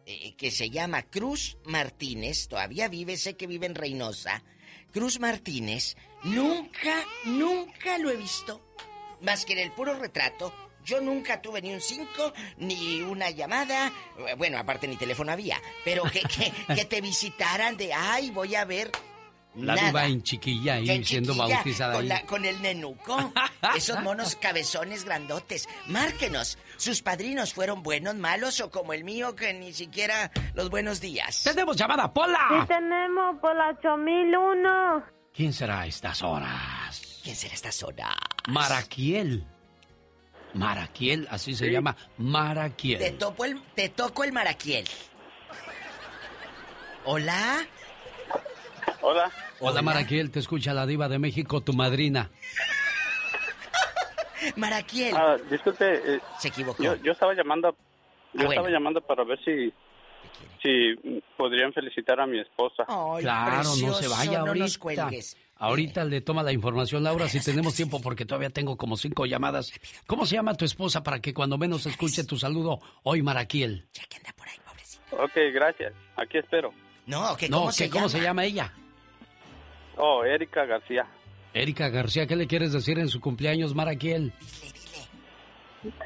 eh, que se llama Cruz Martínez, todavía vive, sé que vive en Reynosa. Cruz Martínez, nunca, nunca lo he visto. Más que en el puro retrato. Yo nunca tuve ni un 5, ni una llamada. Bueno, aparte ni teléfono había. Pero que, que, que te visitaran de, ay, voy a ver. La nada. diva en chiquilla ahí En siendo chiquilla, bautizada con, ahí. la- con el nenuco. Esos monos cabezones grandotes. Márquenos. ¿Sus padrinos fueron buenos, malos o como el mío que ni siquiera los buenos días? ¡Tenemos llamada, Sí Pola! tenemos por la 8001. ¿Quién será a estas horas? ¿Quién será a estas horas? Maraquiel. Maraquiel, así se llama. Te, Maraquiel. topo el, te toco el maraquiel. ¿Hola? Hola. Hola, Maraquiel, te escucha la diva de México, tu madrina. Maraquiel. Ah, disculpe. eh, Se equivocó. Yo, yo estaba llamando, yo Ah, bueno. estaba llamando para ver si, si podrían felicitar a mi esposa. claro, no se vaya no nos ahorita. cuelgues. ahorita le toma la información, Laura, si tenemos tiempo, porque todavía tengo como cinco llamadas. ¿Cómo se llama tu esposa para que cuando menos escuche tu saludo hoy, Maraquiel? Ok, gracias. Aquí espero. No, no, ¿qué- ¿cómo se llama ella? Oh, Erika García. Erika García, ¿qué le quieres decir en su cumpleaños, Maraquiel?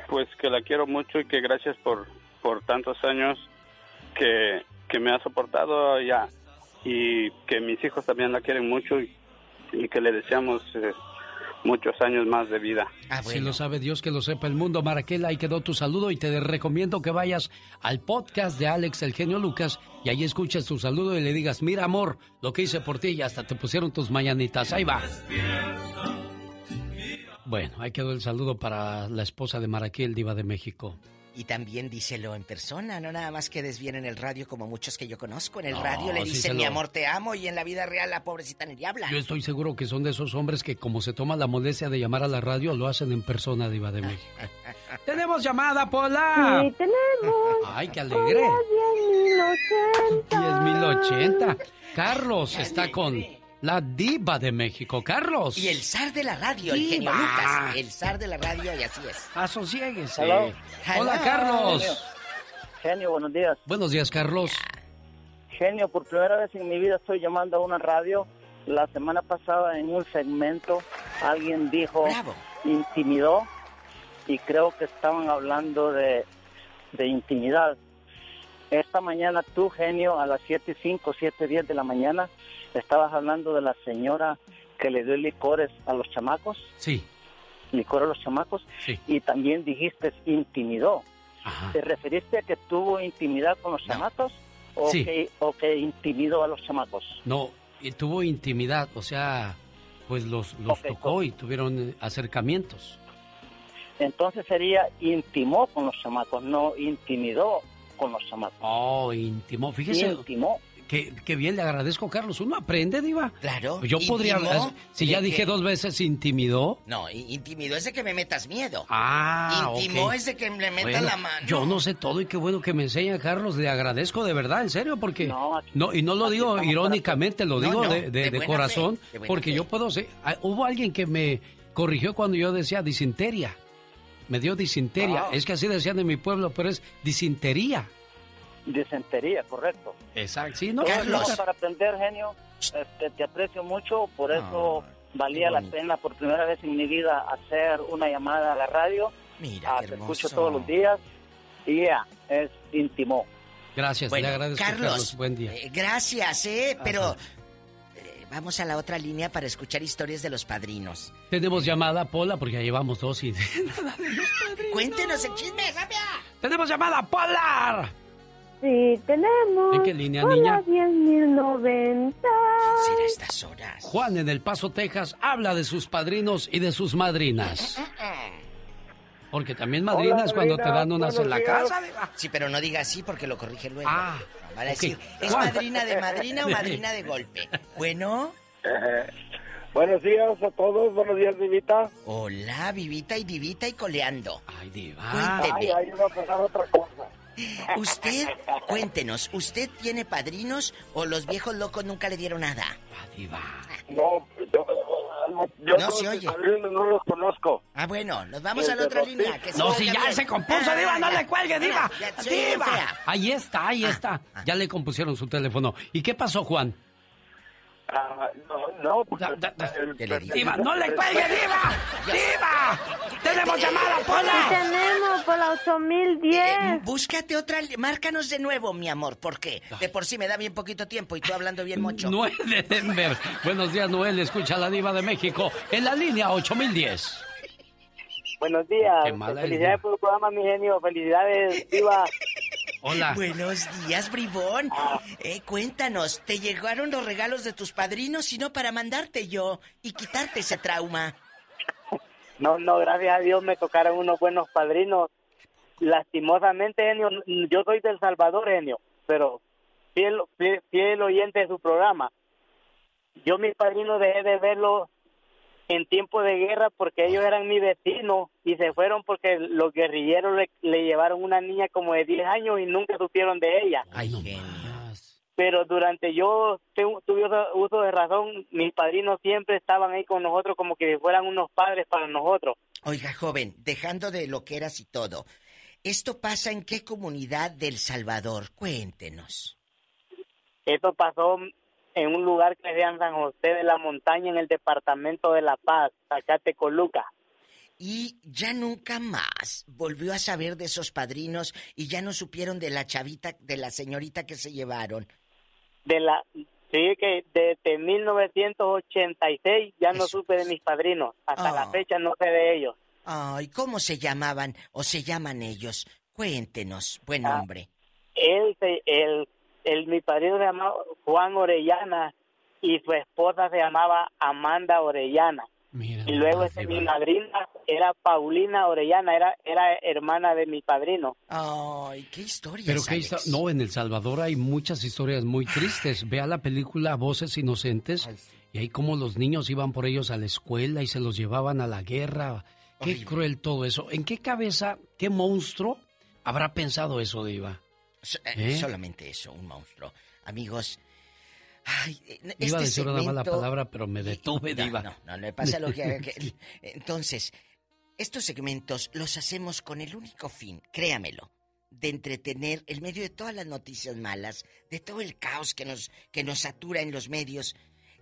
Pues que la quiero mucho y que gracias por, por tantos años que, que me ha soportado ya y que mis hijos también la quieren mucho y, y que le deseamos eh, muchos años más de vida. Si lo sabe Dios, que lo sepa el mundo. Maraquel, ahí quedó tu saludo y te recomiendo que vayas al podcast de Alex El Genio Lucas y ahí escuches tu saludo y le digas, mira amor, lo que hice por ti y hasta te pusieron tus mañanitas. Ahí va. Bueno, ahí quedó el saludo para la esposa de Maraquel, diva de México. Y también díselo en persona, no nada más quedes bien en el radio como muchos que yo conozco. En el No, radio le dicen mi amor te amo y en la vida real la pobrecita ni habla. Yo estoy seguro que son de esos hombres que como se toman la molestia de llamar a la radio, lo hacen en persona, diva de México. ¡Tenemos llamada, Pola! Sí tenemos. ¡Ay, qué alegre! Hola, 10.080. 10.080. Carlos está con la diva de México. Carlos. Y el zar de la radio, el genio. Lucas. El zar de la radio y así es. Asociéguese. Hello. Hola, Hello. Carlos. Genio, buenos días. Buenos días, Carlos. Genio, por primera vez en mi vida estoy llamando a una radio. La semana pasada en un segmento alguien dijo intimidó y creo que estaban hablando de, de intimidad. Esta mañana tú, genio, a las 7.05, 7.10 de la mañana, estabas hablando de la señora que le dio licores a los chamacos. Sí. Licor a los chamacos. Sí. Y también dijiste intimidó. ¿Te referiste a que tuvo intimidad con los chamacos o, Sí. que, o que intimidó a los chamacos? No, y tuvo intimidad, o sea, pues los, los tocó y tuvieron eh, acercamientos. Entonces sería intimó con los chamacos, no intimidó con los chamacos. Oh, intimó. Fíjese. Intimó. Qué, qué bien, le agradezco, Carlos. Uno aprende, Diva. Claro. Yo podría. Si ya que- dije dos veces intimidó. No, intimidó es de que me metas miedo. Ah, Intimó ok. es de que le metas Bueno, la mano. Yo no sé todo y qué bueno que me enseña, Carlos. Le agradezco de verdad, en serio, porque. No, y no lo digo irónicamente, lo No, digo no, de, de- de de buena corazón, fe, de buena porque fe. yo puedo ser. ah, Hubo alguien que me corrigió cuando yo decía disinteria. Me dio disinteria. Ah. Es que así decían en mi pueblo, pero es disintería. Disentería, correcto. Exacto, sí, no. Todo Carlos. para aprender, genio. Este, te aprecio mucho, por eso valía la pena por primera vez en mi vida hacer una llamada a la radio. Mira, Ah, te escucho todos los días y ya, es íntimo. Gracias, Bueno, le agradezco, Carlos, Carlos. Buen día. Eh, gracias, ¿eh? Pero eh, vamos a la otra línea para escuchar historias de los padrinos. Tenemos llamada, Pola, porque ya llevamos dos y... Cuéntenos el chisme, rápido. ¡Tenemos llamada, Polar! Sí tenemos. ¿En qué línea, Hola, niña? 10.090. será estas horas? Juan en El Paso, Texas, habla de sus padrinos y de sus madrinas. Porque también madrinas cuando te dan unas en la casa. Sí, pero no diga así porque lo corrige luego. Ah, Van a ok. decir, ¿es Juan. madrina de madrina o madrina de golpe? Bueno. Buenos días a todos, buenos días, Vivita. Hola, vivita y vivita y coleando. Ay, diva. Cuénteme. Ay, ahí va a pasar otra cosa. Usted, cuéntenos, ¿usted tiene padrinos o los viejos locos nunca le dieron nada? No, yo, yo No se oye. padrinos no los conozco. Ah, bueno, nos vamos a la otra línea. Que No, si ya bien. se compuso, Ah, Diva, no ya. le cuelgue, Diva. Diva. Ahí está, ahí está. Ya le compusieron su teléfono. ¿Y qué pasó, Juan? Ah, no, no, porque el- Diva, no le cuelgue, Diva. Diva. Tenemos llamada, Sí, Pola. tenemos por la 8010. Eh, búscate otra, márcanos de nuevo, mi amor, porque de por sí me da bien poquito tiempo y tú hablando bien mucho. Noel de Denver. Buenos días, Noel. Escucha a la Diva de México en la línea 8010. Buenos días. Qué mala es, Felicidades por el programa, mi genio. Felicidades, Diva. Hola. Buenos días, bribón. Eh, cuéntanos, ¿te llegaron los regalos de tus padrinos y no para mandarte yo y quitarte ese trauma? No, no, gracias a Dios me tocaron unos buenos padrinos. Lastimosamente, genio, yo soy del Salvador, genio, pero fiel, fiel, fiel oyente de su programa. Yo mis padrinos dejé de verlos en tiempo de guerra porque ellos eran mi vecinos y se fueron porque los guerrilleros le, le llevaron una niña como de 10 años y nunca supieron de ella. Ay. Pero durante yo tu- tuve uso- de razón, mis padrinos siempre estaban ahí con nosotros como que fueran unos padres para nosotros. Oiga, joven, dejando de lo que eras y todo, ¿esto pasa en qué comunidad del Salvador? Cuéntenos. Esto pasó en un lugar que se llama San José de la Montaña, en el departamento de La Paz, Zacatecoluca. Y ya nunca más volvió a saber de esos padrinos y ya no supieron de la chavita, de la señorita que se llevaron. De la, sí, que desde 1986 ya no supe de mis padrinos. Hasta la Oh. fecha no sé de ellos. Ay, ¿cómo se llamaban o se llaman ellos? Cuéntenos, buen Ah. hombre. Él, el, el, mi padrino se llamaba Juan Orellana y su esposa se llamaba Amanda Orellana. y luego este, mi madrina era Paulina Orellana, era, era hermana de mi padrino. Ay, qué historia. Pero qué histo- no, en El Salvador hay muchas historias muy tristes. Vea la película Voces Inocentes y ahí como los niños iban por ellos a la escuela y se los llevaban a la guerra. Qué cruel todo eso. ¿En qué cabeza, qué monstruo habrá pensado eso, Diva? So- eh, ¿Eh? Solamente eso, un monstruo. Amigos, ay, Iba este a decir una mala palabra, pero me detuve, No, Diva. No, no, le pasa lo que... que- Entonces, estos segmentos los hacemos con el único fin, créamelo, de entretener en medio de todas las noticias malas, de todo el caos que nos, que nos satura en los medios.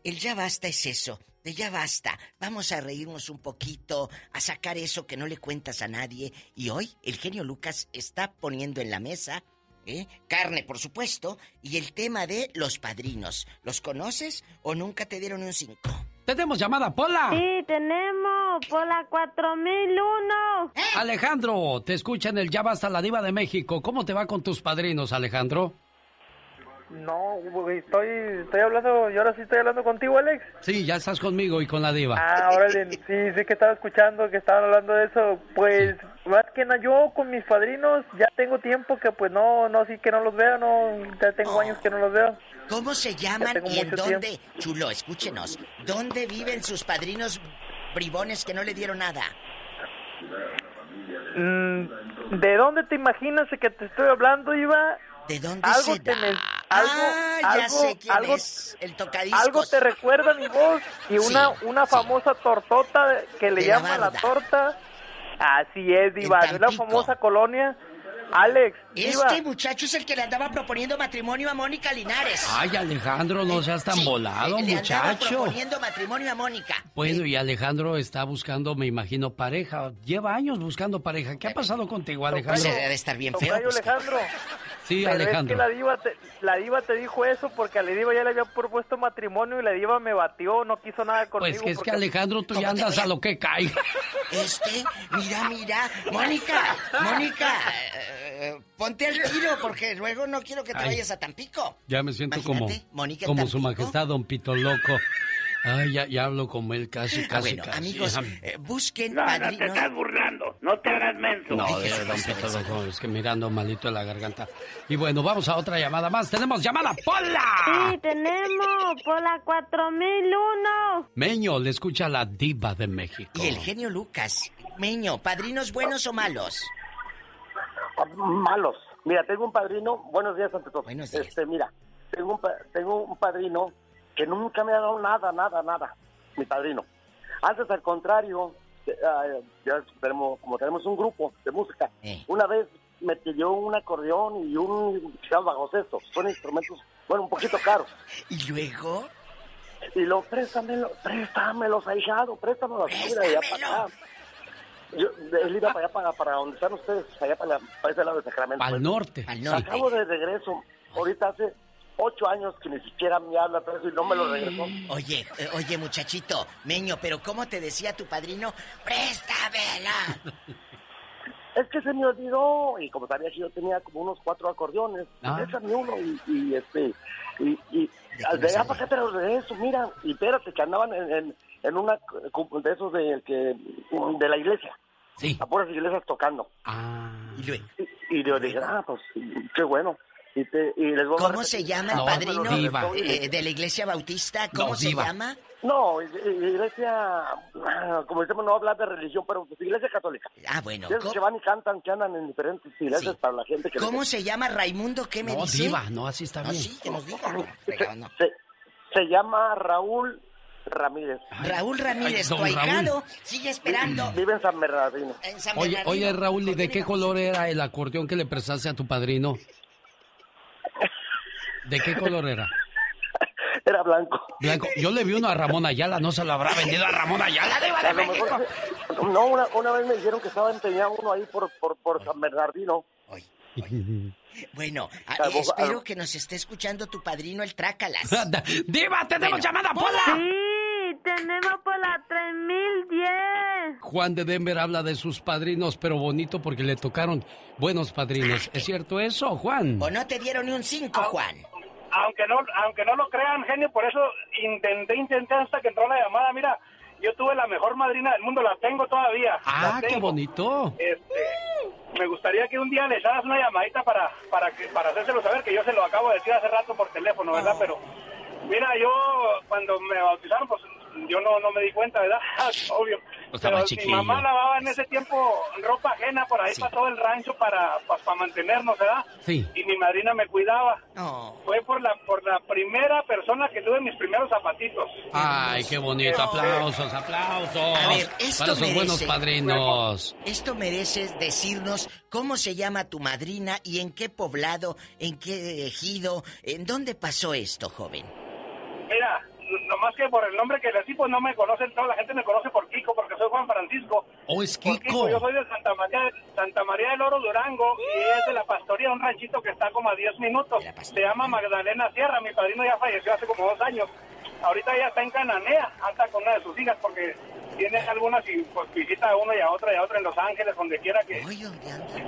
El ya basta es eso, de ya basta. Vamos a reírnos un poquito, a sacar eso que no le cuentas a nadie. Y hoy el genio Lucas está poniendo en la mesa ¿eh? carne, por supuesto, y el tema de los padrinos. ¿Los conoces o nunca te dieron un cinco? Tenemos llamada, Pola. Sí, tenemos por la 4001. Alejandro, te escucha en el Ya Basta la Diva de México. ¿Cómo te va con tus padrinos, Alejandro? No, güey, estoy, estoy hablando, y ahora sí estoy hablando contigo, Alex. Sí, ya estás conmigo y con la Diva. Ah, órale, sí, sí que estaba escuchando que estaban hablando de eso. Pues, más que nada, yo con mis padrinos ya tengo tiempo que pues no, no, sí que no los veo, no, ya tengo años que no los veo. ¿Cómo se llaman y en dónde? Chulo, escúchenos. ¿Dónde viven sus padrinos bribones que no le dieron nada? Mm, ¿De dónde te imaginas que te estoy hablando, Iba? ¿De dónde algo se te da? Algo, Ah, ya algo, sé quién algo, es, el tocadiscos. Algo te recuerda mi voz y una, Sí, una famosa tortota que le De la torta. Así es, Diva, de la famosa colonia. Alex, Diva. Este muchacho es el que le andaba proponiendo matrimonio a Mónica Linares. Ay, Alejandro, no seas tan volado, le andaba muchacho. proponiendo matrimonio a Mónica. Bueno, y Alejandro está buscando, me imagino, pareja. Lleva años buscando pareja. ¿Qué ha pasado contigo, Alejandro? Pues debe de estar bien feo. Pues, Alejandro. Sí, Pero Alejandro. Es que la diva, te, la diva te dijo eso porque a la diva ya le había propuesto matrimonio y la diva me batió, no quiso nada conmigo. Pues que es que Alejandro, tú ya andas a lo que cae. Este, mira, mira. Mónica, Mónica, eh, ponte al tiro porque luego no quiero que te Ay. vayas a Tampico. Ya me siento como, Mónica como su majestad Don Pito Loco. Ay, ya, ya hablo como él casi, Ah, casi, bueno, casi. amigos, eh, busquen No, no te padrinos. estás burlando. No te hagas menso. No, de don Pito Loco, es que mirando malito la garganta. Y bueno, vamos a otra llamada más. Tenemos llamada Pola. Sí, tenemos por la 4001. Meño, le escucha la diva de México. Y el genio Lucas. Meño, ¿padrinos buenos o malos? Malos. Mira, tengo un padrino. Buenos días ante todo. Buenos días. Este, mira, tengo un, tengo un padrino que nunca me ha dado nada, nada, nada. Mi padrino. Antes, al contrario, eh, ah, ya tenemos, como tenemos un grupo de música, Eh. una vez me pidió un acordeón y un bagocesto. Son instrumentos, bueno, un poquito caros. ¿Y luego? Y lo préstamelo, préstamelos, ahijado, préstamelos. Mira, de allá para acá. Yo, él iba para allá, para, para donde están ustedes, para allá, para, la- para ese lado de Sacramento. Al pues. norte. Al norte. Acabo de regreso. Ahorita hace ocho años que ni siquiera me habla eso y no me lo regresó. Oye, eh, oye, muchachito, Meño, pero ¿cómo te decía tu padrino? ¡Préstamela! Es que se me olvidó y como sabía que yo tenía como unos cuatro acordeones, Ah. uno y, y, este y, y al allá para acá te lo regreso, mira, y espérate que andaban en, en, en una de esos de que de la iglesia. Sí. A puras iglesias tocando. Ah. Y luego, Y yo dije, ah, pues qué bueno. Y, te, y les voy a ¿Cómo se llama el No, padrino diva. eh, de la iglesia bautista? ¿Cómo No, se diva. llama? No, iglesia, ah, como decimos, no hablar de religión, pero pues iglesia católica. Ah, bueno. Esos ¿Cómo, que van y cantan, que andan en diferentes iglesias Sí. para la gente que... cómo se llama Raimundo? ¿Qué me No, dice? diva, no, así está No, bien. sí, que nos diga. no, se, se llama Raúl Ramírez. Raúl Ramírez, Ay, tu ahijado, sigue esperando. Vive en San Bernardino. En San Oye, Bernardino. oye, Raúl, ¿y de qué color era el acordeón que le prestaste a tu padrino? ¿De qué color era? Era blanco. Blanco. Yo le vi uno a Ramón Ayala, no se lo habrá vendido a Ramón Ayala, de lo México. mejor- no, una, una vez me dijeron que estaba empeñado uno ahí por, por, por San Bernardino. Bueno, a- Al bo- espero que nos esté escuchando tu padrino el Trácalas. Diva, tenemos Bueno. llamada, Pola. Tenemos por la 3010. Juan de Denver habla de sus padrinos, pero bonito porque le tocaron buenos padrinos. ¿Es cierto eso, Juan? ¿O no te dieron ni un 5, Juan? aunque no aunque no lo crean genio por eso intenté intenté hasta que entró la llamada mira yo tuve la mejor madrina del mundo la tengo todavía Ah, la qué bonito. Este, me gustaría que un día les hagas una llamadita para para que para hacérselo saber que yo se lo acabo de decir hace rato por teléfono verdad pero mira yo cuando me bautizaron pues yo no no me di cuenta verdad obvio Estaba pero mi mamá lavaba en ese tiempo ropa ajena por ahí para todo el rancho para para mantenernos verdad Sí. y mi madrina me cuidaba No. fue por la por la primera persona que tuve mis primeros zapatitos. Ay, qué bonito. Aplausos, aplausos. A ver, esto Para esos merece- buenos padrinos. Esto mereces decirnos cómo se llama tu madrina y en qué poblado, en qué ejido, en dónde pasó esto, joven. Mira, nomás que por el nombre que le di, pues no me conocen, toda la gente me conoce por Kiko, porque soy Juan Francisco. Oh, es Kiko. yo soy de Santa María, Santa María del Oro, Durango, y es de la pastoría, un ranchito que está como a 10 minutos. Se llama Magdalena Sierra, mi padrino ya falleció hace como dos años. Ahorita ya está en Cananea, anda con una de sus hijas, porque tiene algunas y pues visita a uno y a otra y a otra en Los Ángeles, donde quiera que,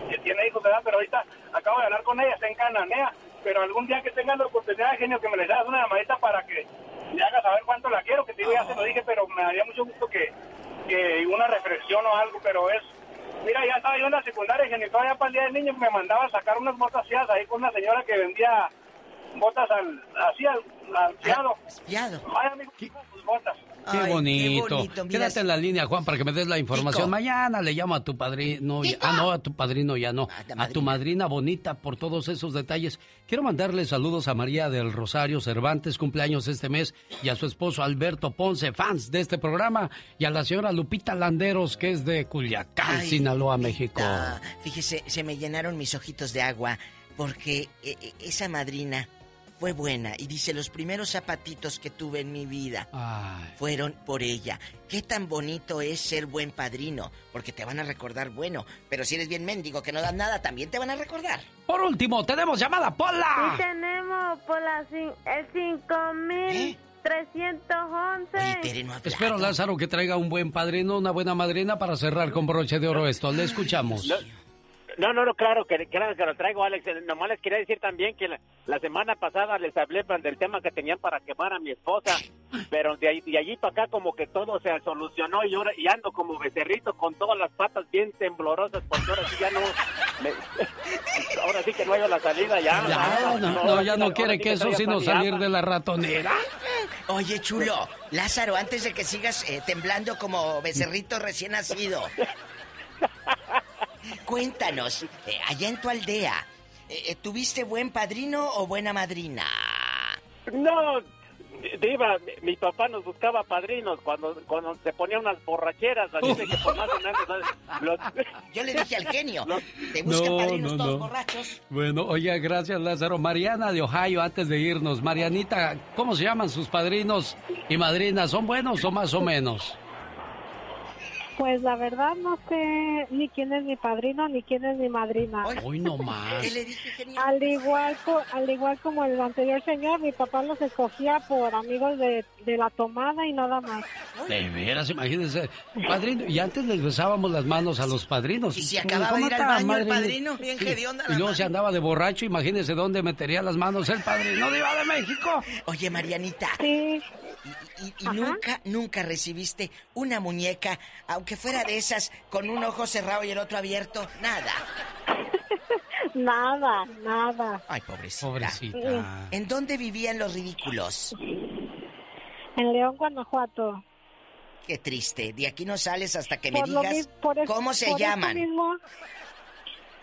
que tiene hijos, ¿verdad? Pero ahorita acabo de hablar con ella, está en Cananea. Pero algún día que tengas la oportunidad, genio, que me les hagas una llamadita para que le hagas saber cuánto la quiero, que te digo, ya se lo dije, pero me daría mucho gusto que, que una reflexión o algo, pero es... Mira, ya estaba yo en la secundaria, y todavía para el día del niño me mandaba a sacar unas botas fiadas ahí con una señora que vendía botas al, así al, al fiado. Fiado. Ay, amigo, sus botas. Qué bonito. qué bonito, mira. Quédate en la línea, Juan, para que me des la información. Mañana le llamo a tu padrino. Ah, no, a tu padrino ya no. la A tu madrina bonita por todos esos detalles. Quiero mandarle saludos a María del Rosario Cervantes, cumpleaños este mes, y a su esposo Alberto Ponce, fans de este programa, y a la señora Lupita Landeros, que es de Culiacán, Ay, Sinaloa, México. Ah, fíjese, se me llenaron mis ojitos de agua porque eh, eh, esa madrina fue buena y dice los primeros zapatitos que tuve en mi vida Ay. fueron por ella. Qué tan bonito es ser buen padrino, porque te van a recordar bueno, pero si eres bien mendigo que no das nada, también te van a recordar. Por último, tenemos llamada, Pola. Y tenemos por la cin- el 5311. Espero, Lázaro, que traiga un buen padrino, una buena madrina para cerrar con broche de oro esto. Le escuchamos. No, no, no, claro que, claro que lo traigo, Alex. Eh, nomás les quería decir también que la, semana pasada les hablé del tema que tenían para quemar a mi esposa, pero de, ahí, de allí para acá como que todo se solucionó y ahora y ando como becerrito con todas las patas bien temblorosas porque ahora sí ya no... ahora sí que no hay la salida ya. Ya, no, ya no quiere que eso sino salir de la ratonera. Oye, chulo, Lázaro, antes de que sigas eh, temblando como becerrito recién nacido. Cuéntanos, eh, allá en tu aldea, eh, ¿tuviste buen padrino o buena madrina? No, Diva, mi papá nos buscaba padrinos cuando, cuando se ponía unas borracheras, así de que por más o menos... Yo le dije al genio, te buscan padrinos todos borrachos. Bueno, oye, gracias Lázaro. Mariana de Ohio, antes de irnos. Marianita, ¿cómo se llaman sus padrinos y madrinas? ¿Son buenos o más o menos? Pues la verdad no sé ni quién es mi padrino ni quién es mi madrina. Hoy no más. Al igual, al igual como el anterior señor, mi papá los escogía por amigos de, la tomada y nada más. De veras, imagínense. Padrino, y antes les besábamos las manos a los padrinos. Y si acababa de ir al baño el padrino, bien sí. Y luego se andaba de borracho, imagínense dónde metería las manos el padrino de Iba de México. Oye, Marianita. Sí y, nunca, nunca recibiste una muñeca, aunque fuera de esas, con un ojo cerrado y el otro abierto, nada. nada, nada. Ay, pobrecita. Pobrecita. ¿En dónde vivían los ridículos? En León, Guanajuato. Qué triste. De aquí no sales hasta que me digas cómo se llaman.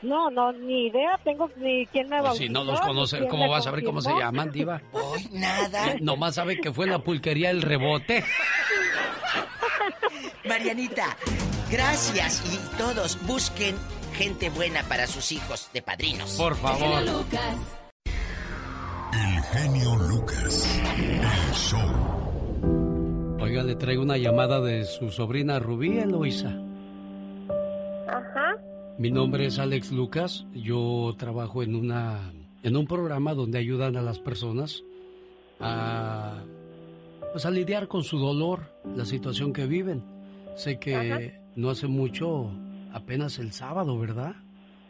No, no, ni idea tengo ni quién me pues Si no los conoce, ¿cómo vas a saber cómo se llaman, diva? Hoy nada. Nomás sabe que fue la pulquería el rebote. Marianita, gracias y todos busquen gente buena para sus hijos de padrinos. Por favor. El genio Lucas. El show. Oiga, le traigo una llamada de su sobrina Rubí Eloisa. Ajá. Mi nombre es Alex Lucas. Yo trabajo en una en un programa donde ayudan a las personas a pues a lidiar con su dolor, la situación que viven. Sé que no hace mucho, apenas el sábado, ¿verdad?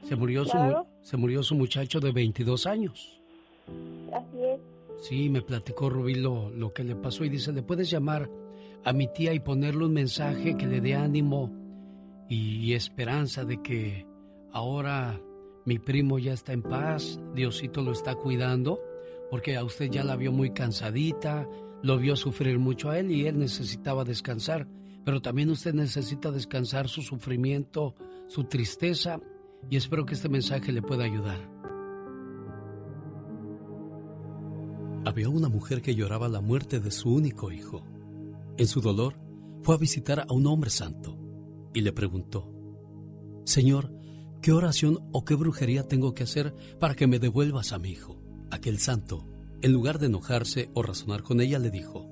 Se murió su se murió su muchacho de 22 años. Así es. Sí, me platicó Rubí lo, lo que le pasó y dice, ¿le puedes llamar a mi tía y ponerle un mensaje que le dé ánimo? Y esperanza de que ahora mi primo ya está en paz, Diosito lo está cuidando, porque a usted ya la vio muy cansadita, lo vio sufrir mucho a él y él necesitaba descansar, pero también usted necesita descansar su sufrimiento, su tristeza, y espero que este mensaje le pueda ayudar. Había una mujer que lloraba la muerte de su único hijo. En su dolor, fue a visitar a un hombre santo y le preguntó, Señor, ¿qué oración o qué brujería tengo que hacer para que me devuelvas a mi hijo? Aquel santo, en lugar de enojarse o razonar con ella, le dijo,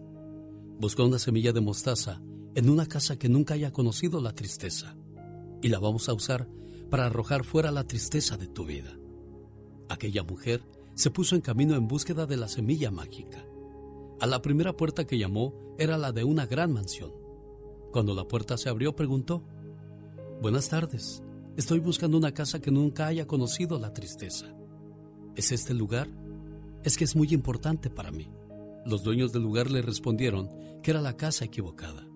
Busca una semilla de mostaza en una casa que nunca haya conocido la tristeza y la vamos a usar para arrojar fuera la tristeza de tu vida. Aquella mujer se puso en camino en búsqueda de la semilla mágica. A la primera puerta que llamó era la de una gran mansión. Cuando la puerta se abrió, preguntó, Buenas tardes, estoy buscando una casa que nunca haya conocido la tristeza. ¿Es este el lugar? Es que es muy importante para mí. Los dueños del lugar le respondieron que era la casa equivocada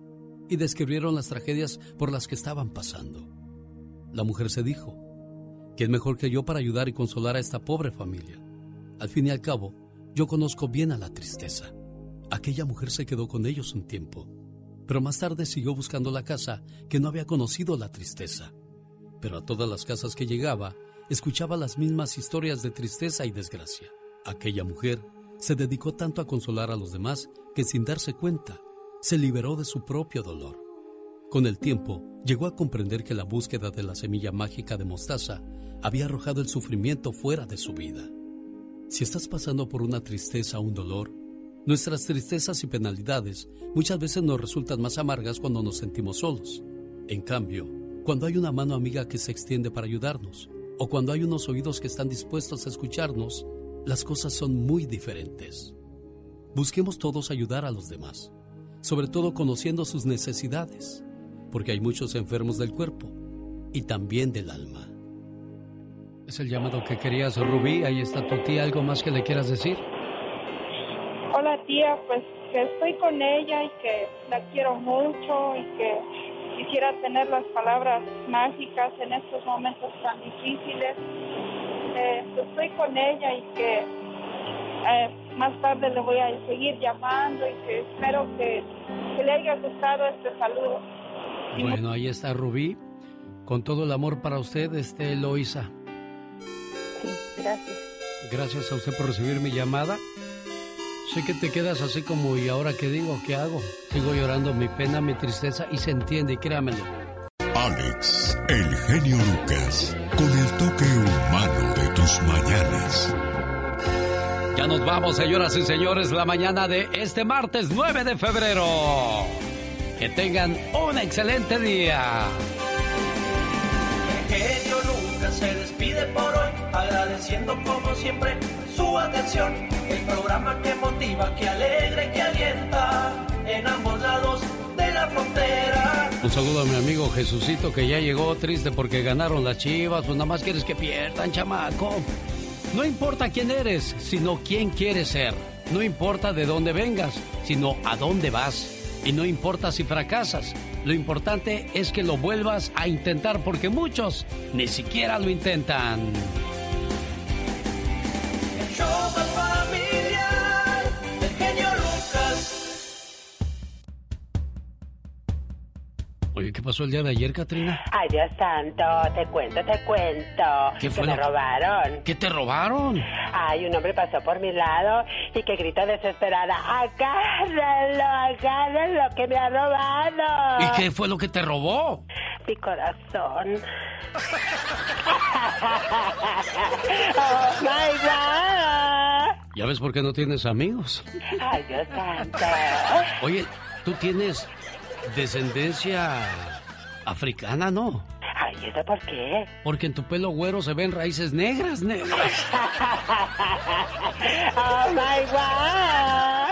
y describieron las tragedias por las que estaban pasando. La mujer se dijo, ¿quién mejor que yo para ayudar y consolar a esta pobre familia? Al fin y al cabo, yo conozco bien a la tristeza. Aquella mujer se quedó con ellos un tiempo pero más tarde siguió buscando la casa que no había conocido la tristeza. Pero a todas las casas que llegaba, escuchaba las mismas historias de tristeza y desgracia. Aquella mujer se dedicó tanto a consolar a los demás que sin darse cuenta, se liberó de su propio dolor. Con el tiempo, llegó a comprender que la búsqueda de la semilla mágica de mostaza había arrojado el sufrimiento fuera de su vida. Si estás pasando por una tristeza o un dolor, Nuestras tristezas y penalidades muchas veces nos resultan más amargas cuando nos sentimos solos. En cambio, cuando hay una mano amiga que se extiende para ayudarnos, o cuando hay unos oídos que están dispuestos a escucharnos, las cosas son muy diferentes. Busquemos todos ayudar a los demás, sobre todo conociendo sus necesidades, porque hay muchos enfermos del cuerpo y también del alma. Es el llamado que querías, Rubí. Ahí está tu tía. ¿Algo más que le quieras decir? Hola tía, pues que estoy con ella y que la quiero mucho y que quisiera tener las palabras mágicas en estos momentos tan difíciles. Eh, estoy con ella y que eh, más tarde le voy a seguir llamando y que espero que, que le haya gustado este saludo. Bueno, ahí está Rubí. Con todo el amor para usted, este Eloisa. Sí, gracias. Gracias a usted por recibir mi llamada. Sé que te quedas así como, ¿y ahora qué digo? ¿Qué hago? Sigo llorando mi pena, mi tristeza y se entiende, y créamelo. Alex, el genio Lucas, con el toque humano de tus mañanas. Ya nos vamos, señoras y señores, la mañana de este martes 9 de febrero. Que tengan un excelente día. El genio Lucas se despide por hoy, agradeciendo como siempre su atención. El programa que motiva, que alegra que alienta en ambos lados de la frontera. Un saludo a mi amigo Jesucito que ya llegó triste porque ganaron las chivas. Pues nada más quieres que pierdan, chamaco. No importa quién eres, sino quién quieres ser. No importa de dónde vengas, sino a dónde vas. Y no importa si fracasas. Lo importante es que lo vuelvas a intentar porque muchos ni siquiera lo intentan. Oye, ¿qué pasó el día de ayer, Katrina? Ay, Dios santo, te cuento, te cuento. ¿Qué fue que me robaron. ¿Qué te robaron? Ay, un hombre pasó por mi lado y que grita desesperada, agárrenlo, agárrenlo, que me ha robado. ¿Y qué fue lo que te robó? Mi corazón. oh, my God. ¿Ya ves por qué no tienes amigos? Ay, Dios santo. Oye, tú tienes descendencia africana, ¿no? Ay, ¿eso por qué? Porque en tu pelo güero se ven raíces negras, negras. ¡Oh, my God!